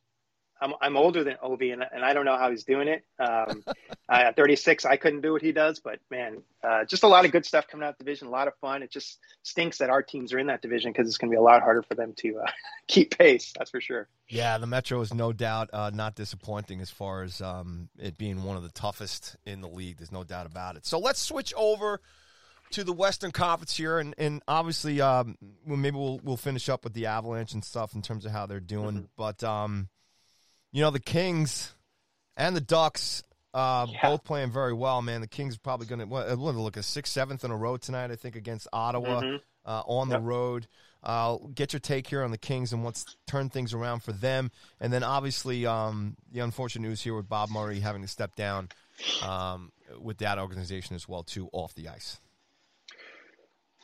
I'm I'm older than Ovi, and, and I don't know how he's doing it. Um, at 36, I couldn't do what he does, but man, uh, just a lot of good stuff coming out of the division. A lot of fun. It just stinks that our teams are in that division because it's going to be a lot harder for them to uh, keep pace. That's for sure. Yeah, the Metro is no doubt uh, not disappointing as far as um, it being one of the toughest in the league. There's no doubt about it. So let's switch over to the Western Conference here, and and obviously, um, well, maybe we'll we'll finish up with the Avalanche and stuff in terms of how they're doing. Mm-hmm. But um, you know, the Kings and the Ducks uh, yeah. both playing very well. Man, the Kings are probably going to what, look a sixth, seventh in a row tonight. I think against Ottawa mm-hmm. uh, on yep. the road. Uh, get your take here on the Kings and what's turned things around for them, and then obviously um, the unfortunate news here with Bob Murray having to step down um, with that organization as well too off the ice.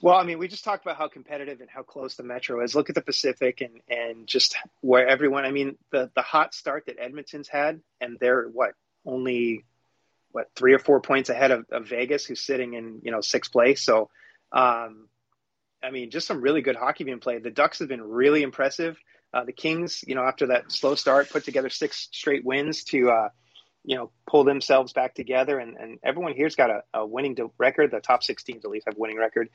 Well, I mean, we just talked about how competitive and how close the Metro is. Look at the Pacific and and just where everyone. I mean, the the hot start that Edmonton's had, and they're what only what three or four points ahead of, of Vegas, who's sitting in you know sixth place. So, um, I mean, just some really good hockey being played. The Ducks have been really impressive. Uh, the Kings, you know, after that slow start, put together six straight wins to. Uh, you know, pull themselves back together, and, and everyone here's got a, a winning record. The top six teams at least have winning record.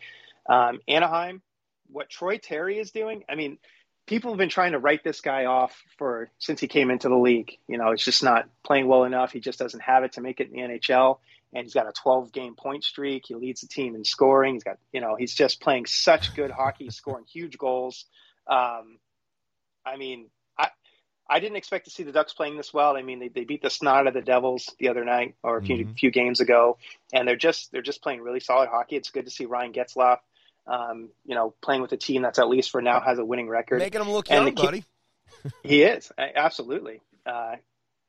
Um, Anaheim, what Troy Terry is doing, I mean, people have been trying to write this guy off for since he came into the league. You know, it's just not playing well enough. He just doesn't have it to make it in the NHL. And he's got a 12 game point streak. He leads the team in scoring. He's got, you know, he's just playing such good hockey, scoring huge goals. Um, I mean, I I didn't expect to see the Ducks playing this well. I mean, they, they beat the snot out of the Devils the other night or a few, mm-hmm. few games ago, and they're just they're just playing really solid hockey. It's good to see Ryan Getzlaf um, you know, playing with a team that's at least for now has a winning record. Making him look young, buddy. he is absolutely. Uh,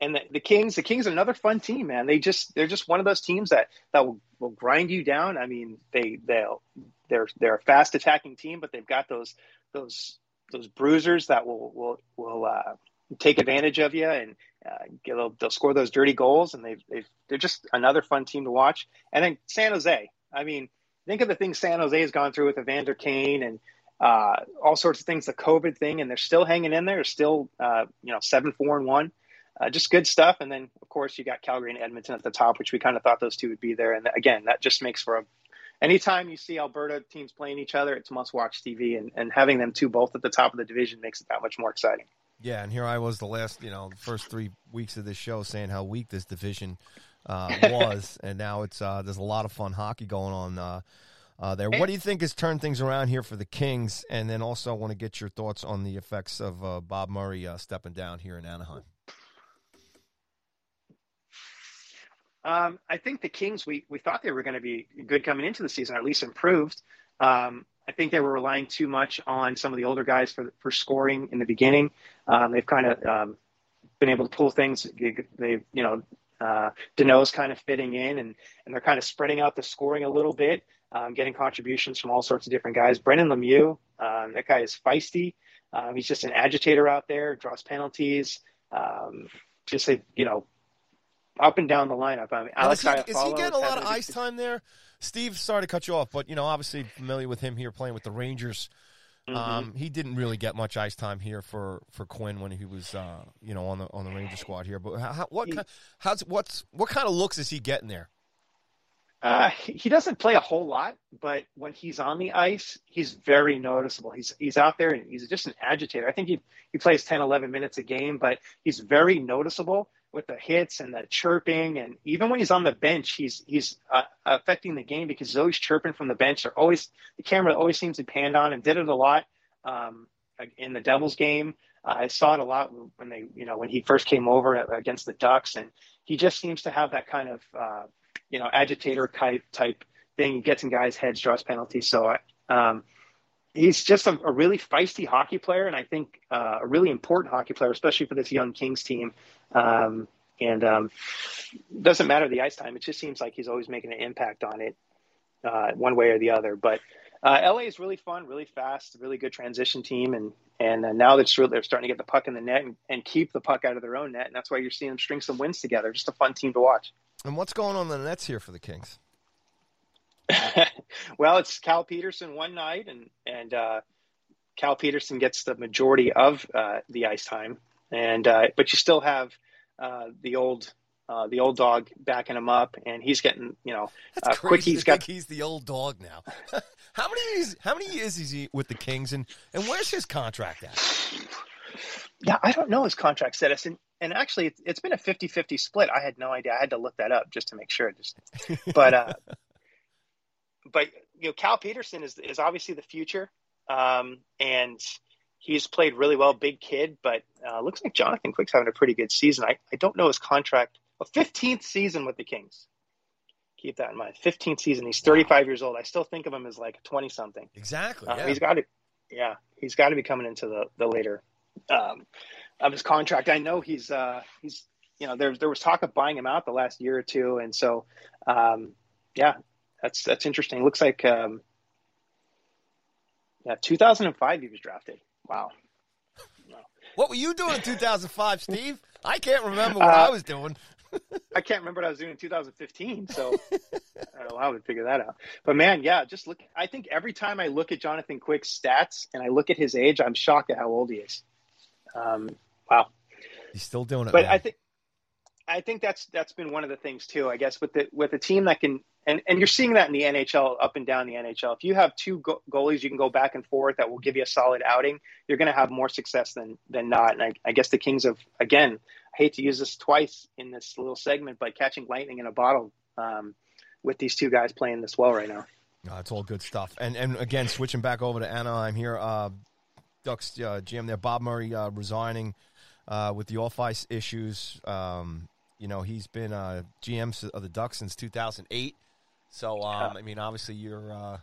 and the, the, Kings, the Kings, are another fun team, man. They just they're just one of those teams that that will, will grind you down. I mean, they they'll they're they're a fast attacking team, but they've got those those those bruisers that will will will uh, take advantage of you and uh, they'll, they'll score those dirty goals. And they've they're just another fun team to watch. And then San Jose, I mean think of the things San Jose has gone through with Evander Kane and uh, all sorts of things, the COVID thing, and they're still hanging in there. They're still, uh, you know, seven, four, and one. Uh, just good stuff. And then, of course, you got Calgary and Edmonton at the top, which we kind of thought those two would be there. And again, that just makes for a. Anytime you see Alberta teams playing each other, it's must-watch TV, and, and having them two both at the top of the division makes it that much more exciting. Yeah, and here I was the last, you know, the first three weeks of this show saying how weak this division uh, was, and now it's uh, there's a lot of fun hockey going on uh, uh, there. What do you think has turned things around here for the Kings? And then also, I want to get your thoughts on the effects of uh, Bob Murray uh, stepping down here in Anaheim. Um, I think the Kings, we, we thought they were going to be good coming into the season, at least improved. Um, I think they were relying too much on some of the older guys for, for scoring in the beginning. Um, they've kind of um, been able to pull things. They've you know, uh, Danault's kind of fitting in, and, and they're kind of spreading out the scoring a little bit um, getting contributions from all sorts of different guys. Brendan Lemieux, um, that guy is feisty. Um, he's just an agitator out there, draws penalties. Um, just a, you know, up and down the lineup. I mean, Alex is, he, is he getting a lot of ice time there? Steve, sorry to cut you off, but you know, obviously familiar with him here playing with the Rangers. Mm-hmm. Um, he didn't really get much ice time here for, for Quinn when he was, uh, you know, on the on the Ranger squad here. But how, what he, how's what's what kind of looks is he getting there? Uh, he doesn't play a whole lot, but when he's on the ice, he's very noticeable. He's he's out there and he's just an agitator. I think he he plays 10, 11 minutes a game, but he's very noticeable with the hits and the chirping. And even when he's on the bench, he's he's uh, affecting the game because he's always chirping from the bench. They're always the camera always seems to pan on and did it a lot um, in the Devils game. Uh, I saw it a lot when they you know when he first came over against the Ducks, and he just seems to have that kind of uh, you know agitator type type thing. He gets in guys' heads, draws penalties. So um, he's just a, a, really feisty hockey player, and I think uh, a really important hockey player, especially for this young Kings team. Um, and um, doesn't matter the ice time; it just seems like he's always making an impact on it, uh, one way or the other. But uh, LA is really fun, really fast, really good transition team, and and uh, now they're, really, they're starting to get the puck in the net and, and, keep the puck out of their own net, and that's why you're seeing them string some wins together. Just a fun team to watch. And what's going on in the Nets here for the Kings? well, it's Cal Petersen one night, and and uh, Cal Petersen gets the majority of uh, the ice time. and uh, but you still have uh, the old uh, the old dog backing him up, and he's getting you know That's uh, quick. He's got he's the old dog now. how many years? How many years is he with the Kings, and and where's his contract at? yeah. I don't know his contract status, and and actually it's, it's been a 50-50 split. I had no idea. I had to look that up just to make sure. Just but uh, but you know Cal Petersen is is obviously the future, um, and he's played really well. Big kid, but uh, looks like Jonathan Quick's having a pretty good season. I, I don't know his contract. A fifteenth season with the Kings. Keep that in mind. Fifteenth season. He's thirty five years old. I still think of him as like twenty something. Exactly. Uh, yeah. He's got to, yeah, he's got to be coming into the the later um, of his contract. I know he's uh, he's you know there there was talk of buying him out the last year or two, and so um, yeah, that's that's interesting. Looks like um, yeah, 2005 he was drafted. Wow. What were you doing in 2005, Steve? I can't remember what Uh, I was doing. I can't remember what I was doing in 2015, so I don't know how I would figure that out. But man, yeah, just look. I think every time I look at Jonathan Quick's stats and I look at his age, I'm shocked at how old he is. Um, wow. He's still doing it. But man. I think I think that's that's been one of the things too. I guess with the with a team that can and and you're seeing that in the NHL up and down the NHL. If you have two go- goalies, you can go back and forth that will give you a solid outing. You're going to have more success than than not. And I, I guess the Kings have again. I hate to use this twice in this little segment, but catching lightning in a bottle um, with these two guys playing this well right now. No, it's all good stuff. And and again, switching back over to Anaheim here, uh, Ducks uh, GM there, Bob Murray uh, resigning uh, with the off ice issues. Um, you know, he's been uh, GM of the Ducks since 2008. So, um, I mean, obviously, you're uh,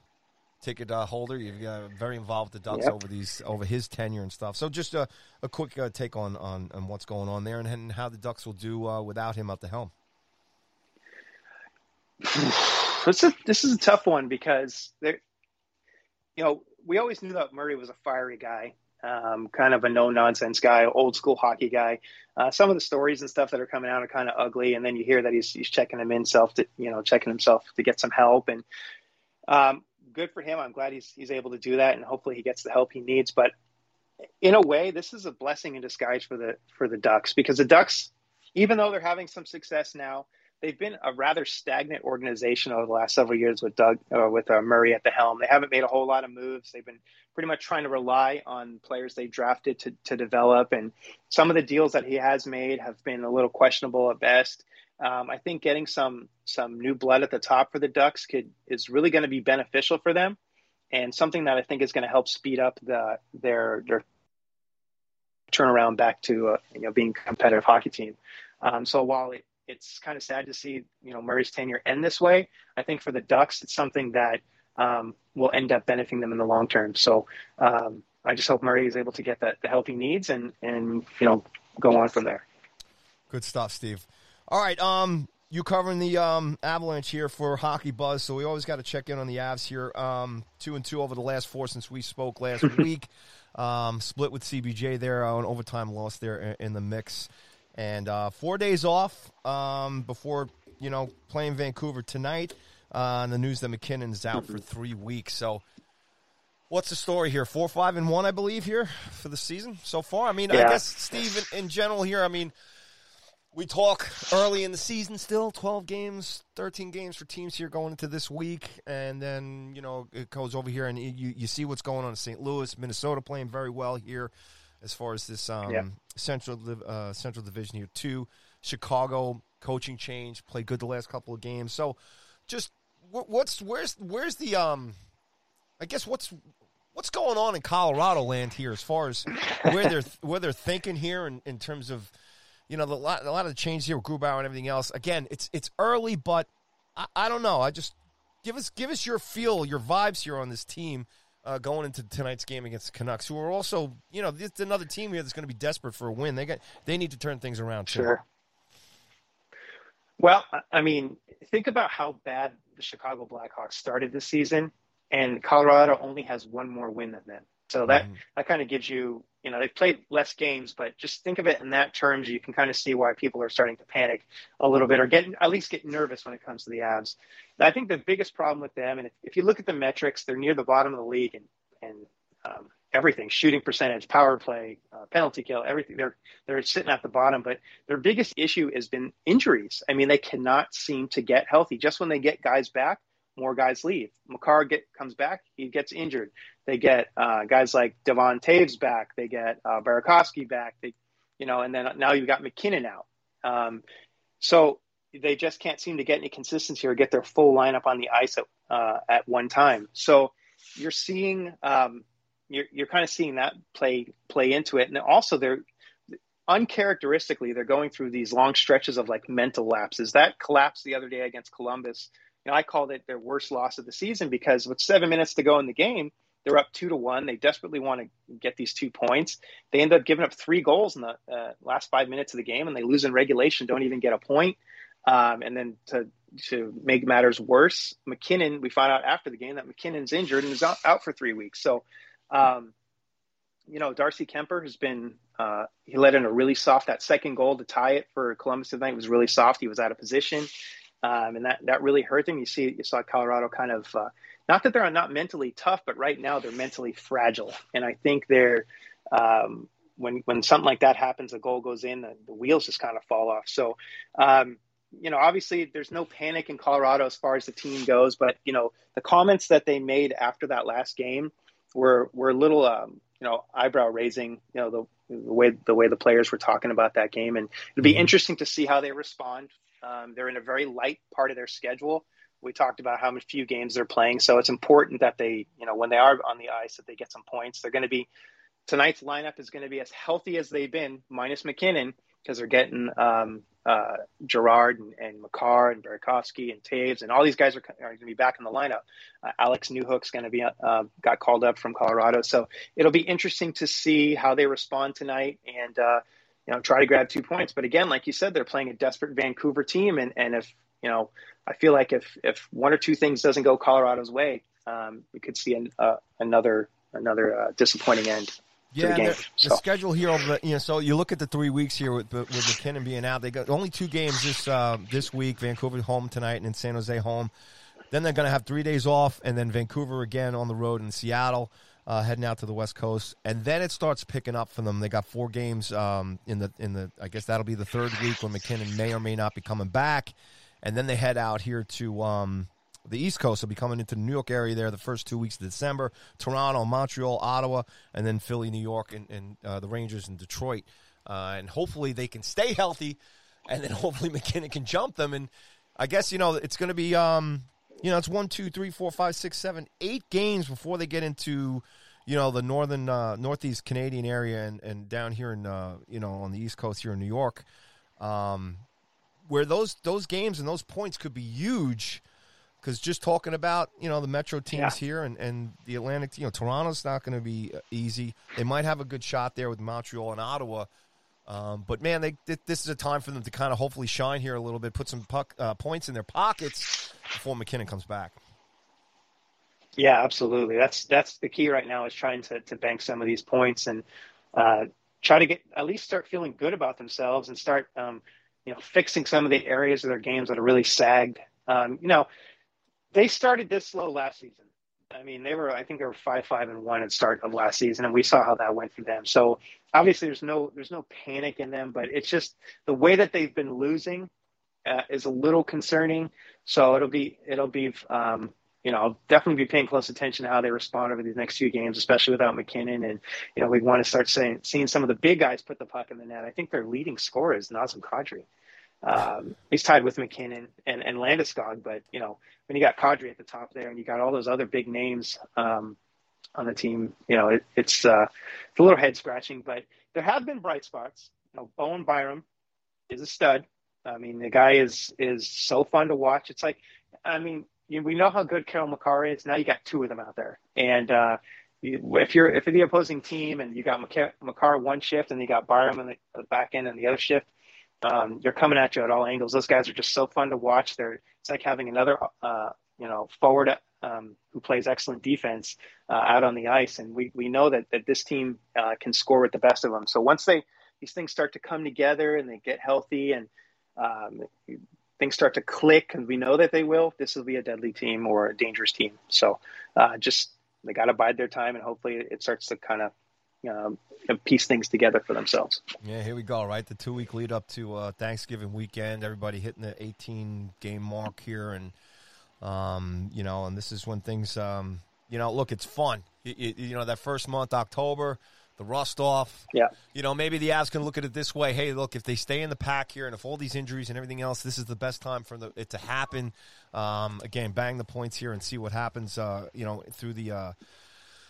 ticket uh, holder. You've uh, very involved with the Ducks Yep. over these over his tenure and stuff. So, just a, a quick uh, take on, on on what's going on there and, and how the Ducks will do uh, without him at the helm. this is this is a tough one because there, you know, we always knew that Murray was a fiery guy, um, kind of a no nonsense guy, old school hockey guy. Uh, some of the stories and stuff that are coming out are kind of ugly, and then you hear that he's he's checking him himself to you know checking himself to get some help, and um, good for him. I'm glad he's he's able to do that, and hopefully he gets the help he needs. But in a way, this is a blessing in disguise for the for the Ducks because the Ducks, even though they're having some success now, they've been a rather stagnant organization over the last several years with Doug uh, with uh, Murray at the helm. They haven't made a whole lot of moves. They've been pretty much trying to rely on players they drafted to to develop, and some of the deals that he has made have been a little questionable at best. Um, I think getting some some new blood at the top for the Ducks could is really going to be beneficial for them, and something that I think is going to help speed up the their their turnaround back to uh, you know being a competitive hockey team. Um, so while it, it's kind of sad to see you know Murray's tenure end this way, I think for the Ducks it's something that um, will end up benefiting them in the long term. So um, I just hope Murray is able to get that the help he needs and and you know go on from there. Good stuff, Steve. All right, um, you covering the um, Avalanche here for Hockey Buzz, so we always got to check in on the Avs here. Um, two and two over the last four since we spoke last week. Um, split with CBJ there, uh, an overtime loss there in, in the mix, and uh, four days off um, before you know playing Vancouver tonight. Uh, and the news that MacKinnon's out for three weeks. So, what's the story here? Four, five, and one, I believe, here for the season so far. I mean, I guess Steve, in, in general here, I mean we talk early in the season still 12 games 13 games for teams here going into this week and then you know it goes over here and you, you see what's going on in st louis minnesota playing very well here as far as this um, Yeah. central uh, central division here too chicago coaching change played good the last couple of games so just what's where's where's the um i guess what's what's going on in colorado land here as far as where they're where they're thinking here in, in terms of you know, the lot, a lot of the changes here with Grubauer and everything else. Again, it's it's early, but I, I don't know. I just give us give us your feel, your vibes here on this team uh, going into tonight's game against the Canucks, who are also, you know, it's another team here that's going to be desperate for a win. They got they need to turn things around. Too. Sure. Well, I- mean, think about how bad the Chicago Blackhawks started this season, and Colorado only has one more win than them. So that Mhm. that kind of gives you, you know, they've played less games, but just think of it in that terms. You can kind of see why people are starting to panic a little bit, or get at least get nervous when it comes to the. And I think the biggest problem with them, and if, if you look at the metrics, they're near the bottom of the league, and and um, everything shooting percentage power play uh, penalty kill everything they're they're sitting at the bottom but their biggest issue has been injuries i mean they cannot seem to get healthy just when they get guys back more guys leave Makar get comes back he gets injured they get uh, guys like devon Toews back they get uh, back they you know and then now you've got MacKinnon out. Um, so they just can't seem to get any consistency or get their full lineup on the ice at, uh, at one time. So you're seeing um, you're, you're kind of seeing that play play into it, and also they're uncharacteristically they're going through these long stretches of like mental lapses. That collapse the other day against Columbus, you know, I called it their worst loss of the season because with seven minutes to go in the game, they're up two to one. They desperately want to get these two points. They end up giving up three goals in the uh, last five minutes of the game, and they lose in regulation, don't even get a point. Um, and then to to make matters worse, MacKinnon. we find out after the game that MacKinnon's injured and is out, out for three weeks. So um, you know, Darcy Kuemper has been, uh, he let in a really soft, that second goal to tie it for Columbus tonight was really soft. He was out of position. Um, and that, that really hurt them. You see, you saw Colorado kind of, uh, not that they're not mentally tough, but right now they're mentally fragile. And I think they're, um, when, when something like that happens, a goal goes in, the, the wheels just kind of fall off. So, um, you know, obviously there's no panic in Colorado as far as the team goes, but you know, the comments that they made after that last game, were were a little um, you know eyebrow raising. You know the the way the way the players were talking about that game, and it'll be mm-hmm. interesting to see how they respond. Um, they're in a very light part of their schedule. We talked about how few games they're playing, so it's important that they, you know, when they are on the ice, that they get some points. They're going to be tonight's lineup is going to be as healthy as they've been, minus MacKinnon, because they're getting um, uh, Girard and, and Makar and Burakovsky and Toews and all these guys are, are going to be back in the lineup. Uh, Alex Newhook's going to be uh, got called up from Colorado, so it'll be interesting to see how they respond tonight and uh, you know try to grab two points. But again, like you said, they're playing a desperate Vancouver team, and and if you know, I feel like if if one or two things doesn't go Colorado's way, um, we could see an, uh, another another uh, disappointing end. Yeah, the, the, so. the, schedule here over the you know so you look at the three weeks here with with MacKinnon being out. They got only two games this uh, this week. Vancouver home tonight and then San Jose home. Then they're going to have three days off, and then Vancouver again on the road in Seattle, uh, heading out to the West Coast, and then it starts picking up for them. They got four games um, in the in the. I guess that'll be the third week when MacKinnon may or may not be coming back, and then they head out here to um, the East Coast They'll be coming into the New York area there the first two weeks of December. Toronto, Montreal, Ottawa, and then Philly, New York, and, and uh, the Rangers in Detroit. Uh, and hopefully they can stay healthy, and then hopefully MacKinnon can jump them. And I guess you know it's going to be um, you know it's one, two, three, four, five, six, seven, eight games before they get into you know the northern uh, northeast Canadian area and, and down here in uh, you know on the East Coast here in New York. Um, where those those games and those points could be huge because just talking about you know the Metro teams yeah. here and, and the Atlantic, you know Toronto's not going to be uh, easy. They might have a good shot there with Montreal and Ottawa, um, but man, they, this is a time for them to kind of hopefully shine here a little bit, put some puck uh, points in their pockets before MacKinnon comes back. Yeah, absolutely. That's that's the key right now is trying to to bank some of these points and uh, try to get at least start feeling good about themselves and start um, you know fixing some of the areas of their games that are really sagged. Um, you know they started this slow last season. I mean, they were I think they were five five and one at start of last season, and we saw how that went for them. So obviously, there's no there's no panic in them, but it's just the way that they've been losing uh, is a little concerning. So it'll be it'll be um, you know I'll definitely be paying close attention to how they respond over these next few games, especially without MacKinnon. And you know we want to start saying, seeing some of the big guys put the puck in the net. I think their leading scorer is Nazem Kadri. Um, he's tied with MacKinnon and, and Landeskog, but you know when you got Kadri at the top there and you got all those other big names um, on the team, you know it, it's uh, it's a little head scratching. But there have been bright spots. You know, Bowen Byram is a stud. I mean, the guy is is so fun to watch. It's like, I mean, you, we know how good Cale Makar is. Now you got two of them out there, and uh, if you're if you're the opposing team and you got Makar one shift and you got Byram on the, the back end and the other shift, um, they're coming at you at all angles. Those guys are just so fun to watch. They're it's like having another uh, you know forward um, who plays excellent defense uh, out on the ice, and we we know that that this team uh, can score with the best of them. So once they these things start to come together and they get healthy and um, things start to click, and we know that they will, this will be a deadly team or a dangerous team. So uh, just they got to bide their time, and hopefully it starts to kind of um, piece things together for themselves. Yeah, here we go. Right, the two week lead up to uh, Thanksgiving weekend. Everybody hitting the 18 game mark here, and um, you know, and this is when things, um, you know, look, it's fun. You, know, that first month, October, the rust off. Yeah. You know, maybe the Avs can look at it this way. Hey, look, if they stay in the pack here, and if all these injuries and everything else, this is the best time for the, it to happen. Um, again, bang the points here and see what happens. Uh, you know, through the uh,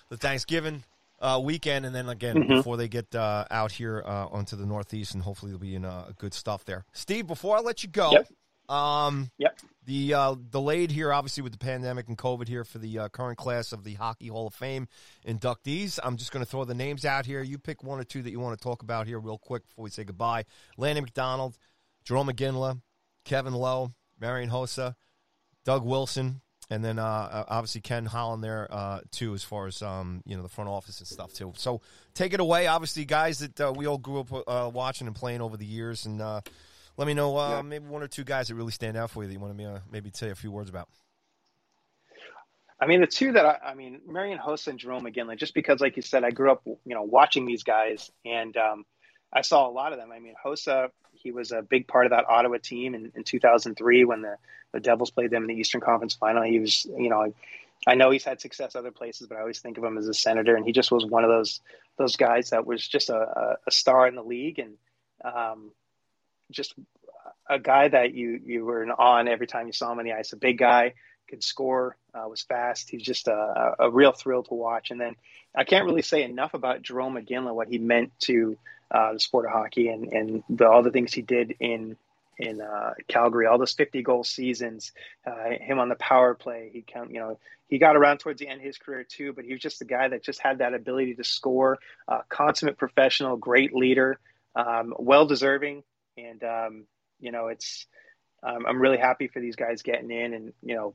the Thanksgiving uh, weekend, and then again Mhm. before they get uh, out here uh, onto the Northeast, and hopefully they'll be in uh, good stuff there. Steve, before I let you go, Yep. Um, Yep. the uh, delayed here, obviously with the pandemic and COVID here for the uh, current class of the Hockey Hall of Fame inductees. I'm just going to throw the names out here. You pick one or two that you want to talk about here real quick before we say goodbye. Lanny McDonald, Jarome Iginla, Kevin Lowe, Marian Hossa, Doug Wilson, and then uh, uh, obviously Ken Holland there uh, too, as far as um, you know the front office and stuff too. So take it away. Obviously, guys that uh, we all grew up uh, watching and playing over the years, and uh, let me know uh, Yeah. maybe one or two guys that really stand out for you that you want me to uh, maybe say a few words about. I mean, the two that I, I mean, Marian Hossa and Jarome Iginla, just because, like you said, I grew up, you know, watching these guys, and um, I saw a lot of them. I mean, Hossa, he was a big part of that Ottawa team in, in 2003 when the, the Devils played them in the Eastern Conference Final. He was, you know, I know he's had success other places, but I always think of him as a senator, and he just was one of those those guys that was just a, a, a star in the league, and um, just a guy that you you were on every time you saw him on the ice. A big guy, could score, uh, was fast. He's just a, a real thrill to watch. And then I can't really say enough about Jarome Iginla, what he meant to uh, the sport of hockey, and and the, all the things he did in in uh, Calgary, all those 50 goal seasons, uh, him on the power play. He count, you know, he got around towards the end of his career too, but he was just a guy that just had that ability to score. Uh, consummate professional, great leader, um, well deserving, and um, you know, it's. Um, I'm really happy for these guys getting in, and you know,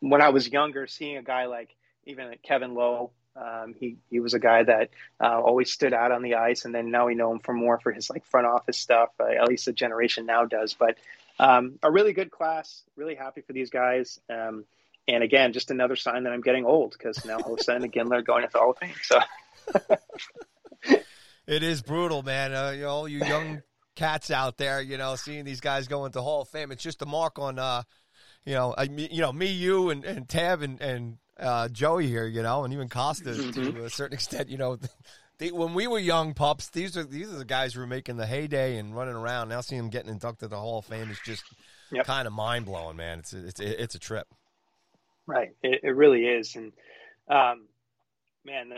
when I was younger, seeing a guy like even Kevin Lowe, um, he he was a guy that uh, always stood out on the ice, and then now we know him for more for his like front office stuff. Uh, at least the generation now does. But um, a really good class. Really happy for these guys. Um, and again, just another sign that I'm getting old because now Hossa and Iginla are going to the Hall of Fame. So It is brutal, man. Uh, know, you young cats out there, you know, seeing these guys go into Hall of Fame. It's just a mark on, uh, you know, I, you know, me, you, and, and Tab and and uh, Joey here, you know, and even Kosta to a certain extent. You know, they, when we were young pups, these are these are the guys who were making the heyday and running around. Now seeing them getting inducted to the Hall of Fame is just Yep. kind of mind blowing, man. It's it's it's a trip. Right. It, it really is. And um, man, the,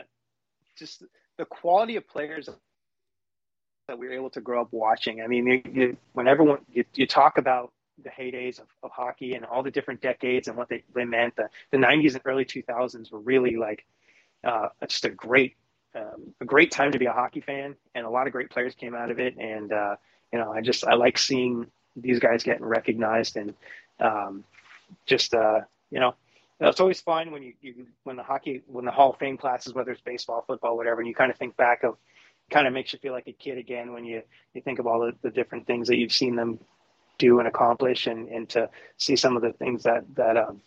just the quality of players that we were able to grow up watching. I mean, you, you, when everyone, you, you talk about the heydays of, of hockey and all the different decades and what they, they meant, the, the 90s and early 2000s were really like uh, just a great, um, a great time to be a hockey fan. And a lot of great players came out of it. And, uh, you know, I just, I like seeing these guys getting recognized and um, just, uh, you know, it's always fun when you, you when the hockey when the Hall of Fame classes, whether it's baseball, football, whatever, and you kind of think back of kind of makes you feel like a kid again when you you think of all the, the different things that you've seen them do and accomplish, and and to see some of the things that that um,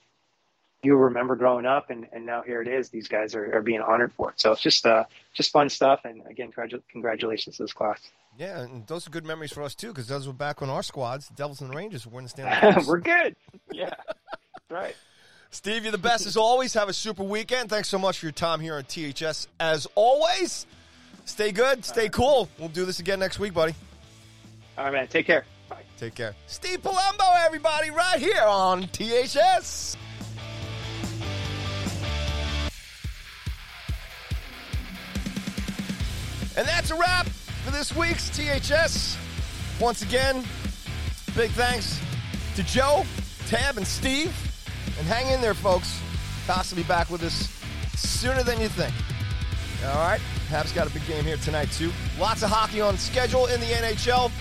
you remember growing up, and and now here it is. These guys are, are being honored for it. So it's just uh just fun stuff, and again, congratu- congratulations to this class. Yeah, and those are good memories for us too, because those were back when our squads, the Devils and the Rangers, were in the Stanley. We're good. Yeah, right. Steve, you're the best as always. Have a super weekend. Thanks so much for your time here on THS. As always, stay good, stay cool. We'll do this again next week, buddy. All right, man. Take care. Bye. Take care. Steve Palumbo, everybody, right here on THS. And that's a wrap for this week's THS. Once again, big thanks to Joe, Tab, and Steve. And hang in there, folks. Be back with us sooner than you think. All right. Habs got a big game here tonight, too. Lots of hockey on schedule in the NHL.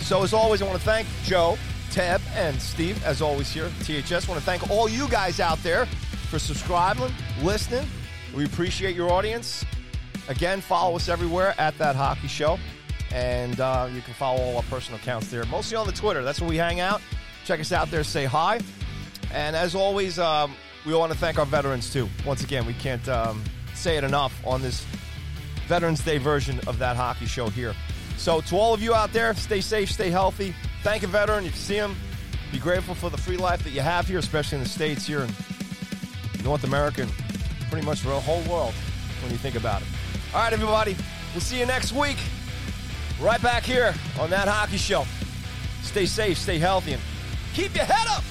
So, as always, I want to thank Joe, Tab, and Steve, as always, here THS. I want to thank all you guys out there for subscribing, listening. We appreciate your audience. Again, follow us everywhere at That Hockey Show. And uh, you can follow all our personal accounts there, mostly on the Twitter. That's where we hang out. Check us out there, say hi. And as always, um, we want to thank our veterans too. Once again, we can't um, say it enough on this Veterans Day version of that hockey show here. So, to all of you out there, stay safe, stay healthy. Thank a veteran if you see him. Be grateful for the free life that you have here, especially in the States here in North America, and pretty much the whole world when you think about it. All right, everybody, we'll see you next week. Right back here on that hockey show. Stay safe, stay healthy, and keep your head up.